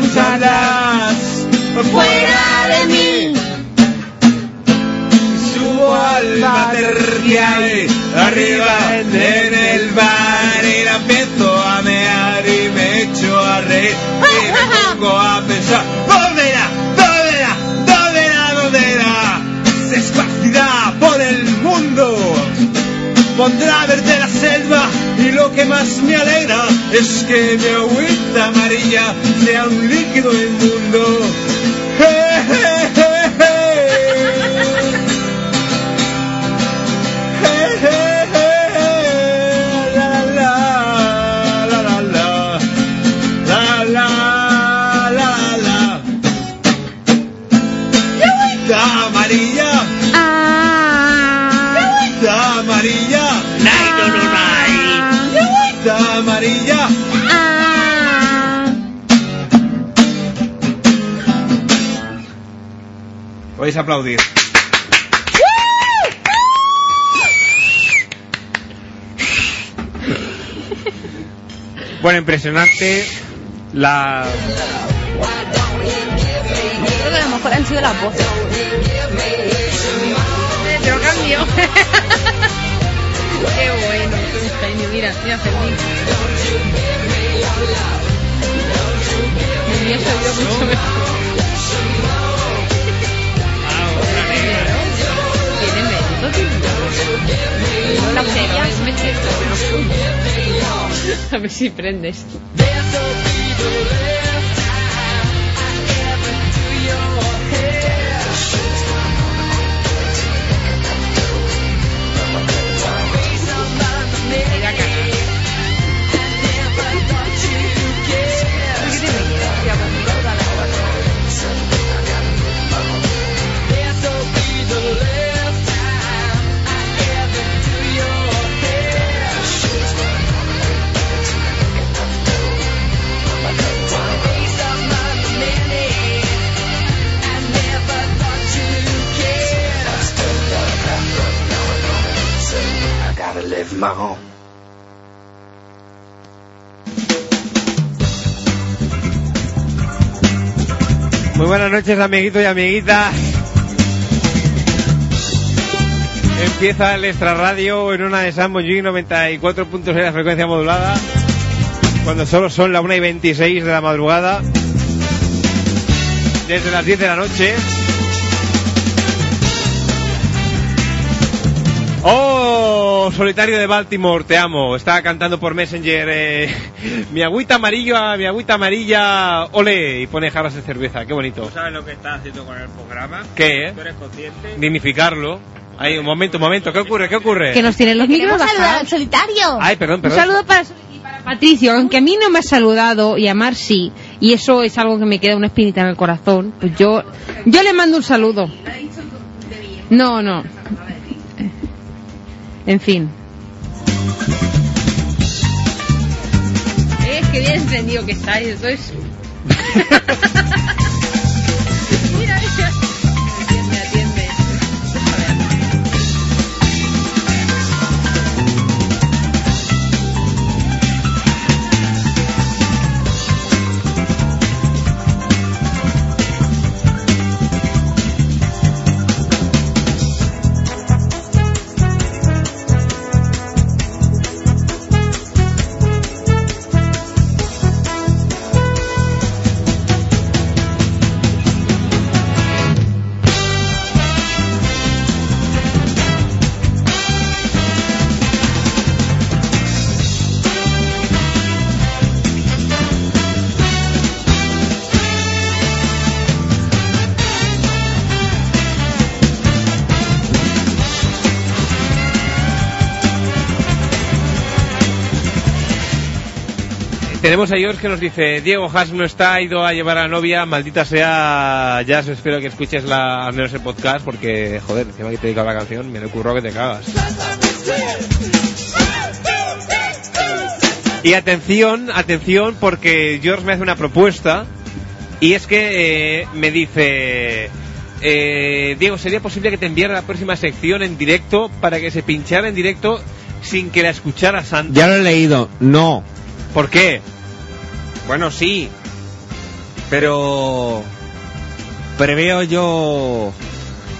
que Fuera de mí. Subo al material arriba en el bar y la empiezo a mear y me echo a reír y me pongo a pensar ¿Dónde era? ¿Dónde era? ¿Dónde era? ¿Dónde era? Se esparcirá por el Pondrá verde la selva y lo que más me alegra es que mi agüita amarilla sea un líquido inmundo. Podéis aplaudir. Bueno, impresionante la... Creo que a lo mejor han sido las voces. Te lo cambio. Qué bueno, qué genio. Mira, mira mío se oye mucho mejor. La. A ver si prendes. Muy buenas noches, amiguitos y amiguitas. Empieza el Extra Radio en una de San Montjuic 94.6 de la frecuencia modulada. Cuando solo son las 1 y 26 de la madrugada. Desde las 10 de la noche. Oh, solitario de Baltimore, te amo. Estaba cantando por Messenger. eh, mi agüita amarilla, mi agüita amarilla, ole. Y pone jarras de cerveza, qué bonito. ¿Tú sabes lo que estás haciendo con el programa? ¿Qué, eh? ¿Tú eres consciente? Dignificarlo. Ahí, un momento, un momento. ¿Qué ocurre? ¿Qué ocurre? Que nos tienen los micros bajados. al solitario. Ay, perdón, Un perdón. saludo para, y para Patricio, aunque a mí no me ha saludado y a Mar sí, y eso es algo que me queda una espinita en el corazón, pues yo, yo le mando un saludo. No, no. En fin. Es que bien entendido que estáis, mira, Tenemos a George que nos dice, Diego Haas no está, ha ido a llevar a la novia, maldita sea, ya espero que escuches la, al menos el podcast, porque, joder, encima que te dedico a la canción, me lo ocurrió que te cagas. Y atención, atención, porque George me hace una propuesta, y es que eh, me dice, eh, Diego, ¿sería posible que te enviara la próxima sección en directo para que se pinchara en directo sin que la escuchara Santa? Ya lo he leído, no. ¿Por qué? Bueno, sí. Pero preveo yo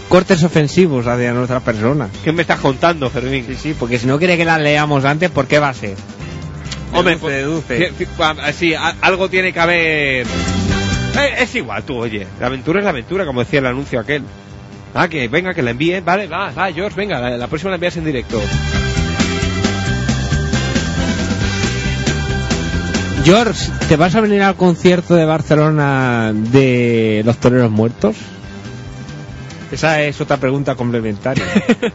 cortes ofensivos hacia nuestra persona. ¿Qué me estás contando, Fermín? Sí, sí, porque si no quiere que las leamos antes, ¿por qué va a ser? Hombre, pues, deduce. ci- ci- ah, sí, algo tiene que haber. Eh, es igual, tú, oye. La aventura es la aventura, como decía el anuncio aquel. Ah, que venga, que la envíe. Vale, va, va, George, venga, la, la próxima la envías en directo. George, ¿te vas a venir al concierto de Barcelona de los toreros muertos? Esa es otra pregunta complementaria.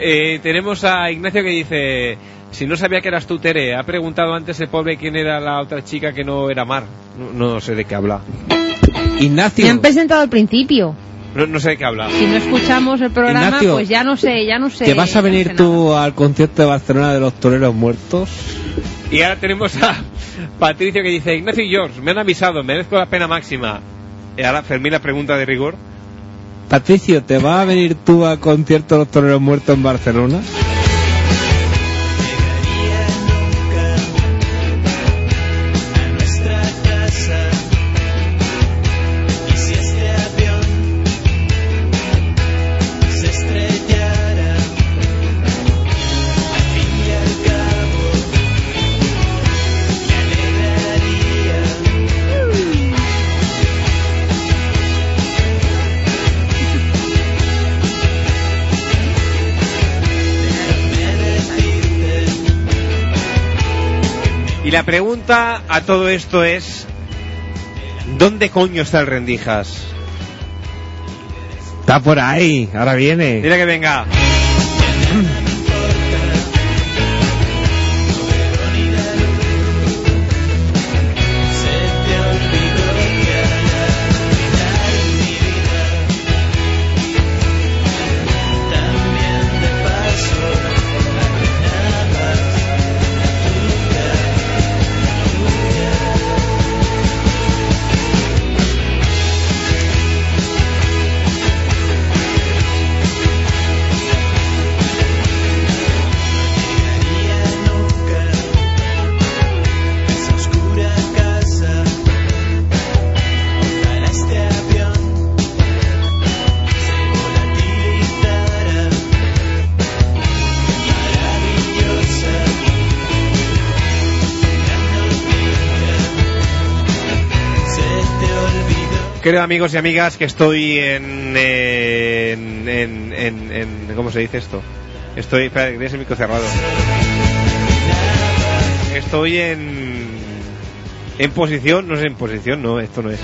Eh, tenemos a Ignacio que dice: Si no sabía que eras tú, Tere, ha preguntado antes el pobre quién era la otra chica que no era Mar. No, no sé de qué habla. Ignacio. Me han presentado al principio. No, no sé de qué habla. Si no escuchamos el programa, Ignacio, pues ya no sé, ya no sé. ¿Te vas a no sé venir tú al concierto de Barcelona de los toreros muertos? Y ahora tenemos a Patricio que dice, Ignacio y George, me han avisado, merezco la pena máxima. Y ahora Fermín la pregunta de rigor. Patricio, ¿te vas a venir tú al concierto de los toreros muertos en Barcelona? Y la pregunta a todo esto es: ¿dónde coño está el rendijas? Está por ahí, ahora viene. Dile que venga. Queridos amigos y amigas, que estoy en. en, en, ¿Cómo se dice esto? Estoy. Espera, tienes el micro cerrado. Estoy en. En posición. No sé, en posición, no, esto no es.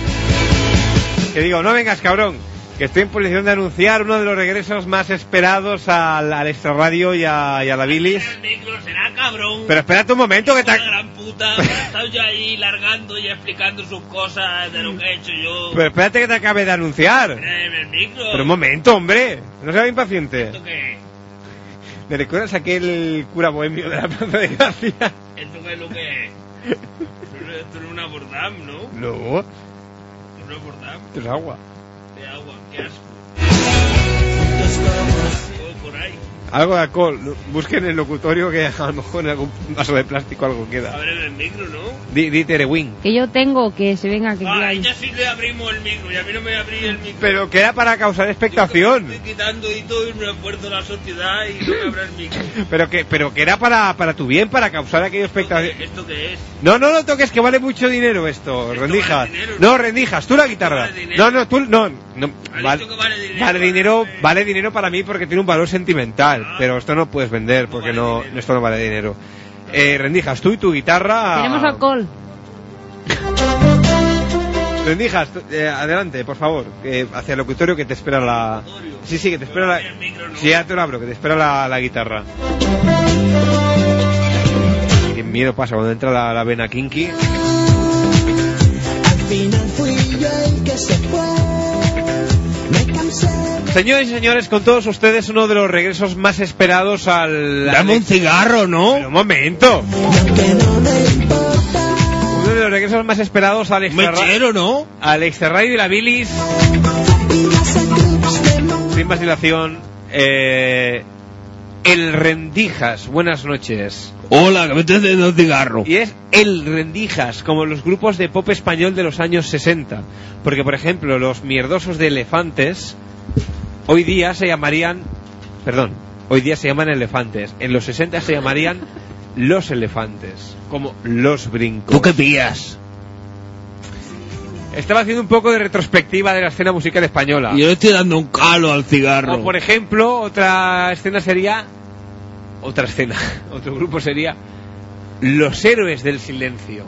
Que digo, no vengas, cabrón. Que estoy en posición de anunciar uno de los regresos más esperados al, al Extra Radio y a, y a la Bilis. micro será cabrón. Pero espérate un momento, que te. Gran puta. he yo ahí largando y explicando sus cosas de lo que he hecho yo. Pero espérate que te acabe de anunciar. Eh, el micro. Pero un momento, hombre. No seas impaciente. ¿Esto qué? ¿Me recuerdas aquel cura bohemio de la Plaza de Gracia? ¿Esto qué es lo que es? Esto no- Esto no es una bordam, ¿no? No, Esto no es bordam esto es agua. De agua. Qué asco. Por ahí. Algo de alcohol. Busquen el locutorio que a lo mejor en algún vaso de plástico algo queda. Abre el micro, ¿no? Di, di Terewin. Que yo tengo, que se venga, que Ah, ya sí le abrimos el micro y a mí no me abrí el micro. Pero que era para causar expectación. Estoy quitando y todo y me esfuerzo la sociedad y no me abra el micro. Pero que, pero que era para, para tu bien, para causar aquella expectación. ¿Esto qué es? No, no lo toques, que vale mucho dinero esto, rendijas. dinero, no, rendijas, tú la guitarra. No, no, tú, no, no. Vale, vale dinero, vale dinero, vale dinero para mí porque tiene un valor sentimental, pero esto no puedes vender porque no, esto no vale dinero. Eh, rendijas, tú y tu guitarra. Tenemos alcohol. Rendijas, eh, adelante, por favor, eh, hacia el locutorio que te espera la. Sí, sí, que te espera la. Sí, ya te lo abro, que te espera la, la guitarra. Qué miedo pasa cuando entra la, la vena kinky. Al final fui yo el que se fue. Señores y señores, con todos ustedes uno de los regresos más esperados al... Dame un cigarro, ¿no? Pero un momento. Uno de los regresos más esperados al Mechero, ¿no? Al extra radio y la bilis. Sin vacilación. Eh, el Rendijas. Buenas noches. Hola, que me estoy haciendo un cigarro. Y es el Rendijas, como los grupos de pop español de los años 60. Porque, por ejemplo, los mierdosos de elefantes, hoy día se llamarían. Perdón, hoy día se llaman elefantes. En los 60 se llamarían los elefantes. Como los brincos. ¿Tú qué pillas? Estaba haciendo un poco de retrospectiva de la escena musical española. Yo le estoy dando un calo al cigarro. O por ejemplo, otra escena sería. Otra escena, otro grupo sería. Los héroes del silencio.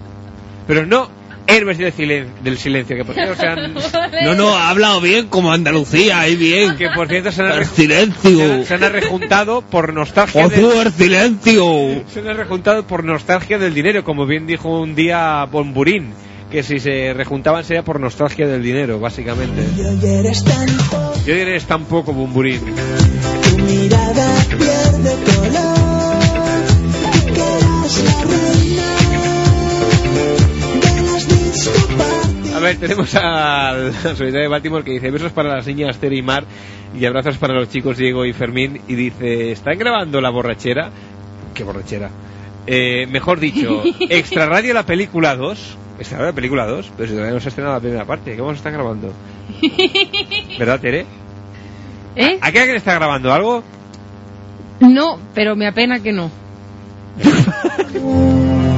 Pero no héroes del, silen- del silencio, que por cierto se han. No, no, ha hablado bien como Andalucía, ahí bien. Que por cierto se han, El silencio. se han rejuntado por nostalgia. Joder, del- el silencio. se han rejuntado por nostalgia del dinero, como bien dijo un día Bomburín. Que si se rejuntaban sería por nostalgia del dinero, básicamente. Y hoy eres tan pobre, Yo diré es tan poco Bomburín. tu mirada pierde ver, tenemos al solidario de Baltimore que dice besos para las niñas Tere y Mar y abrazos para los chicos Diego y Fermín y dice, ¿están grabando la borrachera? ¿Qué borrachera? Eh, mejor dicho, Extra Radio la película 2. ¿Extra Radio la película 2? Pero si todavía no se ha estrenado la primera parte, ¿qué vamos a estar grabando? ¿Verdad, Tere? ¿Eh? ¿A qué alguien está grabando algo? No, pero me apena que no.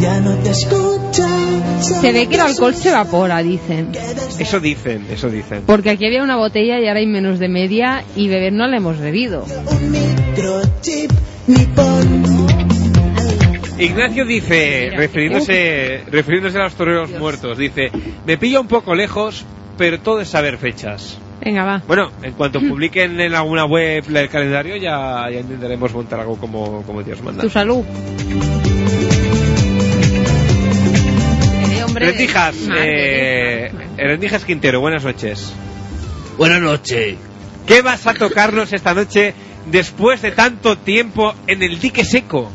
Ya no te escucho. Se ve que el alcohol se evapora, dicen. Eso dicen, eso dicen. Porque aquí había una botella y ahora hay menos de media y beber no la hemos bebido. Ignacio dice, refiriéndose, refiriéndose a los toreros muertos, dice, me pilla un poco lejos, pero todo es saber fechas. Venga, va. Bueno, en cuanto publiquen en alguna web el calendario, ya, ya intentaremos montar algo como, como Dios manda. Tu salud. Hombre, Rendijas, eh, Rendijas Quintero, buenas noches. Buenas noches. ¿Qué vas a tocarnos esta noche después de tanto tiempo en el dique seco?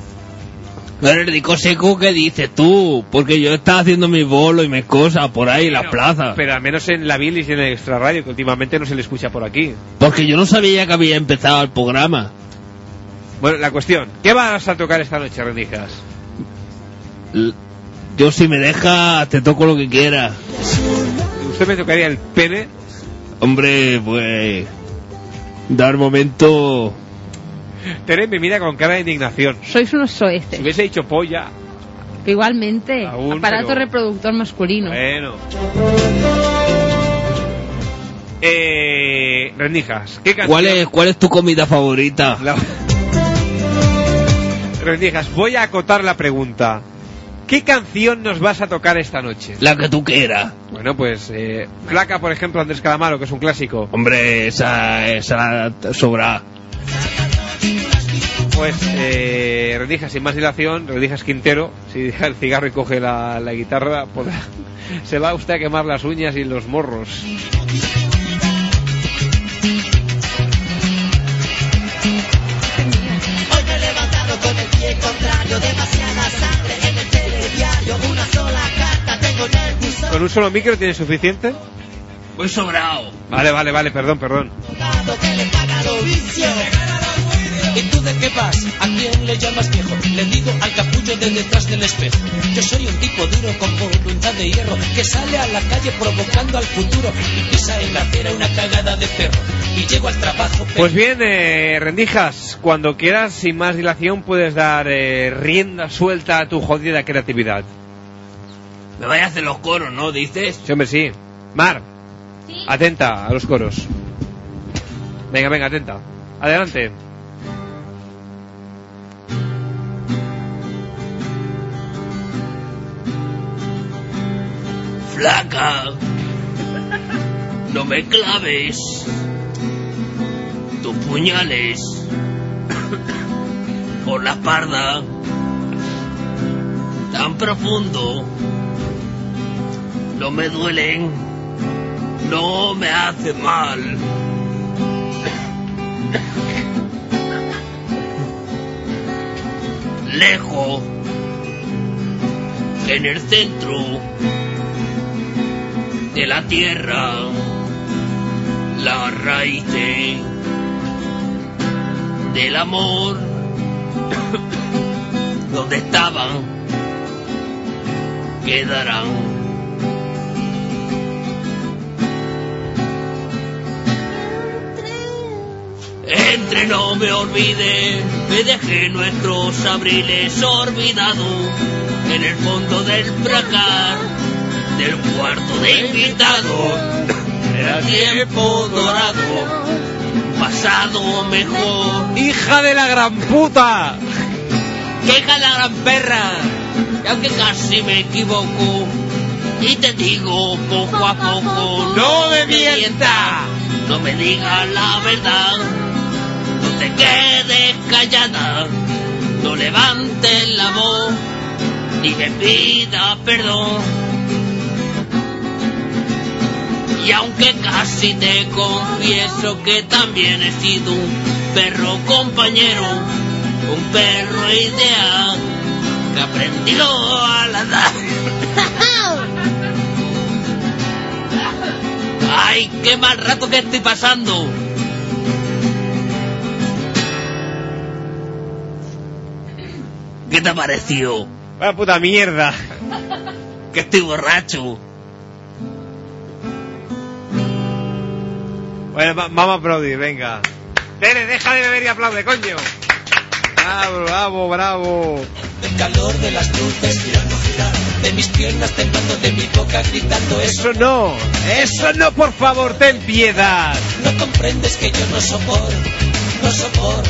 Pero el rico seco, ¿qué dices tú? Porque yo estaba haciendo mi bolo y mis cosas por ahí en las plazas. Pero al menos en la bilis y en el extra radio, que últimamente no se le escucha por aquí. Porque yo no sabía que había empezado el programa. Bueno, la cuestión, ¿qué vas a tocar esta noche, Rendijas? Yo si me deja, te toco lo que quiera. ¿Usted me tocaría el pene? Hombre, pues... Dar momento... Tere me mira con cara de indignación. Sois unos Si soeces. hubiese dicho polla, Igualmente. Aún, aparato pero- reproductor masculino. bueno. Eh, Rendijas, ¿qué canción? ¿Cuál es, ¿Cuál es tu comida favorita? La- Rendijas, voy a acotar la pregunta. ¿Qué canción nos vas a tocar esta noche? La que tú quieras. Bueno, pues eh, Flaca, por ejemplo, Andrés Calamaro, que es un clásico. Hombre, esa, esa sobra. Pues eh, sin más dilación, Rendijas Quintero, si deja el cigarro y coge la, la guitarra, podrá- se va usted a quemar las uñas y los morros. ¿Con un solo micro tiene suficiente? Muy sobrado. Vale, vale, vale, perdón, perdón. ¿Y tú de qué vas? ¿A quién le llamas viejo? Le digo al capullo de detrás del espejo. Yo soy un tipo duro con voluntad de hierro que sale a la calle provocando al futuro y pisa en la acera una cagada de perro. Y llego al trabajo. Pues bien, eh, Rendijas, cuando quieras, sin más dilación, puedes dar eh, rienda suelta a tu jodida creatividad. Me vaya a hacer los coros, ¿no? Dices. Sí, hombre, sí. Mar, atenta a los coros. Venga, venga, atenta. Adelante. Flaca. No me claves. Tus puñales. Por la espalda. Tan profundo. No me duelen. No me hace mal. Lejos. En el centro de la tierra, la raíz del amor, donde estaban, quedarán. Entre no me olvide, me dejé nuestros abriles olvidados en el fondo del fracar del cuarto de invitados. Era tiempo dorado, pasado mejor. ¡Hija de la gran puta! ¡Qué hija de la gran perra! Y aunque casi me equivoco, y te digo poco a poco, ¡No me mienta! No me digas la verdad, te quedes callada, no levantes la voz, ni me pidas perdón. Y aunque casi te confieso que también he sido un perro compañero, un perro ideal que aprendió a ladrar. ¡Ay, qué mal rato que estoy pasando! ¿Qué te ha parecido? ¡Vaya puta mierda! Que estoy borracho. Bueno, va- vamos a aplaudir, venga. Tere, deja de beber y aplaude, coño. Bravo, bravo, bravo. El calor de las luces girando, girando, de mis piernas temblando, de mi boca gritando eso. Eso no, eso no, por favor, ten piedad. No comprendes que yo no soporto, no soporto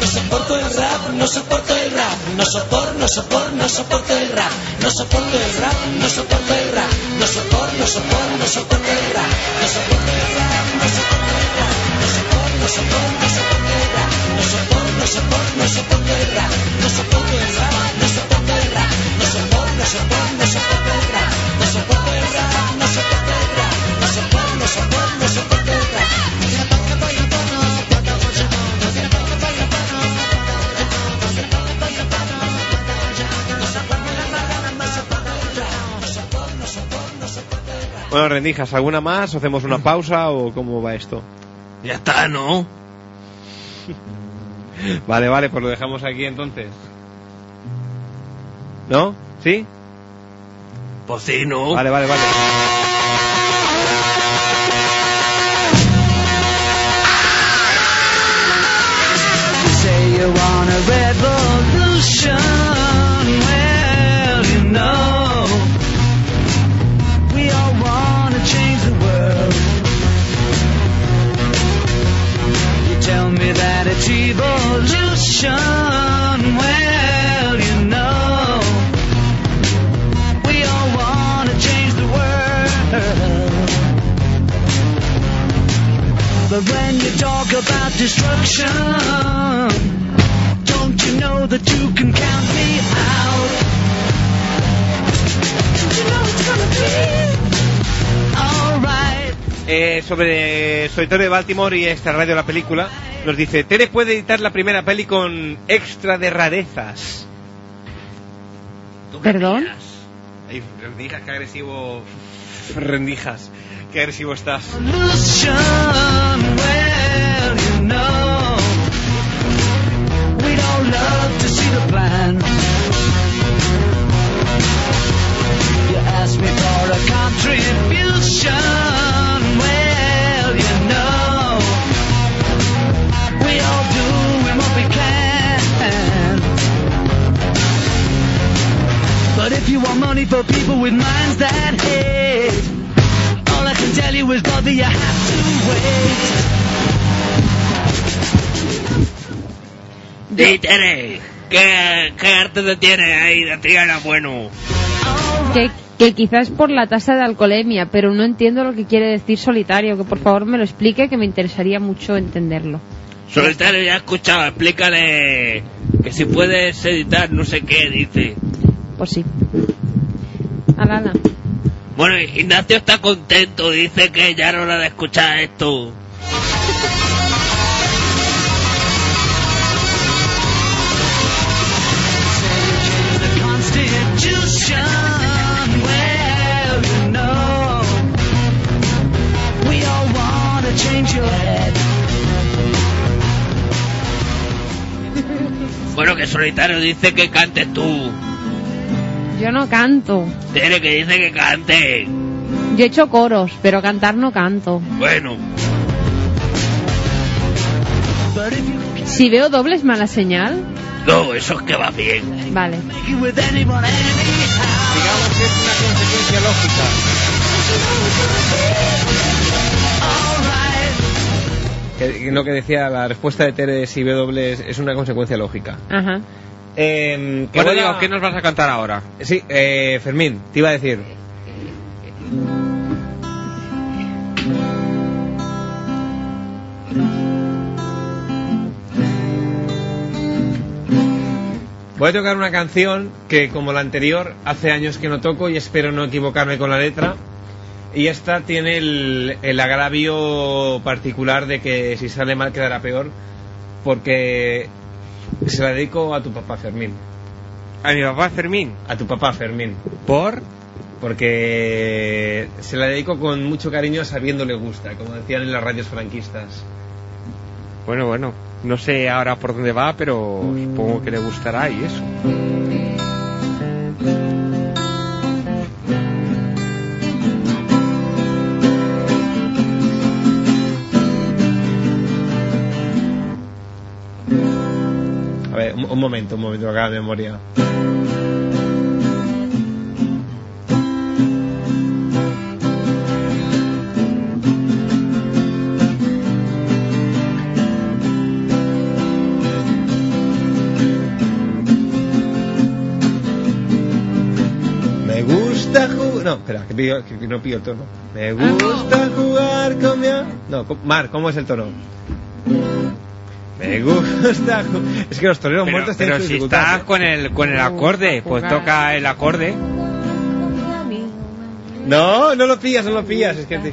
No soporto el rap, no soporto el rap. No soporto, no soporto, no soporto el rap. No soporto el rap, no soporto el rap. No soporto, no soporto, no soporto el rap. No soporto el rap, no soporto el rap. No soporto, no soporto, no soporto el rap. No soporto, no soporto, no soporto el rap. No soporto el rap, no soporto el rap. No soporto, no soporto, no soporto el rap. No soporto Bueno, rendijas, ¿alguna más? ¿O hacemos una pausa o cómo va esto? Ya está, ¿no? Vale, vale, pues lo dejamos aquí entonces. ¿No? ¿Sí? Pues sí, ¿no? Vale, vale, vale. Say you want a revolution. That it's evolution. Well, you know, we all want to change the world. But when you talk about destruction, don't you know that you can count me Eh, sobre Solitario de Baltimore y Extra Radio la película, nos dice, Tere puede editar la primera peli con extra de rarezas. ¿Perdón? Ay, rendijas, qué agresivo. Rendijas, qué agresivo estás. Solution, well, you know, we'd all love to see the plan. You ask me for a contribution, But if you want money for people with minds that hate, all I can tell you is, brother, you have to wait. Di, Tere, ¿qué, qué arte te tiene ahí de triana bueno? Que, que quizás por la tasa de alcoholemia, pero no entiendo lo que quiere decir solitario. Que por favor me lo explique, que me interesaría mucho entenderlo. Solitario ya he escuchado, explícale que si puedes editar no sé qué, dice. Pues sí. Alana. Bueno, Ignacio está contento, dice que ya era hora de escuchar esto. Bueno, que Solitario dice que cantes tú. Yo no canto. Tere, que dice que cante. Yo he hecho coros, pero cantar no canto. Bueno, Si veo doble es mala señal. no, eso es que va bien. Vale. Digamos que es una consecuencia lógica. Que, que lo que decía, la respuesta de Tere si W es, es una consecuencia lógica. Ajá. Eh, que Bueno, a- Diego, ¿qué nos vas a cantar ahora? Sí, eh, Fermín, te iba a decir. Voy a tocar una canción que, como la anterior, hace años que no toco y espero no equivocarme con la letra. Y esta tiene el, el agravio particular de que si sale mal quedará peor, porque se la dedico a tu papá Fermín. ¿A mi papá Fermín? A tu papá Fermín. ¿Por? Porque se la dedico con mucho cariño sabiendo le gusta, como decían en las radios franquistas. Bueno, bueno. No sé ahora por dónde va, pero supongo que le gustará y eso. un, momento, un momento, acá de memoria. me gusta No, espera, que, pido, que no pido el tono. Me ah, gusta jugar con mi... No, Mar, ¿cómo es el tono? Me gusta Es que los toreros Pero, muertos pero tienen si estás con el, con el acorde, pues toca el acorde. No, no lo pillas, no lo pillas. Es que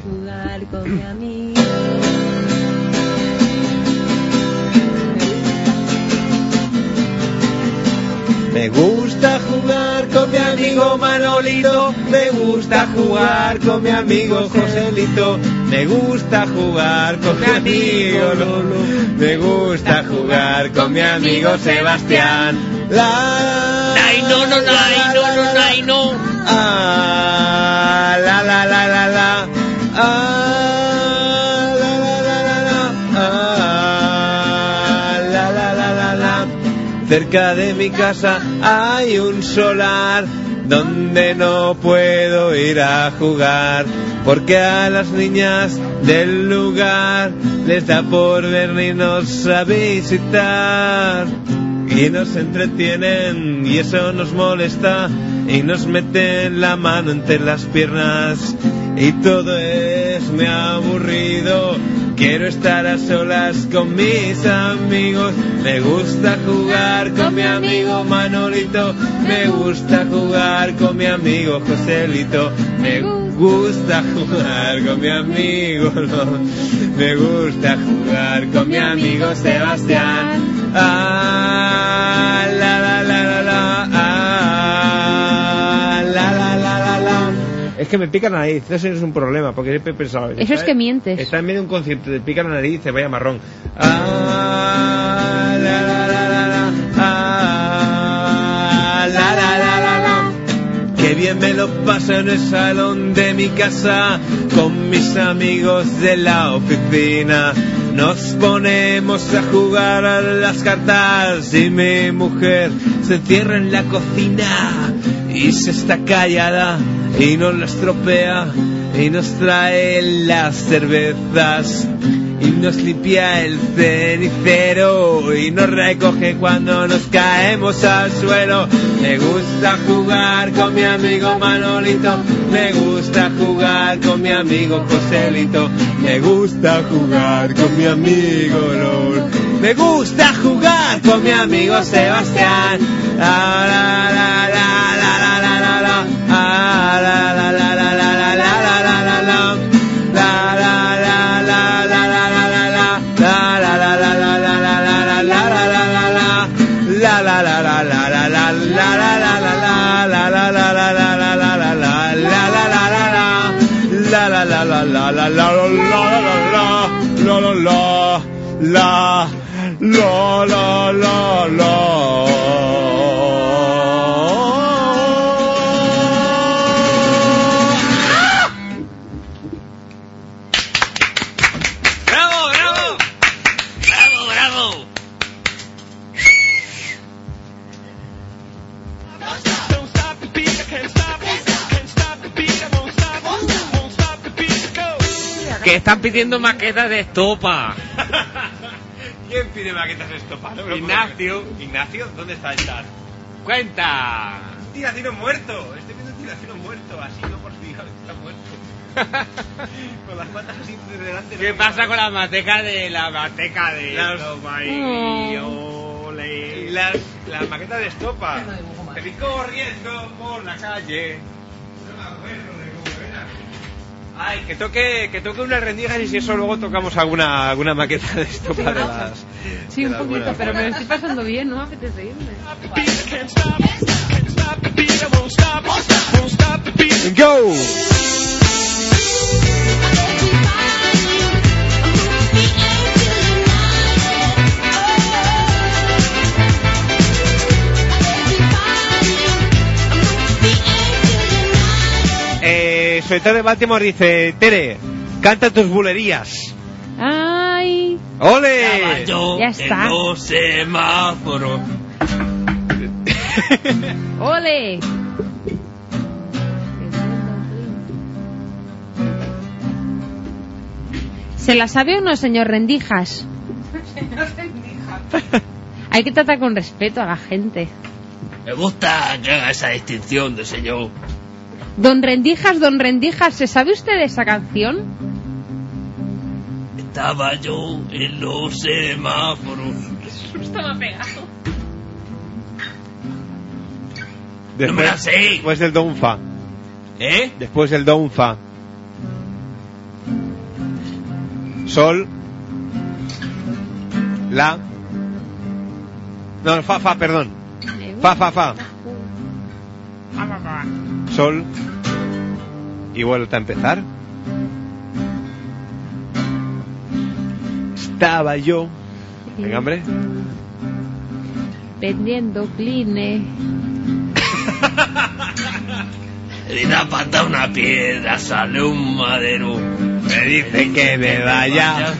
Me gusta jugar con mi amigo Manolito, me gusta jugar con mi amigo Joselito, me gusta jugar con mi amigo Lolo, me gusta jugar con mi amigo Sebastián. La Ay, no, no, no, ay, no, no, no, ay, no. Ah, la la la la la. Ah, Cerca de mi casa hay un solar donde no puedo ir a jugar porque a las niñas del lugar les da por venirnos a visitar. Y nos entretienen y eso nos molesta y nos meten la mano entre las piernas y todo es muy aburrido. Quiero estar a solas con mis amigos. Me gusta jugar con mi amigo Manolito. Me gusta jugar con mi amigo Joselito. Me gusta jugar con mi amigo. Me gusta jugar con mi amigo Sebastián. Ah. Que me pica la nariz, eso es un problema, porque siempre he pensado. Eso es que mientes. Está en medio de un concierto, te pica la nariz y se vaya marrón. Ah, la la la. Ah. Qué bien me lo paso en el salón de mi casa con mis amigos de la oficina. Nos ponemos a jugar a las cartas y mi mujer se encierra en la cocina y se está callada y nos la estropea y nos trae las cervezas y nos limpia el cenicero y nos recoge cuando nos caemos al suelo. Me gusta jugar con mi amigo Manolito, me gusta jugar con mi amigo Joselito, me gusta jugar con mi amigo Lol, me gusta jugar con mi amigo Sebastián. Ah, Que están pidiendo maquetas de estopa. ¿Quién pide maquetas de estopa? No Ignacio. Ignacio, ¿dónde está el? Cuenta. Un tiracino muerto. Estoy viendo un tiracino muerto. Así no por que está muerto. con las patas así de delante. ¿Qué no pasa con la mateca de la mateca de Las- Oh. Y las, las maquetas de estopa. Corriendo por la calle. No me acuerdo. Ay, que toque, que toque unas rendijas y si eso luego tocamos alguna, alguna maqueta de estopa de las. Sí, de un las poquito, buenas. pero me lo estoy pasando bien, no me apetece irme. Go! Soledad de Baltimore dice, Tere, canta tus bulerías. Ay, ¡Ole! Ya está. en los semáforos. ole. ¿Se la sabe o no, señor Rendijas? Hay que tratar con respeto a la gente. Me gusta que haga esa distinción de señor. Don Rendijas, Don Rendijas, ¿se sabe usted de esa canción? Estaba yo en los semáforos. Estaba pegado. Después, me la sé. Después del Don Fa. ¿Eh? Después del Don Fa. Sol. La. No, Fa, Fa, perdón. Fa, Fa, Fa. Sol. Y vuelta a empezar. Estaba yo. Venga, hombre. Vendiendo cline. Le da pata una piedra, sale un madero. Me dice que me vaya.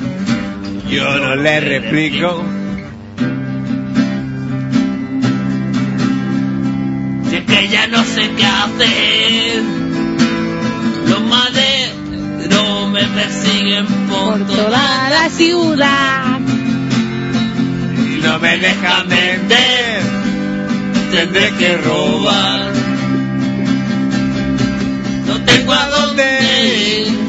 Yo no le replico. Si es que ya no sé qué hacer. Los maderos me persiguen por, Toda la ciudad. Y no me dejan vender. Tendré que robar. No tengo a dónde ir.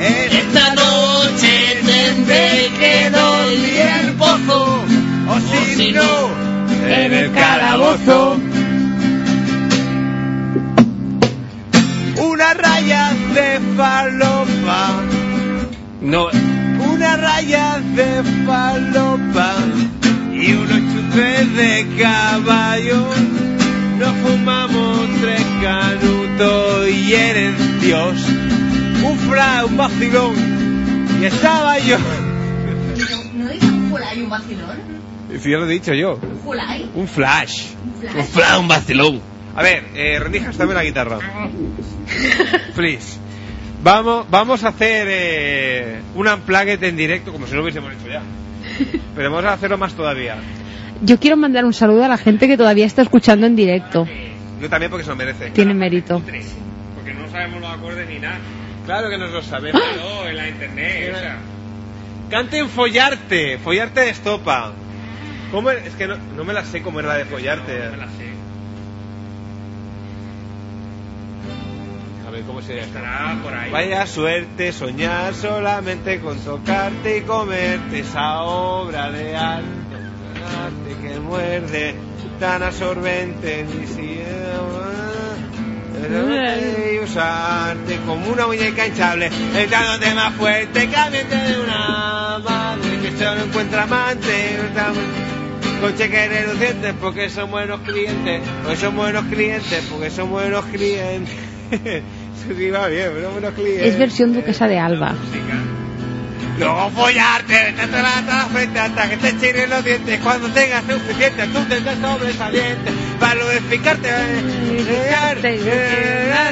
Esta noche tendré que dormir en el pozo. O si no, en el calabozo. Una raya de falopa. No, Una raya de falopa. Y unos chutes de caballo. Nos fumamos tres canutos y eres Dios. Un fra, un vacilón. Y estaba yo. ¿No dices un fulay un vacilón? Si ya lo he dicho yo. ¿Un fulay? Un flash. Un flash, un vacilón. A ver, eh, Rendijas, dame la guitarra. Please. Vamos, vamos a hacer eh, un unplugged en directo, como si no lo hubiésemos hecho ya. Pero vamos a hacerlo más todavía. Yo quiero mandar un saludo a la gente que todavía está escuchando en directo. Yo también porque se lo merece. Tiene mérito. Porque no sabemos los acordes ni nada. Claro que nos lo sabemos. No, en la internet, o sea. Canten Follarte, Follarte de Estopa. ¿Cómo es? Es que no, no me la sé cómo era la de Follarte. No me la sé. A ver cómo sería. Estará por ahí. Vaya suerte soñar solamente con tocarte y comerte esa obra de arte, que muerde, tan absorbente ni siquiera y usarte como una muñeca hinchable, echándote más fuerte, caliente de una madre que solo encuentra amante, con cheques relucientes porque son buenos clientes, porque son buenos clientes, porque son buenos clientes. Sí va bien, pero buenos clientes. Es versión duquesa de Alba. Luego follarte, echarte la la frente hasta que te chiren los dientes. Cuando tengas suficiente, tú tendrás sobresaliente. Para lubrificarte,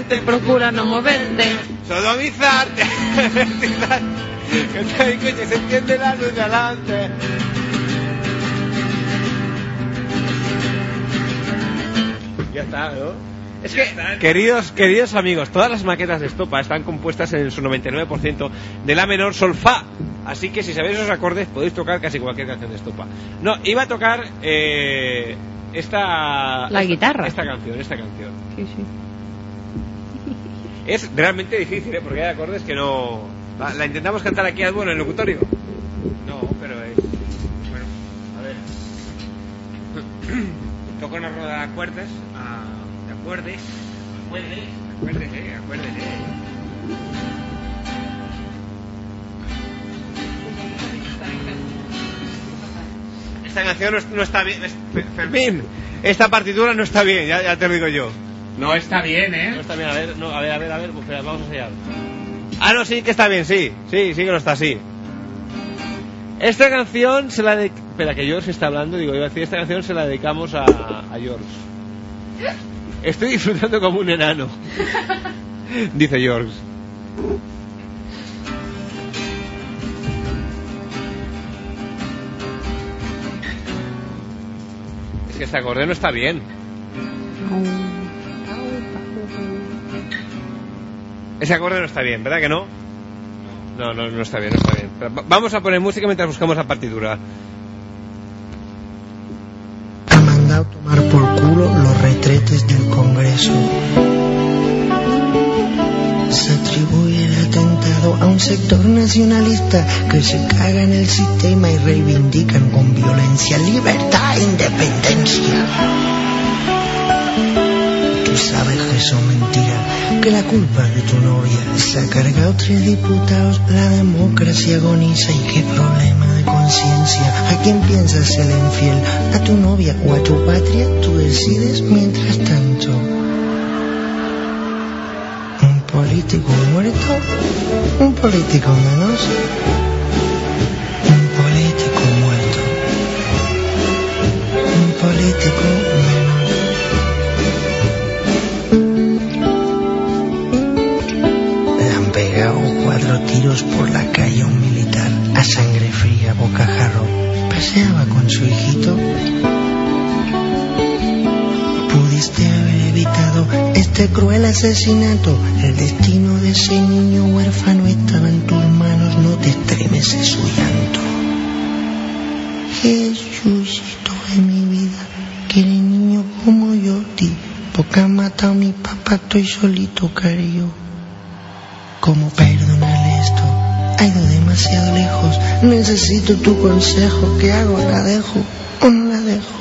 Te procura no moverte. sodomizarte, que te escuche, se entiende la luz de Ya está, ¿no? Es que, queridos, queridos amigos, todas las maquetas de estopa están compuestas en su 99% de la menor sol fa. Así que si sabéis esos acordes podéis tocar casi cualquier canción de estopa. No, iba a tocar eh, esta... La esta- guitarra. Esta canción, esta canción. Sí, sí. Es realmente difícil, ¿eh? porque hay acordes que no... La, la intentamos cantar aquí al bueno en el locutorio. No, pero es. Bueno, a ver. Toca una rueda de acuerdes. ah, de acuerdes. Acuerdes. Acuérdese, acuérdese. Esta canción no, no está bien. es- Fermín, esta partitura no está bien, ya, ya te lo digo yo. No está bien, ¿eh? No está bien, a ver, no, a ver, a ver, a ver, espera, vamos a enseñar. Ah, no, sí que está bien, sí, sí, sí que no está así. Esta canción se la de... Espera, que George está hablando, digo, iba a decir, esta canción se la dedicamos a, George. Estoy disfrutando como un enano, dice George. Es que este acorde no está bien. Ese acorde no está bien, ¿verdad que no? No, no, no está bien, no está bien. Vamos a poner música mientras buscamos la partitura tomar por culo los retretes del Congreso. Se atribuye el atentado a un sector nacionalista que se caga en el sistema y reivindican con violencia libertad e independencia. Sabes que son mentiras, que la culpa de tu novia. Se ha cargado tres diputados, la democracia agoniza y qué problema de conciencia. ¿A quién piensas ser infiel? ¿A tu novia o a tu patria? Tú decides mientras tanto. Un político muerto, un político menos. Un político muerto, un político menos. Cuatro tiros por la calle un militar a sangre fría, bocajarro. Paseaba con su hijito. Pudiste haber evitado este cruel asesinato. El destino de ese niño huérfano estaba en tus manos. No te estremeces su llanto. Jesucito de mi vida, que eres niño como yo, ti. Porque han matado a mi papá, estoy solito, cariño. ¿Cómo perdonarle esto? Ha ido demasiado lejos. Necesito tu consejo. ¿Qué hago? ¿La dejo o no la dejo?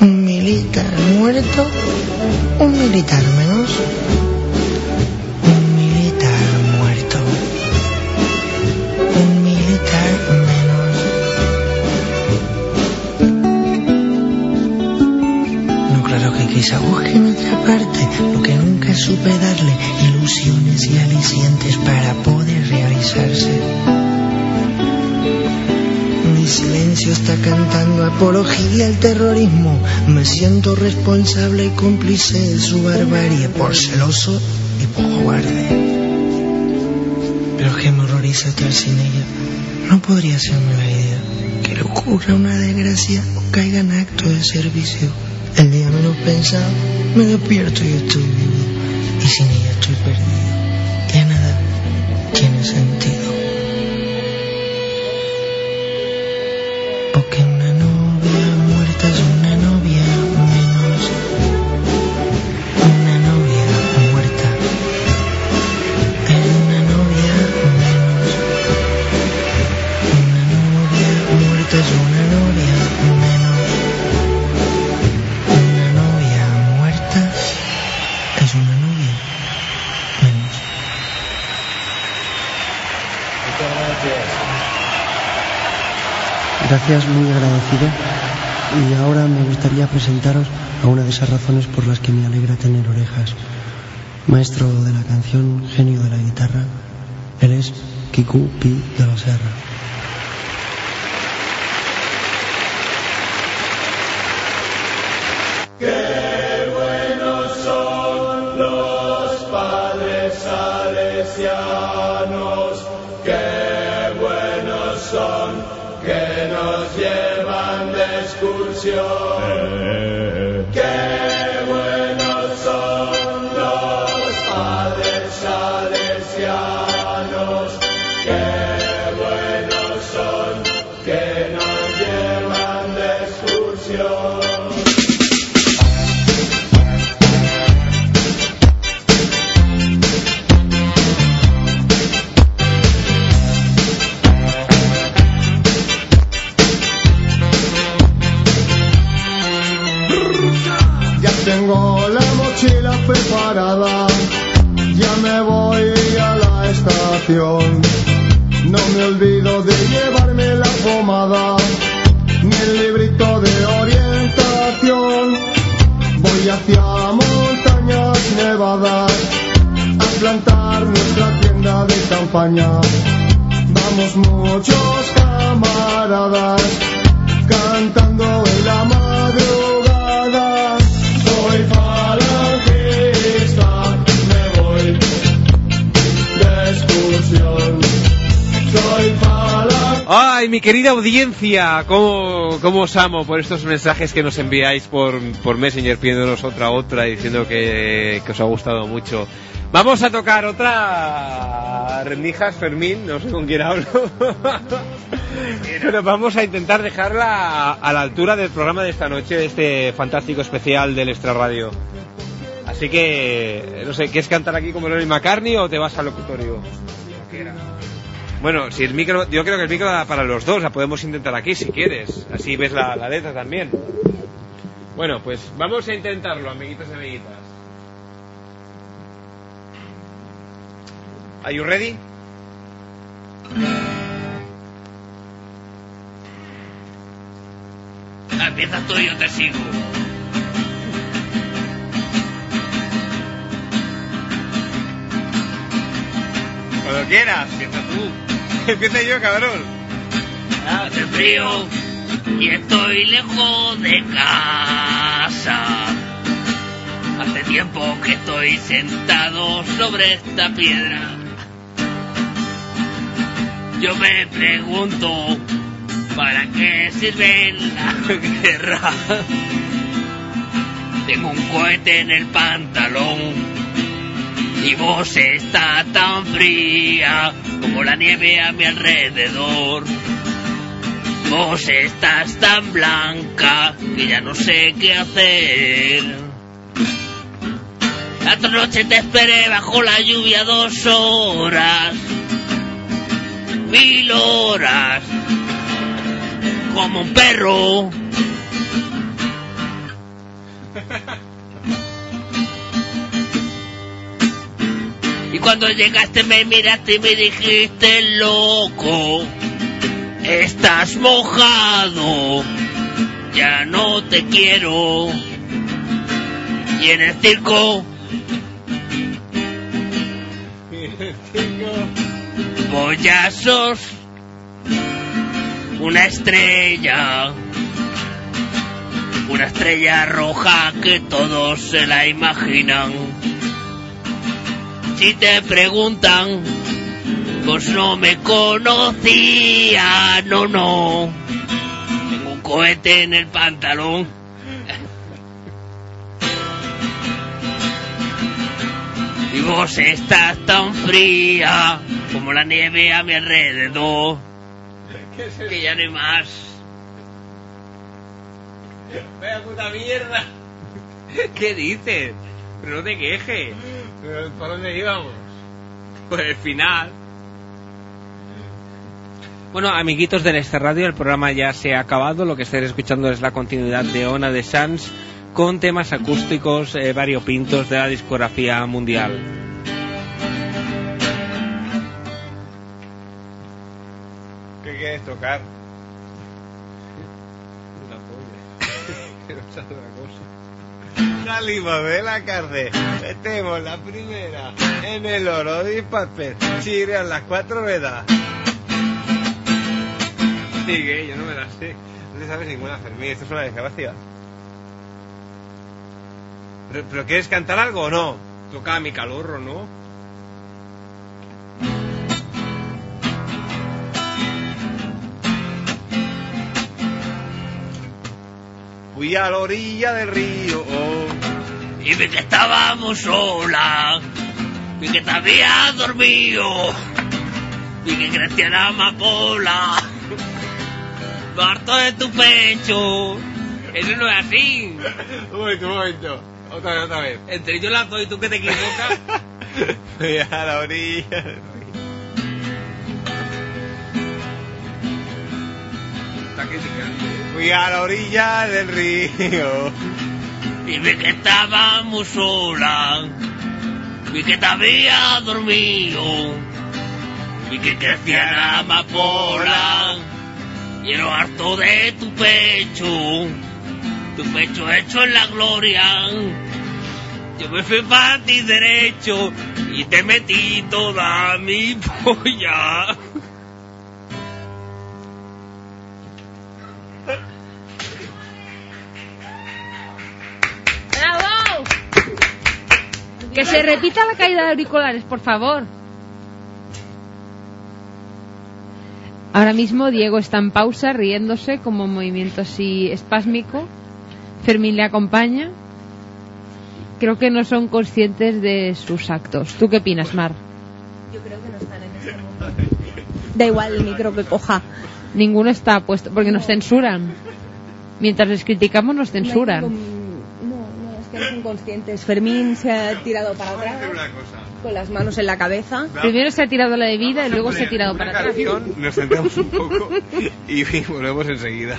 Un militar muerto, un militar menos. Un militar muerto, un militar menos. No, claro que quizá busque en otra parte lo que nunca supe darle, ilusiones y alicientes para poder realizarse. Mi silencio está cantando apología al terrorismo. Me siento responsable y cómplice de su barbarie por celoso y por cobarde. Pero que me horroriza estar sin ella. No podría serme la idea que le ocurra una desgracia o caiga en acto de servicio. El día menos pensado me despierto y estoy vivo. Y sin ella estoy perdido. Ya Gracias, muy agradecido. Y ahora me gustaría presentaros a una de esas razones por las que me alegra tener orejas. Maestro de la canción, genio de la guitarra, él es Kiku Pi de la Serra. Audiencia, ¿cómo, cómo os amo por estos mensajes que nos enviáis por, por Messenger pidiéndonos otra otra y diciendo que, que os ha gustado mucho. Vamos a tocar otra rendijas, Fermín, no sé con quién hablo. Pero vamos a intentar dejarla a, la altura del programa de esta noche, de este fantástico especial del Extra Radio. Así Así que, no sé, ¿quieres cantar aquí como Lenny McCartney o te vas al locutorio? Bueno, si el micro, yo creo que el micro da para los dos, la podemos intentar aquí si quieres. Así ves la, la letra también. Bueno, pues vamos a intentarlo, amiguitos y amiguitas. Are you ready? Empieza tú y yo te sigo. Cuando quieras, empieza tú. Empieza yo, cabrón. Hace frío y estoy lejos de casa. Hace tiempo que estoy sentado sobre esta piedra. Yo me pregunto, ¿para qué sirve la guerra? Tengo un cohete en el pantalón y vos está tan fría como la nieve a mi alrededor. Vos estás tan blanca que ya no sé qué hacer. La otra noche te esperé bajo la lluvia dos horas, mil horas, como un perro. cuando llegaste me miraste y me dijiste, loco, estás mojado, ya no te quiero. Y en el circo, sos una estrella, una estrella roja que todos se la imaginan. Si te preguntan, pues no me conocía, no, no. Tengo un cohete en el pantalón. Y vos estás tan fría como la nieve a mi alrededor, que ya no hay más. Vaya puta mierda. ¿Qué dices? Pero no te quejes. ¿Pero ¿Por dónde íbamos? Por el final. Bueno, amiguitos del Este Radio, el programa ya se ha acabado. Lo que estáis escuchando es la continuidad de Ona de Sans con temas acústicos eh, variopintos de la discografía mundial. ¿Qué quieres tocar? Una polla. Salimos de la cárcel, metemos la primera en el oro de papel, chirrean las cuatro ruedas. Sigue, yo no me la sé. No te sabes ninguna, Fermín, esto es una desgracia. ¿Pero, pero quieres cantar algo o no? Toca mi calorro, ¿no? Fui a la orilla del río Y vi que estábamos solas, vi que te habías dormido, vi que crecía la amapola, harto de tu pecho. Eso no es así. Un momento, un momento. Otra vez, otra vez. Entre yo la doy y tú que te equivocas. Fui a la orilla Fui a la orilla del río. Y vi que estábamos solas, vi que te había dormido, vi que crecía la amapola, y lo harto de tu pecho, tu pecho hecho en la gloria. Yo me fui para ti derecho y te metí toda mi polla. Que se repita la caída de auriculares, por favor. Ahora mismo Diego está en pausa, riéndose como un movimiento así espásmico. Fermín le acompaña. Creo que no son conscientes de sus actos. ¿Tú qué opinas, Mar? Yo creo que no están en este mundo. Da igual el micro que coja. Ninguno está puesto porque nos censuran. Mientras les criticamos nos censuran acciones inconscientes. Fermín se ha tirado para atrás con las manos en la cabeza. Primero se ha tirado la bebida y luego se ha tirado para atrás. Nos sentamos un poco y volvemos enseguida.